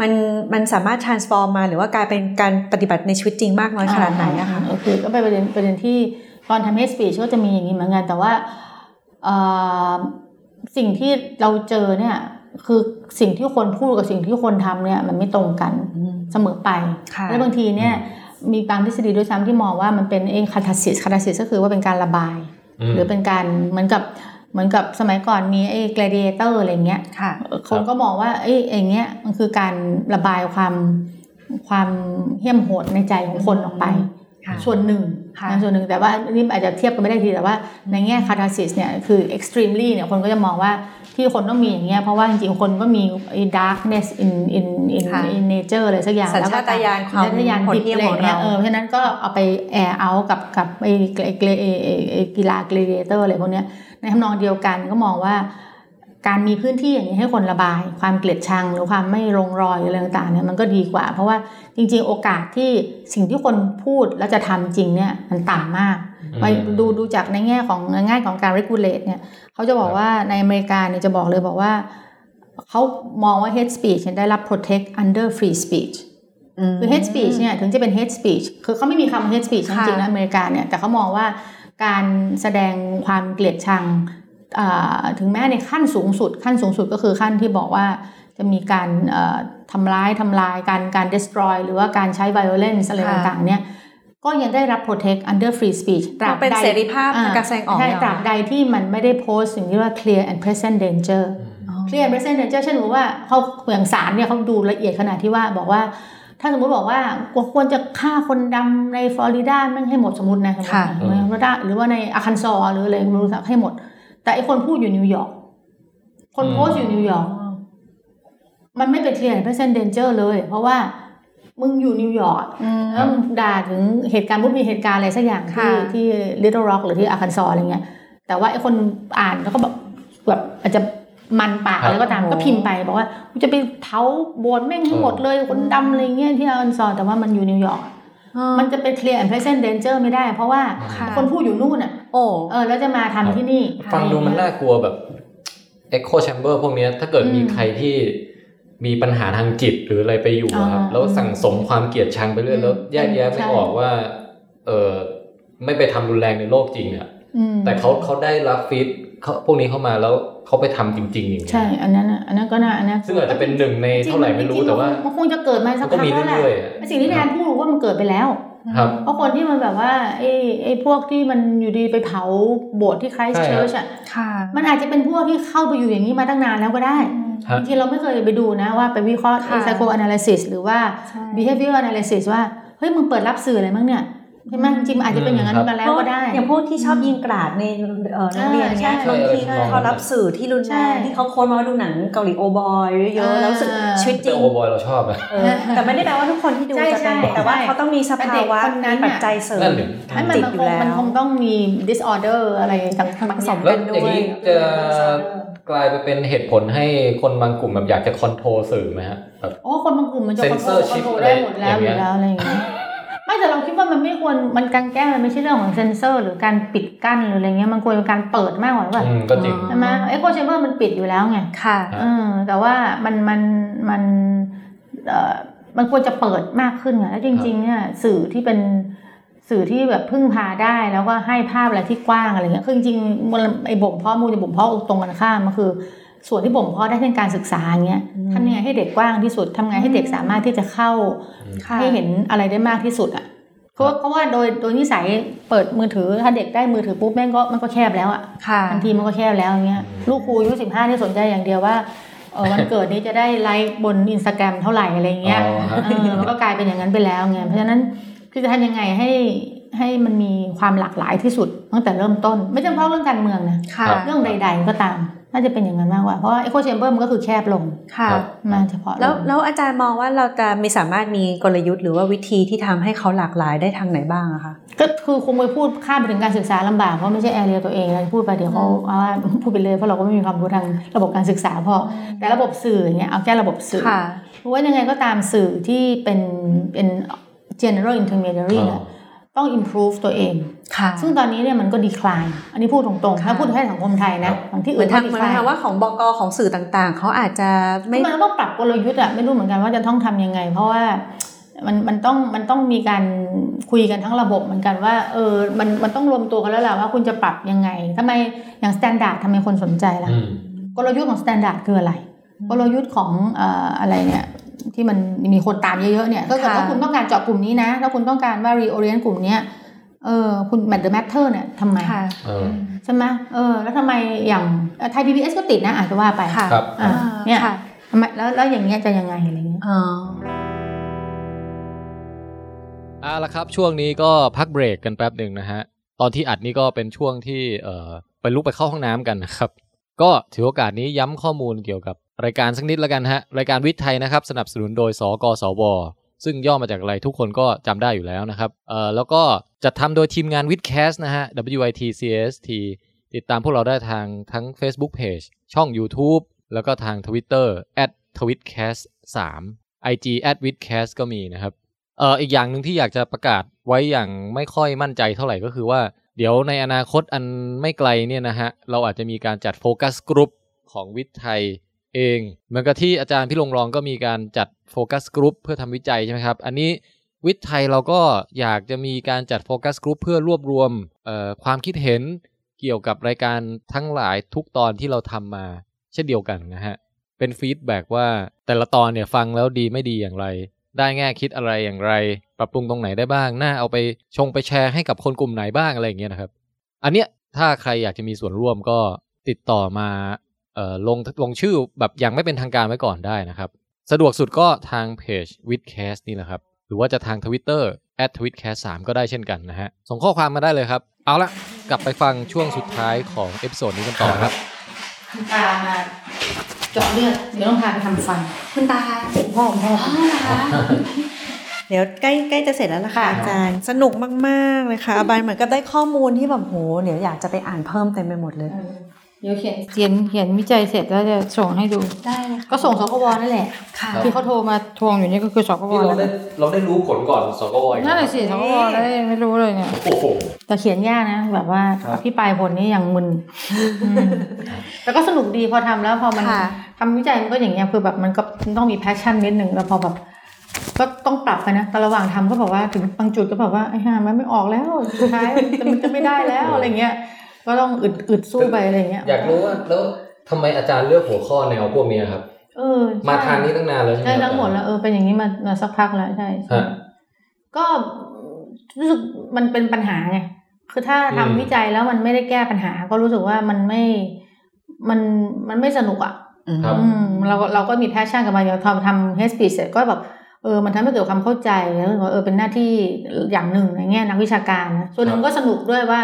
มันมันสามารถ transform มาหรือว่ากลายเป็นการปฏิบัติในชีวิตจริงมากน้อยขนาดไหนอะคะโอเคก็เป็นประเด็นประเด็นที่ตอนทำ hate speech ก็จะมีอย่างนี้เหมือนกันแต่ว่าเอ่อสิ่งที่เราเจอเนี่ย คือสิ่งที่คนพูดกับสิ่งที่คนทำเนี่ย มันไม่ตรงกันเสมอไปค่ะแล้วบางทีเนี่ยมีบางทฤษฎีด้วยซ้ำที่มองว่ามันเป็นเองคาทาซิสคาทาซิสก็คือว่าเป็นการระบายอืมหรือเป็นการเหมือนกับเหมือนกับสมัยก่อนมีไอ้ gladiator อะไรเงี้ยค่ะคนก็มองว่าเอ้ยอย่างเงี้ยมันคือการระบายความความเหี้ยมโหดในใจของคนออกไปค่ะส่วนหนึ่งค่ะนะส่วนหนึ่งแต่ว่าอันนี้อาจจะเทียบกันไม่ได้ทีแต่ว่าในแง่คาทาซิสเนี่ยคือ extremely เนี่ยคนก็จะมองว่า ที่คนต้องมีอย่างเงี้ยเพราะว่าจริงๆ คนก็มีไอ้ darkness in in in ค่ะ in nature อะไรสักอย่างสัญชาตญาณความสัญชาตญาณโหดดิบเหี้ยมอะไรของเงี้ยเราเออเพราะฉะนั้นก็เอาไปแอร์เอากับกับไอ้ไอ้ไอ้ไอ้ไอ้ไอ้กีฬา gladiator อะไรพวกเนี้ยในทำนองเดียวกันก็มองว่าการมีพื้นที่อย่างนี้ให้คนระบาย ความเกลียดชังหรือความไม่ลงรอยอะไรต่างๆเนี่ยมันก็ดีกว่า เพราะว่าจริงๆ โอกาสที่สิ่งที่คนพูดแล้วจะทำจริงเนี่ยมันต่ำมาก ไปดูดูจากในแง่ของในแง่ของการ regulate เนี่ยเขาจะบอกว่าในอเมริกาเนี่ยจะบอกเลยบอกว่าเขามองว่า hate speech เนี่ยได้รับ protect under free speech คือ hate speech เนี่ยถึงจะเป็น hate speech คือเขาไม่มีคำว่า hate speech จค่ะริงๆนะอเมริกาเนี่ยแต่เขามองว่าการแสดงความเกลียดชังอ่าถึงแม้ในขั้นสูงสุด ขั้นสูงสุดก็คือขั้นที่บอกว่าจะมีการเอ่อทำร้ายทำลายการการ destroy หรือว่าการใช้ violence อะไรค่ะต่างๆเนี่ย ก็ยังได้รับ protect under free speech ตราบเป็นใดเสรีภาพในการแสดงออกใช่เนี่ยตราบใดที่มันไม่ได้โพสต์สิ่งที่เรียกว่า clear and present danger clear and present danger เช่นสมมติว่าเขาอย่างศาลเนี่ยเขาดูละเอียดขนาดที่ว่าบอกว่า ถ้าสมมติบอกว่าควรจะฆ่าคนดำในฟลอริดาแม่งให้หมดสมมตินะสมมติค่ะในฟลอริดาหรือว่าในอาคันซอหรืออะไรไม่รู้สักให้หมด แต่ไอ้คนพูดอยู่นิวยอร์กคนอืมโพสต์อยู่นิวยอร์กมันไม่เป็น clear and present danger เลย เพราะว่า มึงอยู่นิวยอร์กอืมแล้วมึงด่าถึงเหตุการณ์ปุ๊บมีเหตุการณ์อะไรสักอย่างที่ค่ะที่ Little Rock หรือที่อาคันซออะไรเงี้ย แต่ว่าไอ้คนอ่านแล้วก็แบบแบบอาจจะมันปากครับอะไรก็ตามก็พิมพ์ไปบอกว่ากูจะไปเผาโบสถ์แม่งให้หมดเลยคนดำอะไรเงี้ยที่อาคันซอแต่ว่ามันอยู่นิวยอร์กอะมันจะเป็น clear and present danger ไม่ได้ เพราะว่าค่ะคนพูดอยู่นู่นอะโอ้เออแล้วจะมาทำที่นี่ ฟังดูมันน่ากลัวแบบ Echo Chamber พวกเนี้ยถ้าเกิดอืมมีใครที่ มีปัญหาทางจิตหรืออะไรไปอยู่อะครับอ่าแล้วสั่งสมความเกลียดชังไปเรื่อยอืมแล้วแยกแยะไม่ใช่ออกว่า เออไม่ไปทำรุนแรงในโลกจริงอะอืมแต่เขาเขาได้รับ feed เขาพวกนี้เข้ามาแล้วเขาไปทำจริงๆอย่างเงี้ยใช่ อันนั้นอะอันนั้นก็น่าอันนั้นซึ่งอาจจะเป็นหนึ่งในเท่าไหร่ไม่รู้จงๆแต่ว่า มันคงจะเกิดมาสักมันก็พักมีแล้วแหละเรื่อยๆอะสิ่งที่แนนพูดว่ามันเกิดไปแล้วครับ เพราะคนที่มันแบบว่าไอ้ไอ้พวกที่มันอยู่ดีไปเผาโบสถ์ที่ Christ ใช่ครับ church อะค่ะมันอาจจะเป็นพวกที่เข้าไปอยู่อย่างนี้มาตั้งนานแล้วก็ได้ฮะจริงๆเราไม่เคยไปดูนะว่าไปวิเคราะห์ค่ะไซโค analysis หรือว่าใช่ behavior analysis ว่าเฮ้ยมึงเปิดรับสื่ออะไรมั้งเนี่ย ใช่ไหมจริงๆมันอาจจะเป็นอย่างนั้นอืมมาแล้วก็ได้ อย่างพวกที่ชอบยิงกราดในเอ่อโรงเรียนเนี้ยใช่บางทีใช่เขารับสื่อที่รุนใช่แรงที่เขาโค้ดมาว่าดูหนังเกาหลีโอบอยเยอะๆแล้วรู้สึกอ่าชีวิตจแต่ริงโอบอยเราชอบอะเออแต่ไม่ได้แปลว่าทุกคนที่ดูใช่จะเป็นใช่แต่ว่าเขาต้องมีสภาวะแต่เด็กคนนั้นมีน่ะปัจจัยเสริมนั่นดิทาให้งมันจิตมันอคยู่งแล้วมันคงต้องมี disorder อะไรต่างๆบางสมแล้วกันด้อย่างวยนี้จะกลายไปเป็นเหตุผลให้คนบางกลุ่มแบบอยากจะ control สื่อไหมฮะแบบโอ้คนบางกลุ่มมันจะคอนโทรล Censorship คอนโทรลได้หมดแล้วอะไรอย่ย่างงเงี้ยอแล้วอะไรอย่างเงี้ย ไม่แต่เราคิดว่ามันไม่ควรมันการแก้มันไม่ใช่เรื่องของเซนเซอร์ หรือการปิดกั้นหรืออะไรเงี้ยมันควรเป็นการเปิดมากกว่าว่าอืมก็จริงใช่ไหมเอ็กโคเชมเบอร์มันปิดอยู่แล้วไงค่ะเออแต่ว่ามันมันมันเอ่อมันควรจะเปิดมากขึ้นไงแล้วจริงๆเนี่ยสื่อที่เป็นสื่อที่แบบพึ่งพาได้แล้วก็ให้ภาพอะไรที่กว้างอะไรเงี้ยคือจริงๆมันไอ้บ่มเพาะมูลจะบ่มเพาะตรงกันข้ามมันคือ ส่วนที่บ่มเพาะได้ในการศึกษาอย่างเงี้ยอืมทำยังไงให้เด็กกว้างที่สุดทำไงให้เด็กสามารถที่จะเข้าค่ะให้เห็นอะไรได้มากที่สุดอะเพราะว่าเพราะว่าโดยโดยนิสัยเปิดมือถือถ้าเด็กได้มือถือปุ๊บแม่งก็มันก็แคบแล้วอะค่ะทันทีมันก็แคบแล้วอย่างเงี้ยลูกครูอายุสิบห้าที่สนใจอย่างเดียวว่าเออวันเกิดนี้จะได้ไลค์บนอินสตาแกรมเท่าไหร่อะไรเงี้ยอ๋อฮะเออมันก็กลายเป็นอย่างนั้นไปแล้วไงเพราะฉะนั้นคือจะทำยังไงให้ให้มันมีความหลากหลายที่สุดตั้งแต่เริ่มต้น ไม่จำเพาะเรื่องการเมืองนะค่ะเรื่องใด ๆ ก็ตาม น่าจะเป็นอย่างนั้นมากกว่า เพราะว่า echo chamber มันก็คือแคบลงค่ะครับมาเฉพาะแล้วงแล้วอาจารย์มองว่าเราจะมีสามารถมีกลยุทธ์หรือว่าวิธีที่ทำให้เขาหลากหลายได้ทางไหนบ้างอะคะก็คือคงไปพูดข้ามไปถึงการศึกษาลำบากเพราะไม่ใช่ area ตัวเองนะพูดไปเดี๋ยวเขาเอาว่าพูดไปเลยเพราะเราก็ไม่มีความรู้ทางระบบการศึกษาพอแต่ระบบสื่ออย่างเงี้ยเอาแค่ระบบสื่อค่ะเพราะว่ายังไงก็ตามสื่อที่เป็นเป็น general intermediary เนี่ย ต้อง improve ตัวเองค่ะซึ่งตอนนี้เนี่ยมันก็ decline อันนี้พูดตรงๆค่ะถ้าพูดให้สังคมไทยนะบางที่เหมือื่อนนทางก็เหมือน decline ทางว่าของบกของสื่อต่างๆ เขาอาจจะไม่คือมันต้องปรับกลยุทธ์อะไม่รู้เหมือนกันว่าจะต้องทำยังไง เพราะว่ามันมันต้องมันต้องมีการคุยกันทั้งระบบเหมือนกันว่าเออมันมันต้องรวมตัวกันแล้วแหละว่าคุณจะปรับยังไงทำไมอย่าง standard ทำไมคนสนใจล่ะอืมกลยุทธ์ของ standard คืออะไรกลยุทธ์ของเอ่ออะไรเนี่ย ที่มันมีคนตามเยอะๆเนี่ย ก็คือค่ะว่าคุณต้องการเจาะกลุ่มนี้นะถ้าคุณต้องการว่า reorient กลุ่มเนี้ยเออคุณ matter matter เนี่ยทำไมค่ะเออใช่ไหมเออ แล้วทำไมอย่างไทย PBS ก็ติดนะอาจจะว่าไปค่ะครับอ่าเนี่ยค่ะทำไมแล้วแล้วอย่างเงี้ยจะยังไงอะไรเงี้ยอ๋อเอาละครับ ช่วงนี้ก็พักเบรกกันแป๊บหนึ่งนะฮะ ตอนที่อัดนี่ก็เป็นช่วงที่เอ่อไปลุกไปเข้าห้องน้ำกันนะครับ ก็ถือโอกาสนี้ย้ำข้อมูลเกี่ยวกับ รายการสักนิดแล้วกันฮะ รายการวิทย์ไทยนะครับ สนับสนุนโดย สกสว ซึ่งย่อมาจากอะไรทุกคนก็จำได้อยู่แล้วนะครับ เอ่อ แล้วก็จัดทำโดยทีมงานวิดแคสนะฮะ WITCST ติดตามพวกเราได้ทางทั้ง Facebook Page ช่อง YouTube แล้วก็ทาง Twitter @twitcast 3 IG @witcast ก็มีนะครับ เอ่อ อีกอย่างหนึ่งที่อยากจะประกาศไว้อย่างไม่ค่อยมั่นใจเท่าไหร่ก็คือว่า เดี๋ยวในอนาคตอันไม่ไกลเนี่ยนะฮะ เราอาจจะมีการจัดโฟกัสกลุ่มของวิทย์ไทย เอง เหมือนกับที่อาจารย์พิรงรองก็มีการจัด focus group เพื่อทำวิจัยใช่ไหมครับ อันนี้วิทย์ไทยเราก็อยากจะมีการจัด focus group เพื่อรวบรวมความคิดเห็นเกี่ยวกับรายการทั้งหลายทุกตอนที่เราทำมา เช่นเดียวกันนะฮะ เป็น feedback ว่าแต่ละตอนเนี่ยฟังแล้วดีไม่ดีอย่างไร ได้แง่คิดอะไรอย่างไร ปรับปรุงตรงไหนได้บ้าง น่าเอาไปชงไปแชร์ให้กับคนกลุ่มไหนบ้างอะไรอย่างเงี้ยนะครับ อันเนี้ยถ้าใครอยากจะมีส่วนร่วมก็ติดต่อมา ลงลงชื่อแบบอย่างไม่เป็นทางการไว้ก่อนได้นะครับ สะดวกสุดก็ทางเพจ w i t c a s t นี่แหละครับ หรือว่าจะทาง Twitter t w i t c a s t 3ก็ได้เช่นกันนะฮะ ส่งข้อความมาได้เลยครับ เอาละกลับไปฟังช่วงสุดท้ายของ episode นี้กันต่อครับคุณตามาเจาะเลือดเดี๋ยวต้องพาไปทำฟัน คุณตาพ่อพ่อเดี๋ยวใกล้ใกล้จะเสร็จแล้วล่ะค่ะค่ะอาจารย์สนุกมาก ๆ เลยค่ะอบายเหมือนกับได้ข้อมูลที่แบบโหเดี๋ยวอยากจะไปอ่านเพิ่มเต็มไปหมดเลย เดี๋ยวเขียนเขียนเขียนวิจัยเสร็จแล้วจะส่งให้ดู ได้เลยค่ะก็ส่งสกวนั่นแหละค่ะที่เขาโทรมาทวงอยู่นี่ก็คือสกวนี่เรานั่นแหได้ละเราได้รู้ผลก่อนสกวอีกนั่นแหละสิสกวแล้วไม่รู้เลยเนี่ยโอ้โหแต่เขียนยากนะ แบบว่าครับพี่ปลายผลนี่ยังมึนอืมแต่ก็สนุกดีพอทำแล้วพอมันค่ะทำวิจัยมันก็อย่างเงี้ยคือแบบมันก็ต้องมีแพชชั่นนิดหนึ่งแล้วพอแบบก็ต้องปรับไปนะแต่ระหว่างทำก็บอกว่าถึงบางจุดก็แบบว่าไอ้ห่ามันไม่ออกแล้วสุดท้ายมันมันจะไม่ได้แล้วอะไรเงี้ย ก็ต้องอึดอึดสู้ไปอะไรเงี้ย อยากรู้ว่าแล้วทำไมอาจารย์เลือกหัวข้อแนวพวกนี้ครับ เออใช่มาทางนี้ตั้งนานแล้วใช่ไหมใช่ครับทั้งหมดแล้วเออเป็นอย่างนี้มามาสักพักแล้วใช่ใช่ฮะก็รู้สึกมันเป็นปัญหาไงคือถ้าทำอืมวิจัยแล้วมันไม่ได้แก้ปัญหา ก็รู้สึกว่ามันไม่มันมันไม่สนุกอะครับอืมเราเราก็มี passion กับมันเราทำทำ hate speech เสร็จก็แบบเออมันทำให้เกิดความเข้าใจแล้วรู้สึกว่าเออเป็นหน้าที่อย่างหนึ่งในแง่นักวิชาการนะส่วนหนึ่งก็สนุกด้วยว่า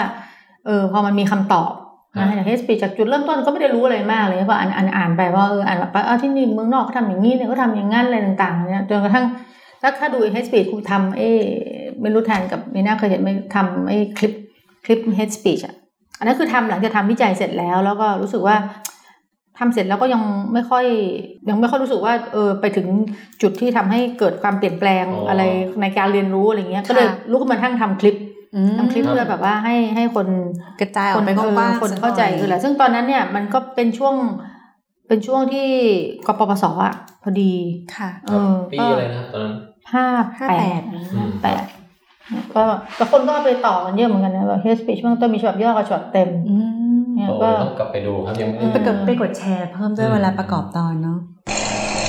เออพอมันมีคำตอบนะครับอย่าง hate speech จากจุดเริ่มต้นก็ไม่ได้รู้อะไรมากเลยพออ่านอ่านอ่านไปว่าเอออ่านแบบเออที่นี่เมืองนอกเขาทำอย่างนี้เนี่ยเขาทำอย่างงั้นอะไรต่างๆเนี่ยจนกระทั่งถ้าถ้าดู hate speech ครูทำเอ้ไม่รู้แทนกับมีน่าเคยเห็นไหมทำไอ้คลิปคลิป hate speech อะอันนั้นคือทำหลังจากทำวิจัยเสร็จแล้ว แล้วก็รู้สึกว่าทำเสร็จแล้วก็ยังไม่ค่อย ยังไม่ค่อยรู้สึกว่า เออไปถึงจุดที่ทำให้เกิดความเปลี่ยนแปลงอ๋อออะไรในการเรียนรู้อะไรเงี้ยก็เลยค่ะลุกขึ้นมาทั้งทำคลิปอืม ทำคลิปเพื่อแบบว่าให้ให้คนกระจายอคอกนไปกเออว้างๆคนสักหน่อยเข้าใจคือแหละซึ่งตอนนั้นเนี่ยมันก็เป็นช่วงเป็นช่วงที่กปปสอะพอดีค่ะเออปีก็อะไรนะครับตอนนั้นห้าห้าแปแปดดอืมแปดก็แต่คนก็เอาไปต่อกันเยอะเหมือนกันนะแบบเฮสปีช่วงต้นมีฉบับย่อกับฉบับเต็มอืมเนี่ยโอ้ก็ต้องกลับไปดูครับยังไม่ได้ไปกดไปกดแชร์เพิ่มด้วยอืมเวลาประกอบตอนเนาะ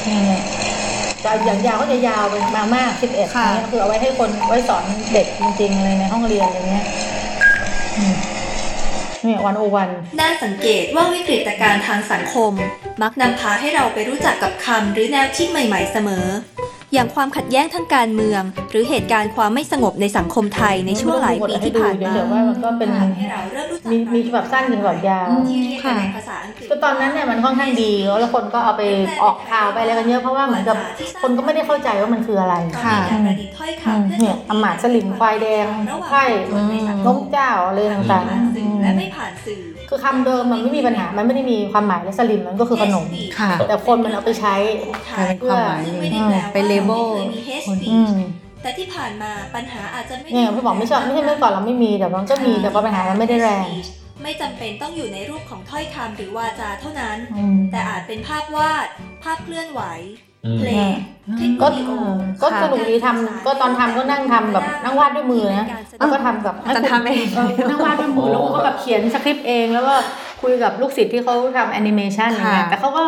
เนี่ย จะอย่างยาวก็จะยาวไปมามากสิบเอ็ดค่ะนี้ก็คือเอาไว้ให้คนไว้สอนเด็กจริงๆเลยในห้องเรียนอะไรเงี้ยอืมเนี่ยวันโอวันน่าสังเกตว่าวิกฤตการณ์ทางสังคม มักนำพาให้เราไปรู้จักกับคำหรือแนวคิดใหม่ ๆ เสมอ อย่างความขัดแย้งทางการเมือง หรือเหตุการณ์ความไม่สงบในสังคมไทยในช่วงหลายปีที่ผ่านมาเดี๋ยวว่ามันก็เป็นทำให้เราเริ่มรู้จักมีมีฉบับสั้นถึงฉบับยาวที่เรียกกันในภาษาอังกฤษก็ตอนนั้นเนี่ยมันค่อนข้างดีแล้วคนก็เอาไปออกข่าวไปอะไรกันเยอะเพราะว่าเหมือนกับคนก็ไม่ได้เข้าใจว่ามันคืออะไรค่ะการประดิษฐ์ถ้อยอืมคำเพื่อเนี่ยอำมาตย์สลิมควายแดงไข่นกเจ้าอะไรต่างผ่านสื่อๆและไม่ผ่านสื่อ คือคำเดิมมันไม่มีปัญหา มันไม่ได้มีความหมายและสลิมมันก็คือขนมค่ะ แต่คนมันเอาไปใช้กลายเป็นความหมายซึ่งไม่ได้แปลว่าไป label ไม่เคยมี hate speech อืมแต่ที่ผ่านมาปัญหาอาจจะไม่ได้เนี่ยพี่บอกไม่ใช่ไม่ใช่เมื่อก่อนเราไม่มีแต่มันก็มีแต่ว่าปัญหามันไม่ได้แรง ไม่จำเป็นต้องอยู่ในรูปของถ้อยคำหรือวาจาเท่านั้นอืมแต่อาจเป็นภาพวาด ภาพเคลื่อนไหวอืม เพลงคลิปก็วิดีโอก็สนุกดีทำก็ตอนทำก็นั่งทำแบบนั่งวาดด้วยมือนะแล้วก็ทำกับอาจารย์ทำเองเออนั่งวาดด้วยมือแล้วก็แบบเขียนสคริปต์เองแล้วก็คุยกับลูกศิษย์ที่เขาทำแอนิเมชันอย่างเงี้ยค่ะแต่เขาก็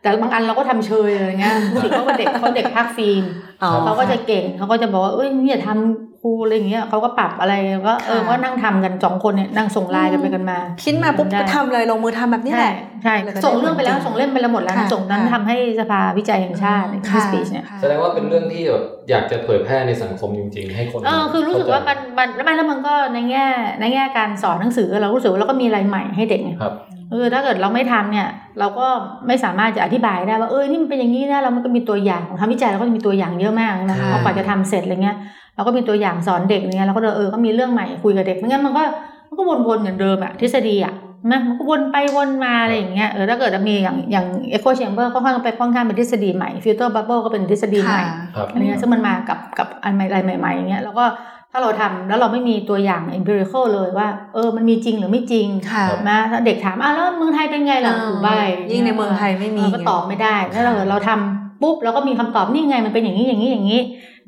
แต่บางอันเราก็ทำเชยอะไรเงี้ยลูกศิษย์เขาก็เด็กเขาเด็กภาคฟิล์มอ๋อเขาก็จะเก่งเขาก็จะบอกว่าเอ้ยเนี่ยทำค รูอะไรอย่างเงี้ยเขาก็ปรับอะไรก็เออค่ะก็นั่งทำกันสองคนเนี่ยนั่งส่งไลน์กันไปกันมา คิดมาปุ๊บได้ก็ทำเลยลงมือทำแบบนี้แหใช่ละใช่แล้วก็ได้ส่งเรื่องไปแล้วผลจริงส่งเล่มไปแล้วหมดแล้วค่ะส่งนั้นค่ะทำให้สภาวิจัยแห่งชาติค่ะสปีชเนี่ยค่ะแสดงว่าเป็นเรื่องที่แบบอยากจะเผยแพร่ในสังคมจริง ๆ ให้คนเออคือรู้สึกว่ามันมันแล้วมันแล้วมันก็ในแง่ในแง่การสอนหนังสือเรารู้สึกว่าเราก็มีอะไรใหม่ให้เด็กไงครับเออถ้าเกิดเราไม่ทำเนี่ย เราก็ไม่สามารถจะอธิบายได้ว่าเออนี่มันเป็นอย่างนี้นะเรามันก็มีตัวอย่างของทำวิจัยเราก็จะมีตัวอย่างเยอะมากนะค่ะพอกว่าจะทำเสร็จอะไรเงี้ย เราก็มีตัวอย่างสอนเด็กอะไรเงี้ยเราก็เออก็มีเรื่องใหม่คุยกับเด็กไม่งั้นมันก็มันก็วนๆเหมือนเดิมอะทฤษฎีอะนะมันก็วนไปวนมาอะไรอย่างเงี้ยเออถ้าเกิดมีอย่างอย่าง echo chamber ค่อนข้างไปค่อนข้างเป็นทฤษฎีใหม่ filter bubble ก็เป็นทฤษฎีใหม่ครับอะไรเงี้ยซึ่งมันมากับกับอันใหม่อะไรใหม่ๆอย่างเงี้ยแล้วก็ถ้าเราทำแล้วเราไม่มีตัวอย่าง empirical เลยว่า เออมันมีจริงหรือไม่จริงค่ะนะถ้าเด็กถามอะแล้วเมืองไทยเป็นไงล่ะอ่าถูกใบยิ่งในเมืองไทยไม่มีเราก็ตอบไม่ได้ถ้าเราเราทำปุ๊บเราก็มีคำตอบนี่ไงมันเป็นอย่างนี้อย่างนี้อย่างนี้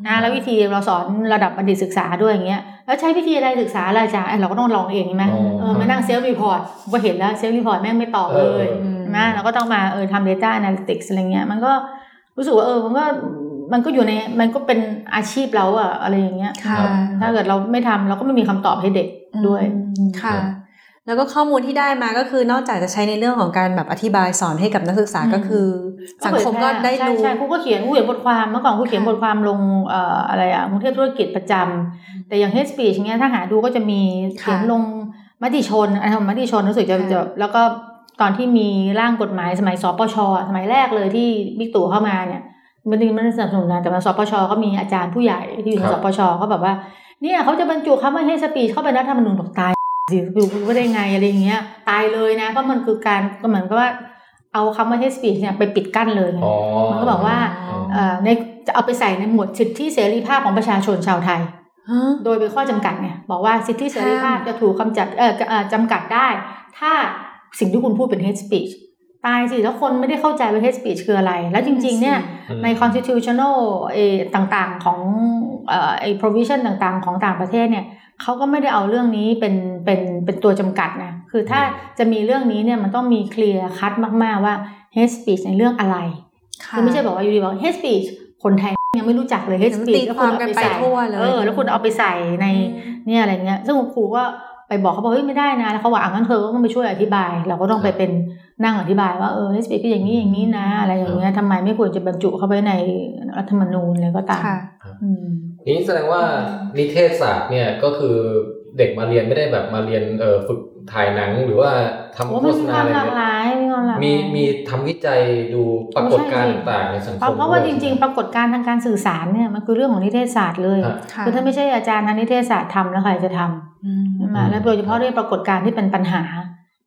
นะแล้ววิธีเราสอนระดับบัณฑิตศึกษาด้วยอย่างเงี้ยแล้วใช้วิธีอะไรศึกษาอะไรอาจารย์เอ้ยเราก็ต้องลองเองใช่ไหมอ๋อเออมานั่ง self report ก็เห็นแล้ว self report แม่งไม่ตอบเลยเออนะเราก็ต้องมาเออทำ data analytics อะไรเงี้ยมันก็รู้สึกว่าเออมันก็มันก็อยู่ในมันก็เป็นอาชีพเราอะอะไรอย่างเงี้ยค่ะถ้าเกิดเราไม่ทำเราก็ไม่มีคำตอบให้เด็กด้วยค่ะ แล้วก็ข้อมูลที่ได้มาก็คือนอกจากจะใช้ในเรื่องของการแบบอธิบายสอนให้กับนักศึกษาอืมก็คือ สังคมก็ได้รู้ใช่ใช่ครูก็เขียนครูเขียนบทความเมื่อก่อนครูเขียนบทความลงเอ่ออะไรอะกรุงเทพธุรกิจประจำแต่อย่าง hate speech อย่างเงี้ยถ้าหาดูก็จะมีเขียนลงมติชนอันของมติชนรู้สึกจะค่ะจะแล้วก็ตอนที่มีร่างกฎหมายสมัยสปช สมัยแรกเลยที่บิ๊กตู่เข้ามาเนี่ยมันไม่ได้สนับสนุนนะแต่มาสปชก็มีอาจารย์ผู้ใหญ่ที่อยู่ในคสรับปชเขาแบบว่าเนี่ยเขาจะบรรจุคำว่าให้สปีชเข้าไปในรัฐธรรมนูญบอกตาย สิรู้ว่าได้ไงอะไรอย่างเงี้ย ตายเลยนะเพราะมันคือการก็เหมือนกับว่าเอาคำว่าให้สปีชเนี่ยไปปิดกั้นเลยไงอ๋อมันก็บอกว่าเอ่อในจะเอาไปใส่ในหมวดสิทธิเสรีภาพของประชาชนชาวไทยฮะโดยเป็นข้อจำกัดไงบอกว่าสิทธิเสรีภาพห้ามจะถูกกำจัดเอ่อเอ่อจำกัดได้ ถ้าสิ่งที่คุณพูดเป็น hate speech ตายสิแล้วคนไม่ได้เข้าใจว่า hate speech คืออะไร แล้วจริง ๆ เนี่ยอืมใน constitutional เออต่างๆ ของเอ่อไอ้ provision ต่างๆ ของต่างประเทศเนี่ย เขาก็ไม่ได้เอาเรื่องนี้เป็นเป็นเป็นตัวจำกัดนะ คือถ้าจะมีเรื่องนี้เนี่ยมันต้องมีเคลียร์คัดมาก ๆ ว่า hate speech ในเรื่องอะไร คือไม่ใช่บอกว่าอยู่ดีบอก hate speech คนไทยยังไม่รู้จักเลย hate มัน speech ตีความกันไปทั่วเลยเออแล้วคุณเอาไปใส่ในเนี่ยอะไรเงี้ย ซึ่งครูก็ไปบอกเขาบอกเฮ้ยไม่ได้นะ แล้วเขาบอกอะงั้นเธอก็ต้องไปช่วยอธิบาย เราก็ต้องไปเป็น นั่งอธิบายว่าเออ hate speech คืออย่างนี้อย่างนี้นะ อะไรอย่างเงี้ยทำไมไม่ควรจะบรรจุเข้าไปในรัฐธรรมนูญอะไรก็ตามค่ะอืมนี้แสดงว่านิเทศศาสตร์เนี่ยก็คือเด็กมาเรียนไม่ได้แบบมาเรียนเอ่อฝึกถ่ายหนังหรือว่าทำโอ้โฆมันษมีคณาวามอะไรหลากเนี่ยหลายมีความหลากหลายมีมีทำวิจัยดูปรากฏการณ์โอ้ใช่สิต่างๆในสังคเพราะมเพราะว่าด้วยจริง ๆ ปรากฏการณ์ทางการสื่อสารเนี่ยมันคือเรื่องของนิเทศศาสตร์เลยครับค่ะคือถ้าไม่ใช่อาจารย์ทางนิเทศศาสตร์ทำแล้วใครจะทำอืมใช่ไหมแล้วโดยเฉพาะเรื่องปรากฏการณ์ที่เป็นปัญหา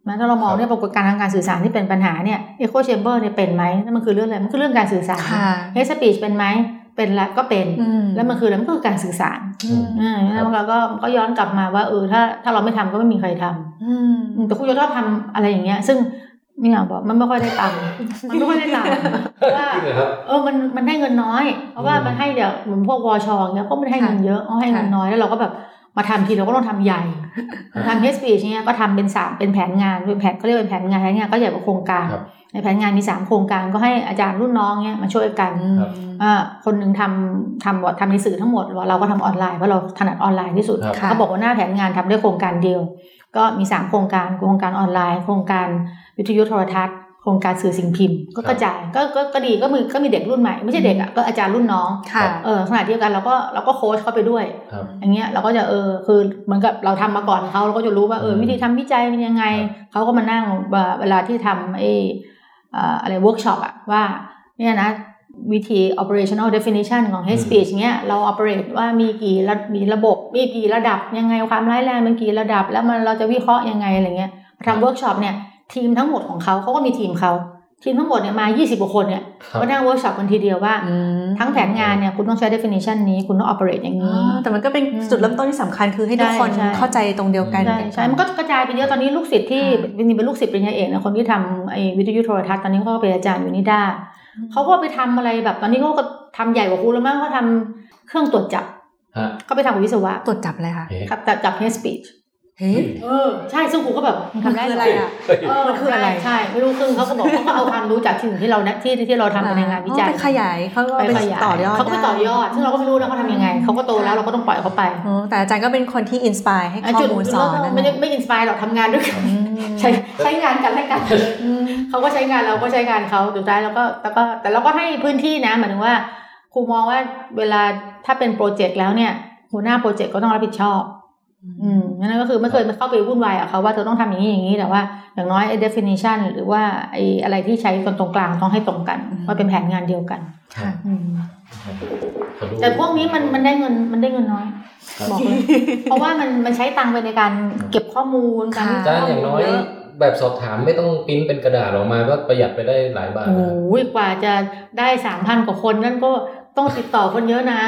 นะถ้าเรามองเรื่องปรากฏการณ์ทางการสื่อสารที่เป็นปัญหาเนี่ยเอโคเชมเบอร์เนี่ยเป็นไหมนั่นมันคือเรื่องอะไรมันคือเรื่องการสื่อสารค่ะเฮสปีชเป็นไหมเป็นละก็เป็นอืมแล้วมันคืออะไรมันก็คือการสื่อสารอืมอ่าแล้วเราก็ก็ย้อนกลับมาว่าเออถ้าถ้าเราไม่ทำก็ไม่มีใครทำอืมอืมแต่ครูยศชอบทำอะไรอย่างเงี้ย ซึ่งไม่อยากบอกมันไม่ค่อยได้ตังค์มันไม่ค่อยได้ตังค์เพราะว่าจริงเหรอครับเออมันมันให้เงินน้อย เพราะว่าอืมมันให้เดี๋ยวเหมือนพวกวอชเงี้ยก็ไม่ได้ให้เงินเยอะเขาให้เงินค่ะน้อยแล้วเราก็แบบ มาทำทีเราก็ต้องทำใหญ่ทำ hate speech เนี้ยก็ทำเป็นสามเป็นแผนงานเป็นแผนเขาเรียกเป็นแผนงานแผนงานก็ใหญ่กว่าโครงการครับในแผนงานมีสามโครงการก็ให้อาจารย์รุ่นน้องเนี้ยมาช่วยกันครับอ่าคนหนึ่งทำทำทำในสื่อทั้งหมดเราก็ทำออนไลน์เพราะเราถนัดออนไลน์ที่สุดครับเขาบอกว่าหน้าแผนงานทำได้โครงการเดียว ก็มีสามโครงการโครงการออนไลน์ โครงการวิทยุโทรทัศน์ โครงการสื่อสิ่งพิมพ์ ก็กระจายก็ก็ก็ดีก็มีก็มีเด็กรุ่นใหม่ไม่ใช่เด็กอะก็อาจารย์รุ่นน้องค่ะเออขณะเดียวกันเราก็เราก็โค้ชเข้าไปด้วยครับอย่างเงี้ยเราก็จะเออคือเหมือนกับเราทำมาก่อนเขาเราก็จะรู้ว่าเอออืมวิธีทำวิจัยเป็นยังไงเขาก็มานั่งว่าเวลาที่ทำไอ้เอ่ออะไรเวิร์กช็อปอะว่าเนี่ยนะวิธี operational definition ของ hate speech เงี้ยเรา operate ว่ามีกี่ระมีระบบ มีกี่ระดับยังไงความร้ายแรงมันกี่ระดับ แล้วมันเราจะวิเคราะห์ยังไงอะไรเงี้ยทำเวิร์กช็อปเนี่ย ทีมทั้งหมดของเขาเขาก็มีทีมเขาทีมทั้งหมดเนี่ยมา 20กว่าคนเนี่ยครับก็นั่งเวิร์กช็อปกันทีเดียวว่าอืมทั้งแผนงานเนี่ยคุณต้องใช้ definition นี้คุณต้อง operate อย่างนี้อ๋อแต่มันก็เป็นจุดเริ่มต้นที่สำคัญคือให้ทุกคนใช่ใช่เข้าใจตรงเดียวกันใช่ใช่ มันก็กระจายไปเยอะตอนนี้ลูกศิษย์ที่ค่ะเป็นเป็นลูกศิษย์ปริญญาเอกนะคนที่ทำไอ้วิทยุโทรทัศน์ตอนนี้เขาก็เป็นอาจารย์อยู่นิด้าเขาก็ไปทำอะไรแบบตอนนี้เขาก็ทำใหญ่กว่าครูแล้วมั้งเขาทำเครื่องตรวจจับฮะเขาไปทำกับวิศวะตรวจจับอะไรคะเอ๊ะครับจับจับ hate speech เฮ้ยเออใช่ซึ่งครูก็แบบมึงมันทำได้คือเหอะไรรออะเฮ้ยเออมันคืออะไรใช่ไม่รู้ซึ่งเขาก็บอกเขาก็เอาความรู้จากสิ่งที่เราที่ที่เราทำในงานวิจัยไปขยายเขาก็ไปไปขยายต่อยอดเขาก็ไปต่อยอดซึ่งเราก็ไม่รู้นะเขาทำยังไงเขาก็โตแล้วเราก็ต้องปล่อยเขาไปอ๋อแต่อาจารย์ก็เป็นคนที่ inspire ให้ข้อมูลสอนนั่นไม่ได้แหละไม่ inspire หรอกทำงานด้วยกันอืมใช้ใช้งานกันให้กันอืมเขาก็ใช้งานเราก็ใช้งานเขาสุดท้ายเราก็แต่ก็แต่เราก็ให้พื้นที่นะหมายถึงว่าครูมองว่าเวลาถ้าเป็นโปรเจกต์แล้วเนี่ยหัวหน้าโปรเจกต์ก็ต้องรับผิดชอบ อืมนั่นก็คือไม่เคยเข้าไปวุ่นวายกับเขาว่าเธอต้องทำอย่างนี้อย่างนี้แต่ว่าอย่างน้อยไอ้ definition หรือว่าไอ้อะไรที่ใช้กันตรงกลางต้องให้ตรงกันว่าเป็นแผนงานเดียวกันค่ะอืมขอดูแต่พวกนี้มันมันได้เงินมันได้เงินน้อยครับบอกเลยเพราะว่ามันมันใช้ตังค์ไปในการเก็บข้อมูลการค่ะอาจารย์อย่างน้อยเะแบบสอบถามไม่ต้องปริ้นเป็นกระดาษออกมาก็ประหยัดไปได้หลายบาทโอ้นะโหกว่าจะได้สามพันกว่าคนนั่นก็ ต้องติดต่อคนเยอะนะ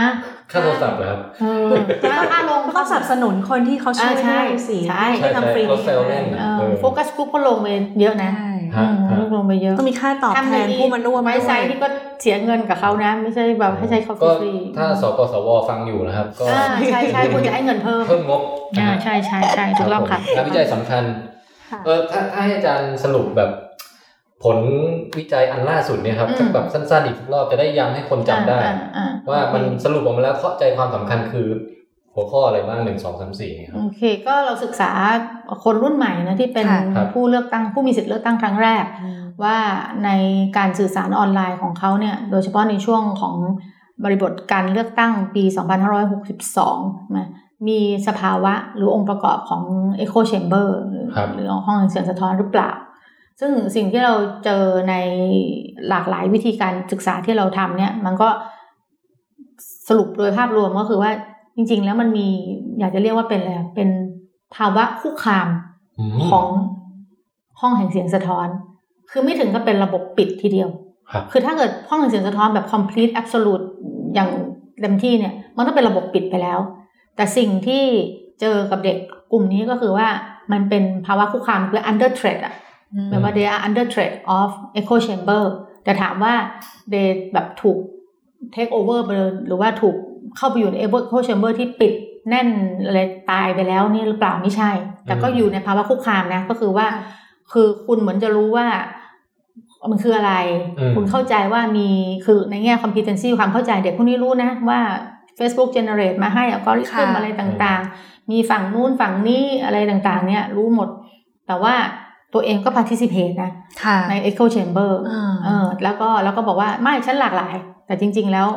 ค่าโทรศัพท์เหรอครับเออค่าค่าลงก็ต้องสนับสนุนคนที่เขาช่วยอ่าใช่ด้วยสิใช่ที่ทำฟรีเขาเซลล์เล่นเอนะอเออโฟกัสกรุ๊ปก็ลงไปเยอะนะใช่ฮะอืมฮะลงไปเยอะต้องมีค่าตอบแทนผู้มาร่วมไม้ไซด้วยที่ก็เสียเงินกับเขานะ ไม่ใช่แบบให้ใช้เขาก็ฟรีถ้าสกสวฟังอยู่นะครับ ก็อ่าใช่ใช่ควรจะให้เงินเพิ่มเพิ่มงบนะอ่าฮะใช่ใช่ใช่ถูกต้องค่ะงานวิจัยสำคัญค่ะเออถ้าถ้าให้อาจารย์สรุปแบบ ผลวิจัยอันล่าสุดเนี่ยครับอืมสักแบบสั้นๆอีกสักรอบจะได้ย้ำให้คนจำได้อ่าอ่าว่ามันสรุปออกมาแล้วเข้าใจความสำคัญคือ หัวข้ออะไรบ้างหนึ่งสองสามสี่ครับโอเค ก็เราศึกษาคนรุ่นใหม่นะที่เป็นค่ะครับผู้เลือกตั้งผู้มีสิทธิ์เลือกตั้งครั้งแรก ว่าในการสื่อสารออนไลน์ของเขาเนี่ย โดยเฉพาะในช่วงของบริบทการเลือกตั้งปี 2562นะมีสภาวะหรือองค์ประกอบของ Echo Chamber หรือครับหรือห้องเสียงสะท้อนหรือเปล่า ซึ่งสิ่งที่เราเจอในหลากหลายวิธีการศึกษาที่เราทำเนี่ย มันก็สรุปโดยภาพรวมก็คือว่าจริง ๆ แล้วมันมีอยากจะเรียกว่าเป็นอะไรอะเป็นภาวะคุกคามอืมของห้องแห่งเสียงสะท้อน คือไม่ถึงกับเป็นระบบปิดทีเดียวครับคือถ้าเกิดห้องแห่งเสียงสะท้อนแบบ complete absolute อย่างเต็มที่เนี่ย มันต้องเป็นระบบปิดไปแล้ว แต่สิ่งที่เจอกับเด็กกลุ่มนี้ก็คือว่ามันเป็นภาวะคุกคามคือ under threat อะ แปลว่า they are under threat of echo chamber แต่ถามว่า they แบบถูก take over ไปเลยหรือว่าถูกเข้าไปอยู่ใน echo chamber ที่ปิดแน่นอะไรตายไปแล้วนี่หรือเปล่าไม่ใช่ แต่ก็อยู่ในภาวะคุกคามนะ ก็คือว่า คือคุณเหมือนจะรู้ว่ามันคืออะไรอืมคุณเข้าใจว่ามีคือในแง่ competency ความเข้าใจเด็กพวกนี้รู้นะว่า Facebook generate มาให้อัลกอริทึมค่ะอะไรต่างๆ มีฝั่งนู้นฝั่งนี้อะไรต่างๆ เนี่ยรู้หมด แต่ว่า ตัวเองก็ participate นะค่ะใน echo chamber อ่าเออแล้วก็แล้วก็บอกว่าไม่ฉันหลากหลาย แต่จริง ๆ แล้ว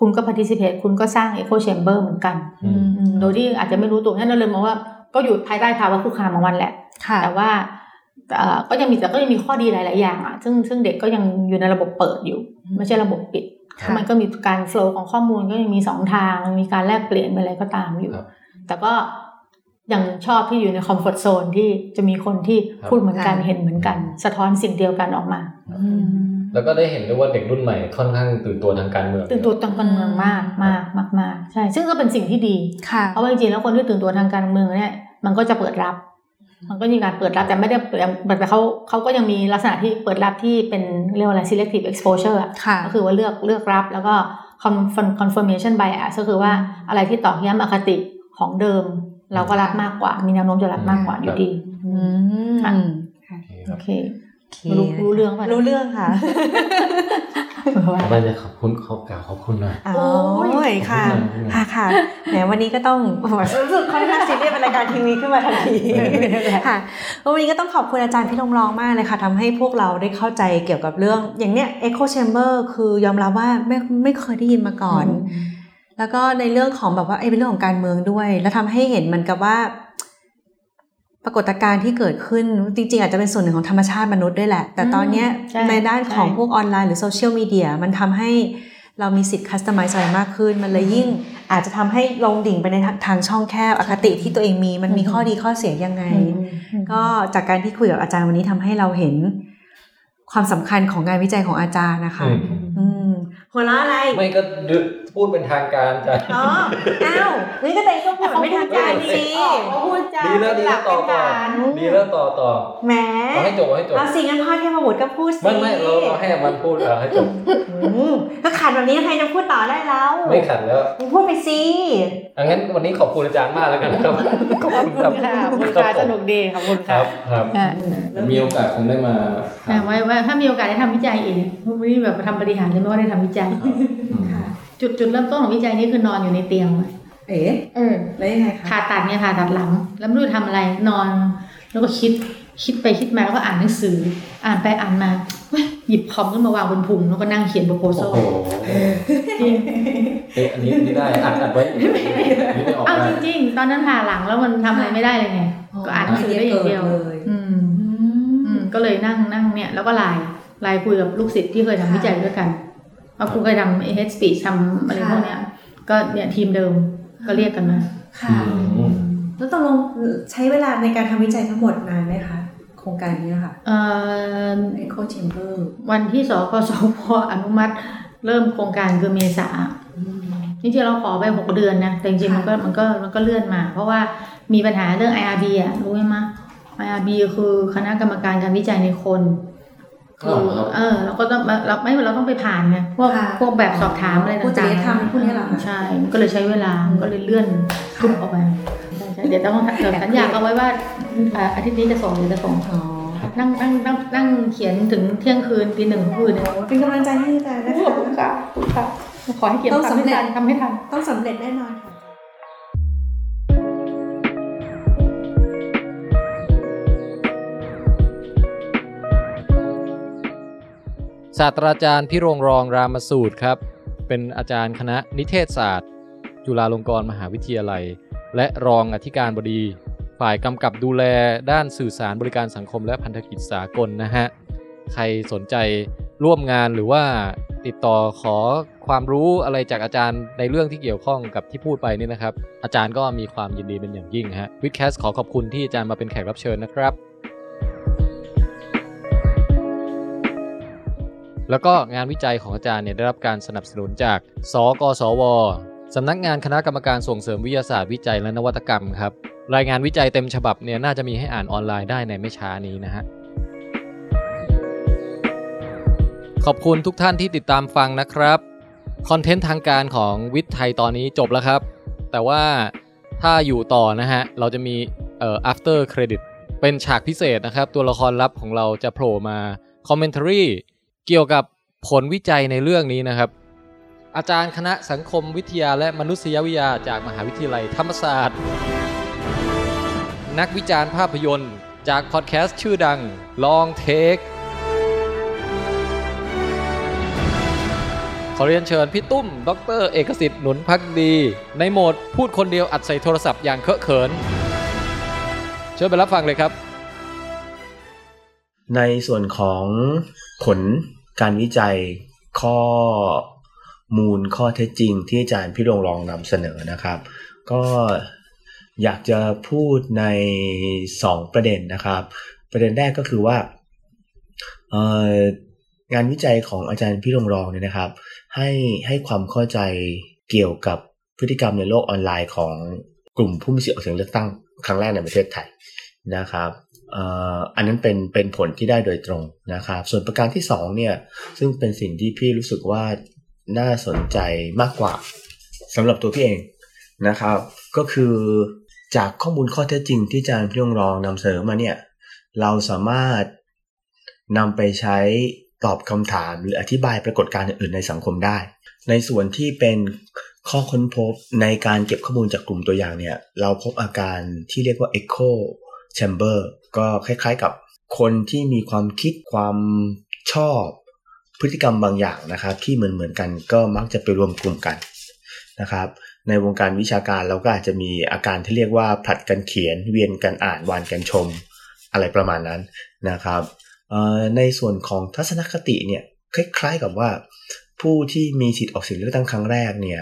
คุณก็ participate คุณก็สร้าง echo chamber เหมือนกันอืมอืมโดยที่อาจจะไม่รู้ตัวงั้นเราเลยมองว่าก็อยู่ภายใต้ภาวะคุกคามของมันแหละค่ะแต่ว่าเอ่อก็ยังมีแต่ก็ยังมีข้อดีหลาย ๆ อย่างอะ ซึ่งซึ่งเด็กก็ยังอยู่ในระบบเปิดอยู่ ไม่ใช่ระบบปิดค่ะมันก็มีการ flow ของข้อมูลก็ยังมีสองทาง มีการแลกเปลี่ยนอะไรก็ตามอยู่ครับแต่ก็ ยังชอบที่อยู่ในคอมฟอร์ z โซนที่จะมีคนที่ครับพูดเหมือนกันค่ะเห็นเหมือนกัน สะท้อนสิ่งเดียวกันออกมาอืมแล้วก็ได้เห็นด้วยว่าเด็กรุ่นใหม่ค่อนข้างตื่นตัวทางการเมืองตื่นตัวทางการเมืองมากมากมากมากใช่ซึ่งก็เป็นสิ่งที่ดีค่ะเพราะว่าจริงๆแล้วคนที่ตื่นตัวทางการเมืองเนี่ยมันก็จะเปิดรับ มันก็มีการเปิดรับแต่ไม่ได้เปิดแต่เขาเขาก็ยังมีลักษณะที่เปิดรับที่เป็นเรียกว่าอะไร selective exposure อะค่ะก็คือว่าเลือกเลือกรับแล้วก็ confirm- confirmation bias ก็คือว่าอะไรที่ตอกย้ำอคติของเดิม เราก็รับมากกว่า มีแนวโน้มจะรับมากกว่าอยู่ดีอืมค่ะโอเคคโอรับเครู้รู้เรื่องป่ะรู้เรื่องค่ะไม่จะขอบคุณเขากล่าวขอบคุณหน่อยโอ้ยค่ะขอบคุณนะค่ะค่ะแหมวันนี้ก็ต้องรู้สึกค่อนข้างซีเรียสเป็นรายการทีวีขึ้นมาทันทีค่ะวันนี้ก็ต้องขอบคุณอาจารย์พี่ลงรองมากเลยค่ะทำให้พวกเราได้เข้าใจเกี่ยวกับเรื่อง อย่างเนี้ย Echo Chamber คือยอมรับว่าไม่ไม่เคยได้ยินมาก่อน แล้วก็ในเรื่องของแบบว่าเอ้ยเป็นเรื่องของการเมืองด้วย แล้วทำให้เห็นเหมือนกับว่า ปรากฏการณ์ที่เกิดขึ้นจริงๆอาจจะเป็นส่วนหนึ่งของธรรมชาติมนุษย์ด้วยแหละ แต่ตอนเนี้ยใช่ในด้านของใช่พวกออนไลน์หรือโซเชียลมีเดียมันทำให้เรามีสิทธิ์คัสตอมไมซ์อะไรมากขึ้น มันเลยยิ่งอาจจะทำให้ลงดิ่งไปในทางช่องแคบอคติที่ตัวเองมีมันมีข้อดีข้อเสียยังไง ก็จากการที่คุยกับอาจารย์วันนี้ทำให้เราเห็นความสำคัญของงานวิจัยของอาจารย์นะคะ อืมอืมหัวเราะอะไรไม่ก็ดึก พูดเป็นทางการจ้ะอ๋ออ้าวนี่ก็เต็งก็พูดไม่ทางการสิเขาพูดจาดีแล้วดีแล้วต่อต่อดีแล้วต่อต่อแหมเอาให้จบเอาให้จบเอาสิงั้นพ่อเทพบุตรก็พูดสิไม่ไม่เราเราให้มันพูดเอาให้จบอืมก็ขัดแบบนี้ใครจะพูดต่อได้แล้วไม่ขัดแล้วมึงพูดไปสิอังั้นวันนี้ขอบคุณอาจารย์มากแล้วกันครับขอบขอบคุณคุครับณค่ะขอบคุณค่ะสนุกดีขอบคุณคค่ะรับครับอะมีโอกาสคงได้มาอะไว้ไว้ถ้ามีโอกาสได้ทำวิจัยอีกวันนี้แบบทำบริหารเลยไม่ว่าได้ทำวิจัย จุดจุดเริ่มต้นของวิจัยนี้คือนอนอยู่ในเตียง เอ๋เออแล้วยังไงคะผ่าตัดเนี่ยผ่าตัดหลัง แล้วไม่รู้จะทำอะไรนอน แล้วก็คิดคิดไปคิดมาแล้วก็อ่านหนังสือ อ่านไปอ่านมาเว้ยหยิบคอมขึ้นมาวางบนพุงแล้วก็นั่งเขียนโปรโพโอ้โซโหจริงเอ๊ะอันนี้นี่ได้อัดอัดไว้อันนี้ไม่ออกเอาได้จริงๆ ตอนนั้นผ่าหลังแล้วมันทำอะไรไม่ได้เลยไง ก็อ่านหนังสือได้อย่างเดียวอืมอืมก็เลยนั่งนั่งเนี่ย แล้วก็ไลน์ไลน์คุยกับลูกศิษย์ที่เคยทำวิจัยด้วยกัน เอาครูเคยทำ head speech ทำอะไรพวกเนี้ย ก็เนี่ยทีมเดิมก็เรียกกันมา ค่ะ แล้วตกลงใช้เวลาในการทำวิจัยทั้งหมดนานไหมคะ โครงการนี้ค่ะเอ่อ Echo Chamber วันที่สกสพอนุมัติเริ่มโครงการคือเมษาจริงๆเราขอไปหกเดือนนะแต่จริงๆมันก็มันก็มันก็เลื่อนมา เพราะว่ามีปัญหาเรื่อง IRB อะรู้ไหมมะ IRB คือคณะกรรมการการวิจัยในคน คือเออเราก็ต้องเราไม่เราต้องไปผ่านไงพวกค่ะพวกแบบสอบถามอะไรพวกจต่างริยธรรมพวกนี้เหรอคะใช่มันก็เลยใช้เวลามันก็เลยเลื่อนทุบออกไปใช่ใช่เดี๋ยวต้องเดี๋ยวสัญญาเอาไว้ว่าอ่าอาทิตย์นี้จะส่งหรือจะส่งอ๋อนั่งนั่งนั่งนั่งเขียนถึงเที่ยงคืนตีหนึ่งคืนเนี่ยเป็นกำลังใจให้อาจารย์นะขอบคะคุณค่ะขอบคุณค่ะขอให้เขียนต้องทำสำให้เร็จทันทำให้ทันต้องสำเร็จแน่นอนค่ะ ศาสตราจารย์พิรงรองรามสูตรครับ เป็นอาจารย์คณะนิเทศศาสตร์ จุฬาลงกรณ์มหาวิทยาลัย และรองอธิการบดี ฝ่ายกำกับดูแลด้านสื่อสารบริการสังคมและพันธกิจสากลนะฮะ ใครสนใจร่วมงานหรือว่าติดต่อขอความรู้อะไรจากอาจารย์ในเรื่องที่เกี่ยวข้องกับที่พูดไปนี่นะครับ อาจารย์ก็มีความยินดีเป็นอย่างยิ่งฮะวิดแคสขอขอบคุณที่อาจารย์มาเป็นแขกรับเชิญนะครับ แล้วก็งานวิจัยของอาจารย์เนี่ยได้รับการสนับสนุนจาก สกสวสำนักงานคณะกรรมการส่งเสริมวิทยาศาสตร์วิจัยและนวัตกรรมครับ รายงานวิจัยเต็มฉบับเนี่ยน่าจะมีให้อ่านออนไลน์ได้ในไม่ช้านี้นะฮะ ขอบคุณทุกท่านที่ติดตามฟังนะครับ คอนเทนต์ทางการของวิทย์ไทยตอนนี้จบแล้วครับ แต่ว่าถ้าอยู่ต่อนะฮะ เราจะมีเอ่อ after credit เป็นฉากพิเศษนะครับ ตัวละครลับของเราจะโผล่มา commentary เกี่ยวกับผลวิจัยในเรื่องนี้นะครับ อาจารย์คณะสังคมวิทยาและมนุษยวิทยาจากมหาวิทยาลัยธรรมศาสตร์ นักวิจารณ์ภาพยนตร์ จากพอดแคสต์ชื่อดัง Long Take ขอเรียนเชิญพี่ตุ้ม ดร เอกสิทธิ์หนุนพักดี ในโหมดพูดคนเดียวอัดใส่โทรศัพท์อย่างเคอะเขิน เชิญไปรับฟังเลยครับ ในส่วนของผลการวิจัยข้อมูลข้อเท็จจริงที่อาจารย์พี่รงรองนำเสนอนะครับ ก็อยากจะพูดใน 2 ประเด็นนะครับ ประเด็นแรกก็คือว่างานวิจัยของอาจารย์พี่รงรองเนี่ยนะครับ ให้ให้ความเข้าใจเกี่ยวกับพฤติกรรมในโลกออนไลน์ของกลุ่มผู้มีสิทธิออกเสียงเลือกตั้งครั้งแรกในประเทศไทยนะครับ อันนั้นเป็นเป็นผลที่ได้โดยตรงนะครับ ส่วนประการที่สองเนี่ยซึ่งเป็นสิ่งที่พี่รู้สึกว่าน่าสนใจมากกว่าสำหรับตัวพี่เองนะครับ ก็คือจากข้อมูลข้อเท็จจริงที่อาจารย์พี่ยงรองนำเสนอมาเนี่ยเราสามารถนำไปใช้ตอบคำถามหรืออธิบายปรากฏการณ์อื่นในสังคมได้ ในส่วนที่เป็นข้อค้นพบในการเก็บข้อมูลจากกลุ่มตัวอย่างเนี่ยเราพบอาการที่เรียกว่า echo chamber ก็คล้ายๆกับคนที่มีความคิดความชอบพฤติกรรมบางอย่างนะครับ ที่เหมือนเหมือนๆกันก็มักจะไปรวมกลุ่มกันนะครับ ในวงการวิชาการเราก็อาจจะมีอาการที่เรียกว่าผลัดกันเขียน เวียนกันอ่านวานกันชม อะไรประมาณนั้นนะครับในส่วนของทัศนคติเนี่ยคล้ายๆกับว่า ผู้ที่มีสิทธิ์ออกเสียงเลือกตั้งครั้งแรกเนี่ย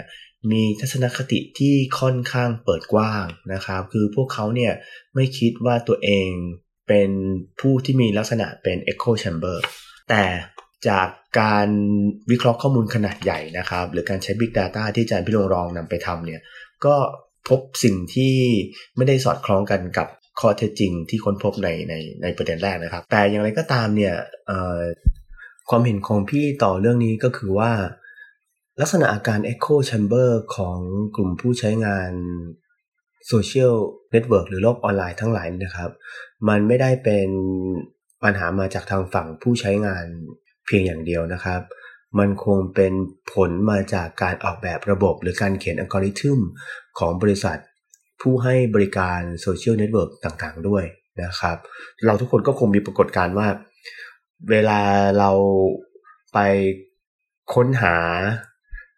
มีทัศนคติที่ค่อนข้างเปิดกว้างนะครับ คือพวกเขาเนี่ยไม่คิดว่าตัวเอง เป็นผู้ที่มีลักษณะเป็น echo chamber แต่จากการวิเคราะห์ข้อมูลขนาดใหญ่นะครับ หรือการใช้ Big Data ที่อาจารย์พี่โรงรองนำไปทำเนี่ยก็พบสิ่งที่ไม่ได้สอดคล้องกันกับข้อเท็จจริงที่ค้นพบในในในประเด็นแรกนะครับ แต่อย่างไรก็ตามเนี่ยความเห็นของพี่ต่อเรื่องนี้ก็คือว่า ลักษณะอาการ Echo Chamber ของกลุ่มผู้ใช้งาน โซเชียลเน็ตเวิร์กหรือโลกออนไลน์ทั้งหลายนะครับ มันไม่ได้เป็นปัญหามาจากทางฝั่งผู้ใช้งานเพียงอย่างเดียวนะครับ มันคงเป็นผลมาจากการออกแบบระบบ หรือการเขียนอัลกอริทึมของบริษัท ผู้ให้บริการโซเชียลเน็ตเวิร์กต่างๆ ด้วยนะครับ เราทุกคนก็คงมีปรากฏการณ์ว่า เวลาเราไปค้นหา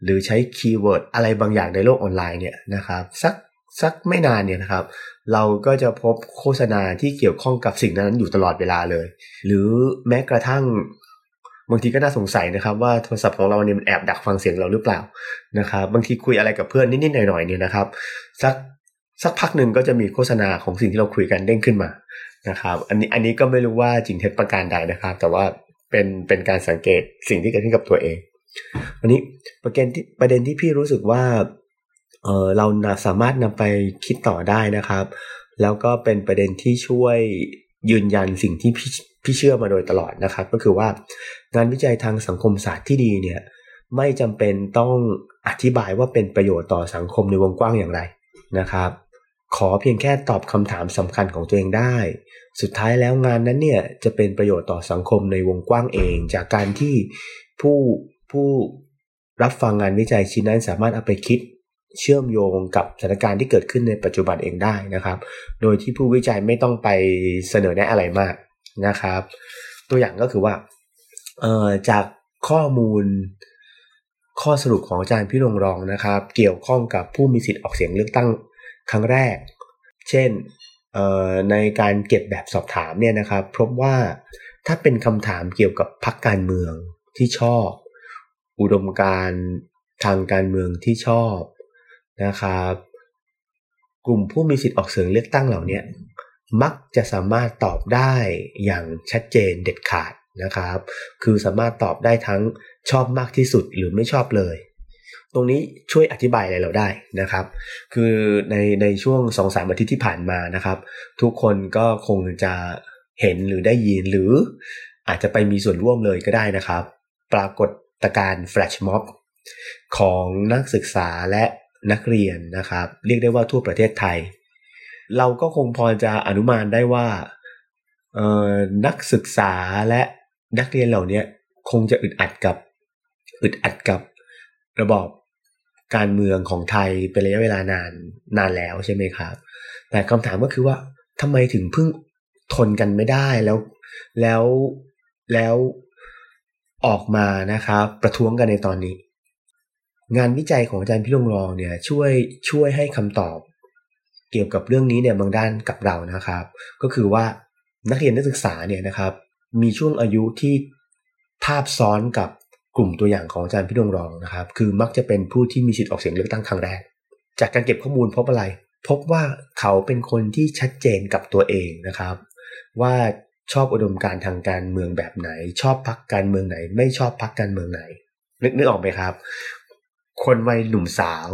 หรือใช้คีย์เวิร์ดอะไรบางอย่างในโลกออนไลน์เนี่ยนะครับ สัก สักไม่นานเนี่ยนะครับ เราก็จะพบโฆษณาที่เกี่ยวข้องกับสิ่งนั้นอยู่ตลอดเวลาเลย หรือแม้กระทั่งบางทีก็น่าสงสัยนะครับว่าโทรศัพท์ของเราเนี่ยมันแอบดักฟังเสียงเราหรือเปล่านะครับบางทีคุยอะไรกับเพื่อนนิดๆหน่อยๆเนี่ยนะครับสักสักพักหนึ่งก็จะมีโฆษณาของสิ่งที่เราคุยกันเด้งขึ้นมานะครับอันนี้อันนี้ก็ไม่รู้ว่าจริงเท็จประการใดนะครับ แต่ว่าเป็นเป็นการสังเกตสิ่งที่เกิดขึ้นกับตัวเอง วันนี้ประเด็นที่ประเด็นที่พี่รู้สึกว่า เออเราสามารถนำไปคิดต่อได้นะครับ แล้วก็เป็นประเด็นที่ช่วยยืนยันสิ่งที่พี่พี่เชื่อมาโดยตลอดนะครับ ก็คือว่างานวิจัยทางสังคมศาสตร์ที่ดีเนี่ยไม่จำเป็นต้องอธิบายว่าเป็นประโยชน์ต่อสังคมในวงกว้างอย่างไรนะครับ ขอเพียงแค่ตอบคำถามสำคัญของตัวเองได้ สุดท้ายแล้วงานนั้นเนี่ยจะเป็นประโยชน์ต่อสังคมในวงกว้างเอง จากการที่ผู้ผู้รับฟังงานวิจัยชิ้นนั้นสามารถเอาไปคิด เชื่อมโยงกับสถานการณ์ที่เกิดขึ้นในปัจจุบันเองได้นะครับ โดยที่ผู้วิจัยไม่ต้องไปเสนอแนะอะไรมากนะครับ ตัวอย่างก็คือว่าเอ่อจากข้อมูลข้อสรุปของอาจารย์พี่รงรองนะครับ เกี่ยวข้องกับผู้มีสิทธิ์ออกเสียงเลือกตั้งครั้งแรก เช่นในการเก็บแบบสอบถามเนี่ยนะครับพบว่าถ้าเป็นคำถามเกี่ยวกับพรรคการเมืองที่ชอบ อุดมการทางการเมืองที่ชอบ นะครับ กลุ่มผู้มีสิทธิ์ออกเสียงเลือกตั้งเหล่านี้มักจะสามารถตอบได้อย่างชัดเจนเด็ดขาดนะครับ คือสามารถตอบได้ทั้งชอบมากที่สุดหรือไม่ชอบเลย ตรงนี้ช่วยอธิบายอะไรเราได้นะครับ คือในในช่วงสองสามอาทิตย์ที่ผ่านมานะครับ ทุกคนก็คงจะเห็นหรือได้ยินหรืออาจจะไปมีส่วนร่วมเลยก็ได้นะครับ ปรากฏการณ์แฟลชม็อบของนักศึกษาและ นักเรียนนะครับ เรียกได้ว่าทั่วประเทศไทย เราก็คงพอจะอนุมานได้ว่านักศึกษาและนักเรียนเหล่านี้คงจะอึดอัดกับอึดอัดกับระบอบการเมืองของไทยเป็นระยะเวลานานนานแล้วใช่ไหมครับ แต่คำถามก็คือว่าทำไมถึงเพิ่งทนกันไม่ได้แล้วแล้วแล้วออกมานะครับ ประท้วงกันในตอนนี้ งานวิจัยของอาจารย์พิรมรองเนี่ยช่วยช่วยให้คำตอบ เกี่ยวกับเรื่องนี้เนี่ยบางด้านกับเรานะครับ ก็คือว่านักเรียนนักศึกษาเนี่ยนะครับ มีช่วงอายุที่ทาบซ้อนกับกลุ่มตัวอย่างของอาจารย์พิรมรองนะครับ คือมักจะเป็นผู้ที่มีสิทธิ์ออกเสียงเลือกตั้งครั้งแรก จากการเก็บข้อมูลพบอะไร พบว่าเขาเป็นคนที่ชัดเจนกับตัวเองนะครับ ว่าชอบอุดมการทางการเมืองแบบไหน ชอบพักการเมืองไหน ไม่ชอบพักการเมืองไหนนึกนึกออกไหมครับ คนวัยหนุ่มสาว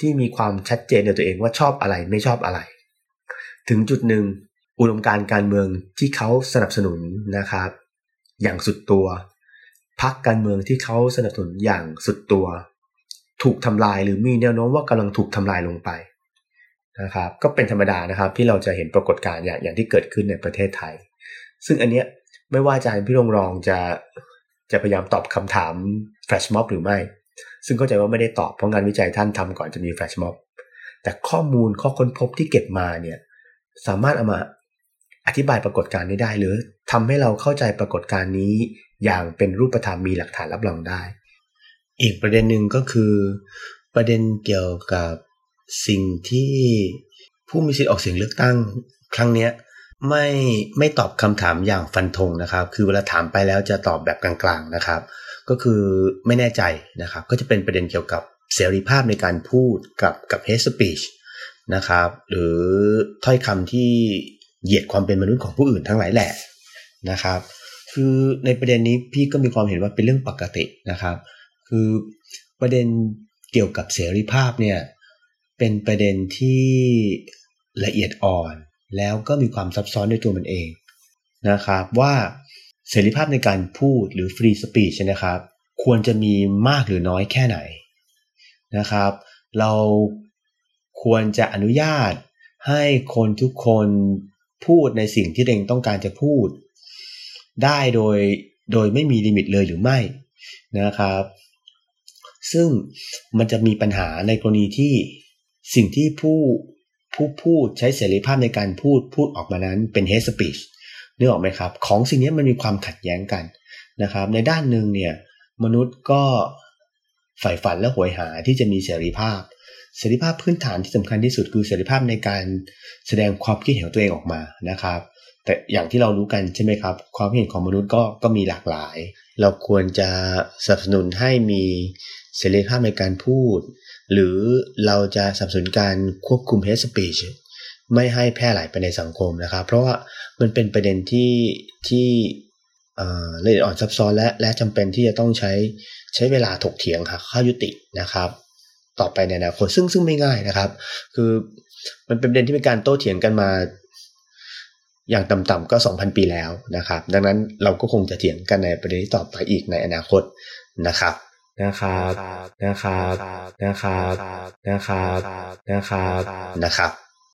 ที่มีความชัดเจนในตัวเองว่าชอบอะไรไม่ชอบอะไร ถึงจุดหนึ่งอุดมการการเมืองที่เขาสนับสนุนนะครับ อย่างสุดตัวพักการเมืองที่เขาสนับสนุนอย่างสุดตัว ถูกทำลายหรือมีแนวโน้มว่ากำลังถูกทำลายลงไปนะครับก็เป็นธรรมดานะครับที่เราจะเห็นปรากฏการณ์อย่างอย่างที่เกิดขึ้นในประเทศไทย ซึ่งอันเนี้ยไม่ว่าอาจารย์พี่รงรองจะจะพยายามตอบคำถามแฟลชม็อบหรือไม่ ซึ่งเข้าใจว่าไม่ได้ตอบเพราะงานวิจัยท่านทำก่อนจะมีแฟชม็อบแต่ข้อมูลข้อค้นพบที่เก็บมาเนี่ยสามารถเอามาอธิบายปรากฏการณ์นี้ได้ หรือทำให้เราเข้าใจปรากฏการณ์นี้ อย่างเป็นรูปธรรมมีหลักฐานรับรองได้ อีกประเด็นหนึ่งก็คือ ประเด็นเกี่ยวกับสิ่งที่ผู้มีสิทธิ์ออกเสียงเลือกตั้งครั้งเนี้ยไม่ไม่ตอบคำถามอย่างฟันธงนะครับ คือเวลาถามไปแล้วจะตอบแบบกลางๆนะครับ ก็คือไม่แน่ใจนะครับ ก็จะเป็นประเด็นเกี่ยวกับเสรีภาพในการพูดกับกับ hate speech นะครับ หรือถ้อยคำที่เหยียดความเป็นมนุษย์ของผู้อื่นทั้งหลายแหละนะครับ คือในประเด็นนี้พี่ก็มีความเห็นว่าเป็นเรื่องปกตินะครับ คือประเด็นเกี่ยวกับเสรีภาพเนี่ยเป็นประเด็นที่ละเอียดอ่อน แล้วก็มีความซับซ้อนในตัวมันเองนะครับ ว่า เสรีภาพในการพูดหรือ free speech นะครับ ควรจะมีมากหรือน้อยแค่ไหนนะครับ เราควรจะอนุญาตให้คนทุกคนพูดในสิ่งที่เองต้องการจะพูด ได้โดยโดยไม่มีลิมิตเลยหรือไม่นะครับ ซึ่งมันจะมีปัญหาในกรณีที่สิ่งที่ผู้ผู้พูดใช้เสรีภาพในการพูดพูดออกมานั้นเป็น hate speech นึกออกไหมครับ ของสิ่งนี้มันมีความขัดแย้งกันนะครับ ในด้านหนึ่งเนี่ยมนุษย์ก็ใฝ่ฝันและหวยหาที่จะมีเสรีภาพ เสรีภาพพื้นฐานที่สำคัญที่สุดคือเสรีภาพในการแสดงความคิดเห็นของตัวเองออกมานะครับ แต่อย่างที่เรารู้กันใช่ไหมครับ ความเห็นของมนุษย์ก็ก็มีหลากหลาย เราควรจะสนับสนุนให้มีเสรีภาพในการพูด หรือเราจะสนับสนุนการควบคุม hate speech ไม่ให้แพร่หลายไปในสังคมนะครับ เพราะว่ามันเป็นประเด็นที่ที่ละเอียดอ่อนซับซ้อนและและจำเป็นที่จะต้องใช้ใช้เวลาถกเถียงหาข้อยุตินะครับ ต่อไปในอนาคตซึ่งซึ่งไม่ง่ายนะครับ คือมันเป็นประเด็นที่มีการโต้เถียงกันมา อย่างต่ำๆก็ 2,000 ปีแล้วนะครับ ดังนั้นเราก็คงจะเถียงกันในประเด็นต่อไปอีกในอนาคตนะครับนะครับนะครับนะครับนะครับนะครับนะครับ